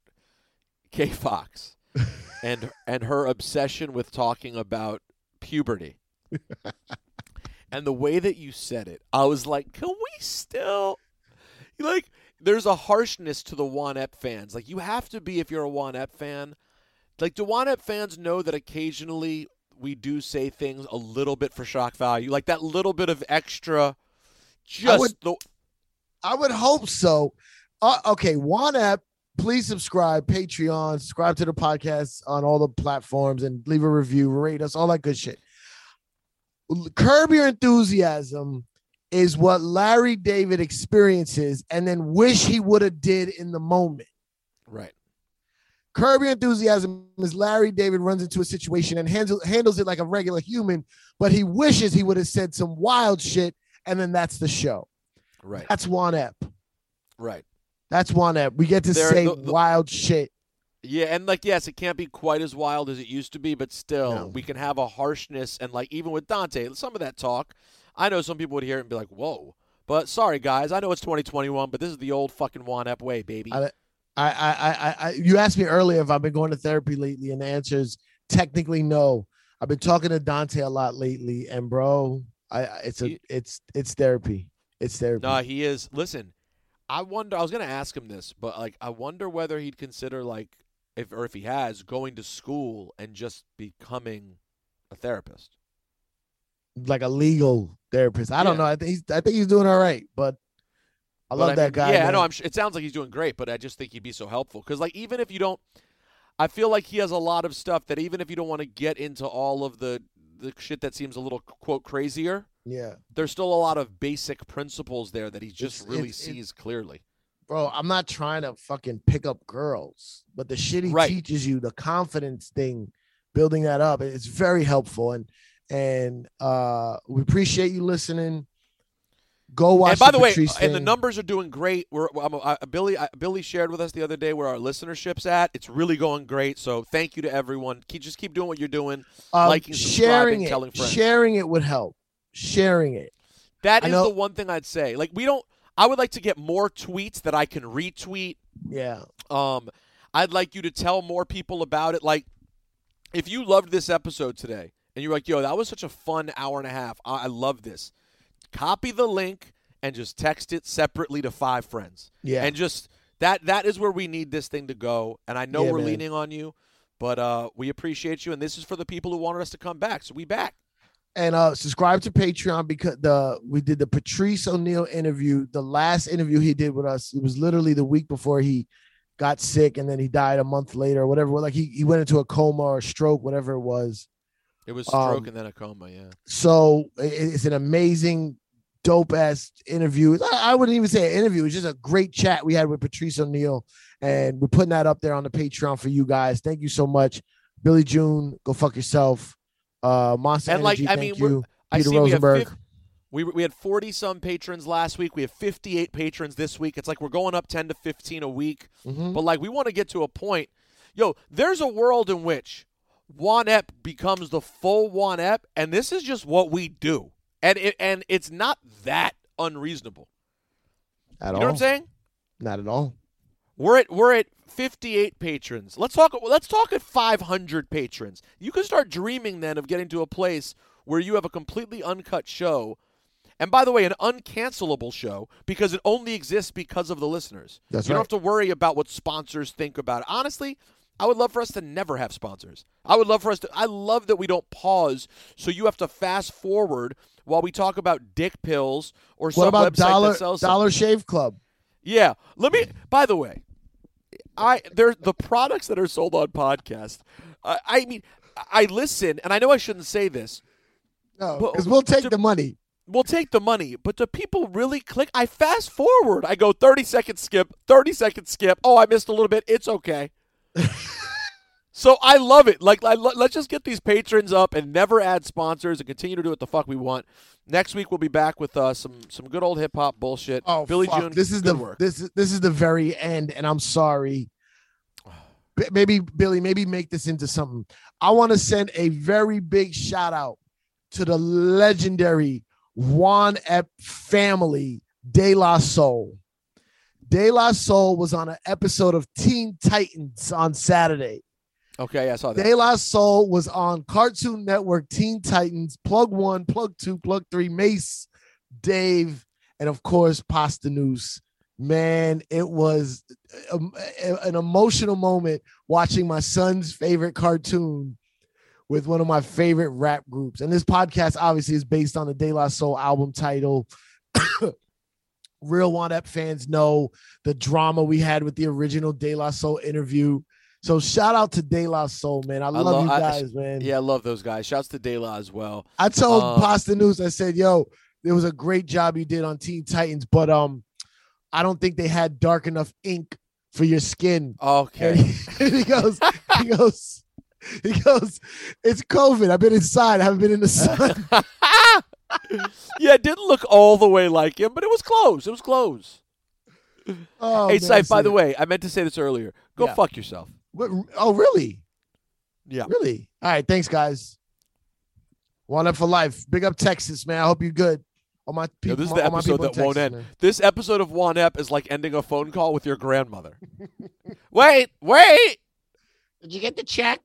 Kay Fox [laughs] and and her obsession with talking about puberty. [laughs] and the way that you said it, I was like, "Can we still like?" There's a harshness to the Juan Ep fans. Like you have to be if you're a Juan Ep fan. Like do Juan Ep fans know that occasionally we do say things a little bit for shock value, like that little bit of extra. Just would- the I would hope so. Uh, okay, Juan Ep. Please subscribe, Patreon, subscribe to the podcast on all the platforms, and leave a review, rate us, all that good shit. Curb your enthusiasm is what Larry David experiences and then wish he would have did in the moment. right. Curb your enthusiasm is Larry David runs into a situation and handles handles it like a regular human, but he wishes he would have said some wild shit, and then that's the show. Right. That's Juan Ep. Right. That's Juan Ep. We get to There- say the- the- wild shit. Yeah, and like yes, it can't be quite as wild as it used to be, but still, No. we can have a harshness and like even with Dante, some of that talk. I know some people would hear it and be like, "Whoa!" But sorry, guys, I know it's 2021, but this is the old fucking one up way, baby. I- I, I, I, you asked me earlier if I've been going to therapy lately, and the answer is technically no. I've been talking to Dante a lot lately, and bro, I, it's a, You- it's, it's therapy. It's therapy. no, he is. Listen, I wonder. I was gonna ask him this, but like, I wonder whether he'd consider like, if or if he has, going to school and just becoming a therapist. like a legal therapist. I don't know. I think he's, I think he's doing all right, but I But love I that mean, guy. Yeah, I know. I'm. Sure, it sounds like he's doing great, but I just think he'd be so helpful because, like, even if you don't, I feel like he has a lot of stuff that even if you don't want to get into all of the the shit that seems a little quote crazier, Yeah, there's still a lot of basic principles there that he just It's- really it's- sees clearly. bro. I'm not trying to fucking pick up girls, but the shit he Right. teaches you, the confidence thing, building that up, it's very helpful. And and uh we appreciate you listening. Go watch. and by the, way, Patrice and the numbers are doing great. We're I'm, I, Billy I, Billy shared with us the other day where our listenership's at. It's really going great. So thank you to everyone. Keep, just keep doing what you're doing. Um, liking, sharing it, telling friends. sharing it would help. Sharing it. That is the one thing I'd say. Like we don't. I would like to get more tweets that I can retweet. Yeah. Um, I'd like you to tell more people about it. Like, if you loved this episode today and you're like, yo, that was such a fun hour and a half, I, I love this, copy the link and just text it separately to five friends. Yeah. And just that that is where we need this thing to go. And I know Yeah, we're man. leaning on you, but uh, we appreciate you. And this is for the people who wanted us to come back. So we back. And uh subscribe to Patreon because the we did the Patrice O'Neal interview, the last interview he did with us. It was literally the week before he got sick and then he died a month later or whatever. Like he, he went into a coma or stroke, whatever it was. It was stroke Um, and then a coma, yeah. So i- it's an amazing, dope ass interview. I I wouldn't even say an interview. It's just a great chat we had with Patrice O'Neal, and we're putting that up there on the Patreon for you guys. Thank you so much, Billy June. Go fuck yourself. Uh, Monster And, like, Energy. I mean, you, I Peter we have Rosenberg. fif- We, we had 40 some patrons last week. We have 58 patrons this week. It's like we're going up 10 to 15 a week. Mhm. But like we want to get to a point. Yo, there's a world in which Juan Ep becomes the full Juan Ep, and this is just what we do. And it, and it's not that unreasonable. At You all? know what I'm saying? Not at all. We're at we're at 58 patrons. Let's talk let's talk at 500 patrons. You can start dreaming then of getting to a place where you have a completely uncut show And by the way, an uncancelable show because it only exists because of the listeners. That's you right. don't have to worry about what sponsors think about it. Honestly, I would love for us to never have sponsors. I would love for us to. I love that we don't pause, so you have to fast forward while we talk about dick pills or What some about website Dollar that sells Dollar something. Shave Club? Yeah. Let me. By the way, I there the products that are sold on podcast. I, I mean, I listen, and I know I shouldn't say this. No, because we'll take to- the money. We'll take the money, but do people really click? I fast forward. I go 30 second skip, 30 second skip. Oh, I missed a little bit. It's okay. [laughs] so I love it. Like, I let's just get these patrons up and never add sponsors and continue to do what the fuck we want. Next week we'll be back with uh, some some good old hip hop bullshit. Oh, Billy fuck. June. This is the work. this is this is the very end, and I'm sorry. B- Maybe Billy, maybe make this into something. I want to send a very big shout out to the legendary Juan Ep family, De La Soul. De La Soul was on an episode of Teen Titans on Saturday. Okay, I saw that. De La Soul was on Cartoon Network, Teen Titans, Plug One, Plug Two, Plug Three, Mace, Dave, and of course Posdnuos. Man, it was um, a- a- an emotional moment watching my son's favorite cartoon with one of my favorite rap groups. And this podcast obviously is based on the De La Soul album title. [coughs] Real Juan Ep fans know the drama we had with the original De La Soul interview. So shout out to De La Soul, man. I love love- you I- guys, man. Yeah, I love those guys. Shouts to De La as well. I told Um, Posdnuos, I said, yo, it was a great job you did on Teen Titans, but um, I don't think they had dark enough ink for your skin. Okay. he, and [laughs] he goes, he [laughs] goes, he goes, it's COVID. I've been inside. I haven't been in the sun. [laughs] yeah, it didn't look all the way like him, but it was close. It was close. Oh, hey, man, by the way, I meant to say this earlier. Go Yeah. fuck yourself. What, oh, really? Yeah. Really? All right. Thanks, guys. One up for life. Big up Texas, man. I hope you're good. All my Yo, this is the all episode people in that won't end. man. This episode of Juan Ep is like ending a phone call with your grandmother. [laughs] wait, wait. Did you get the check?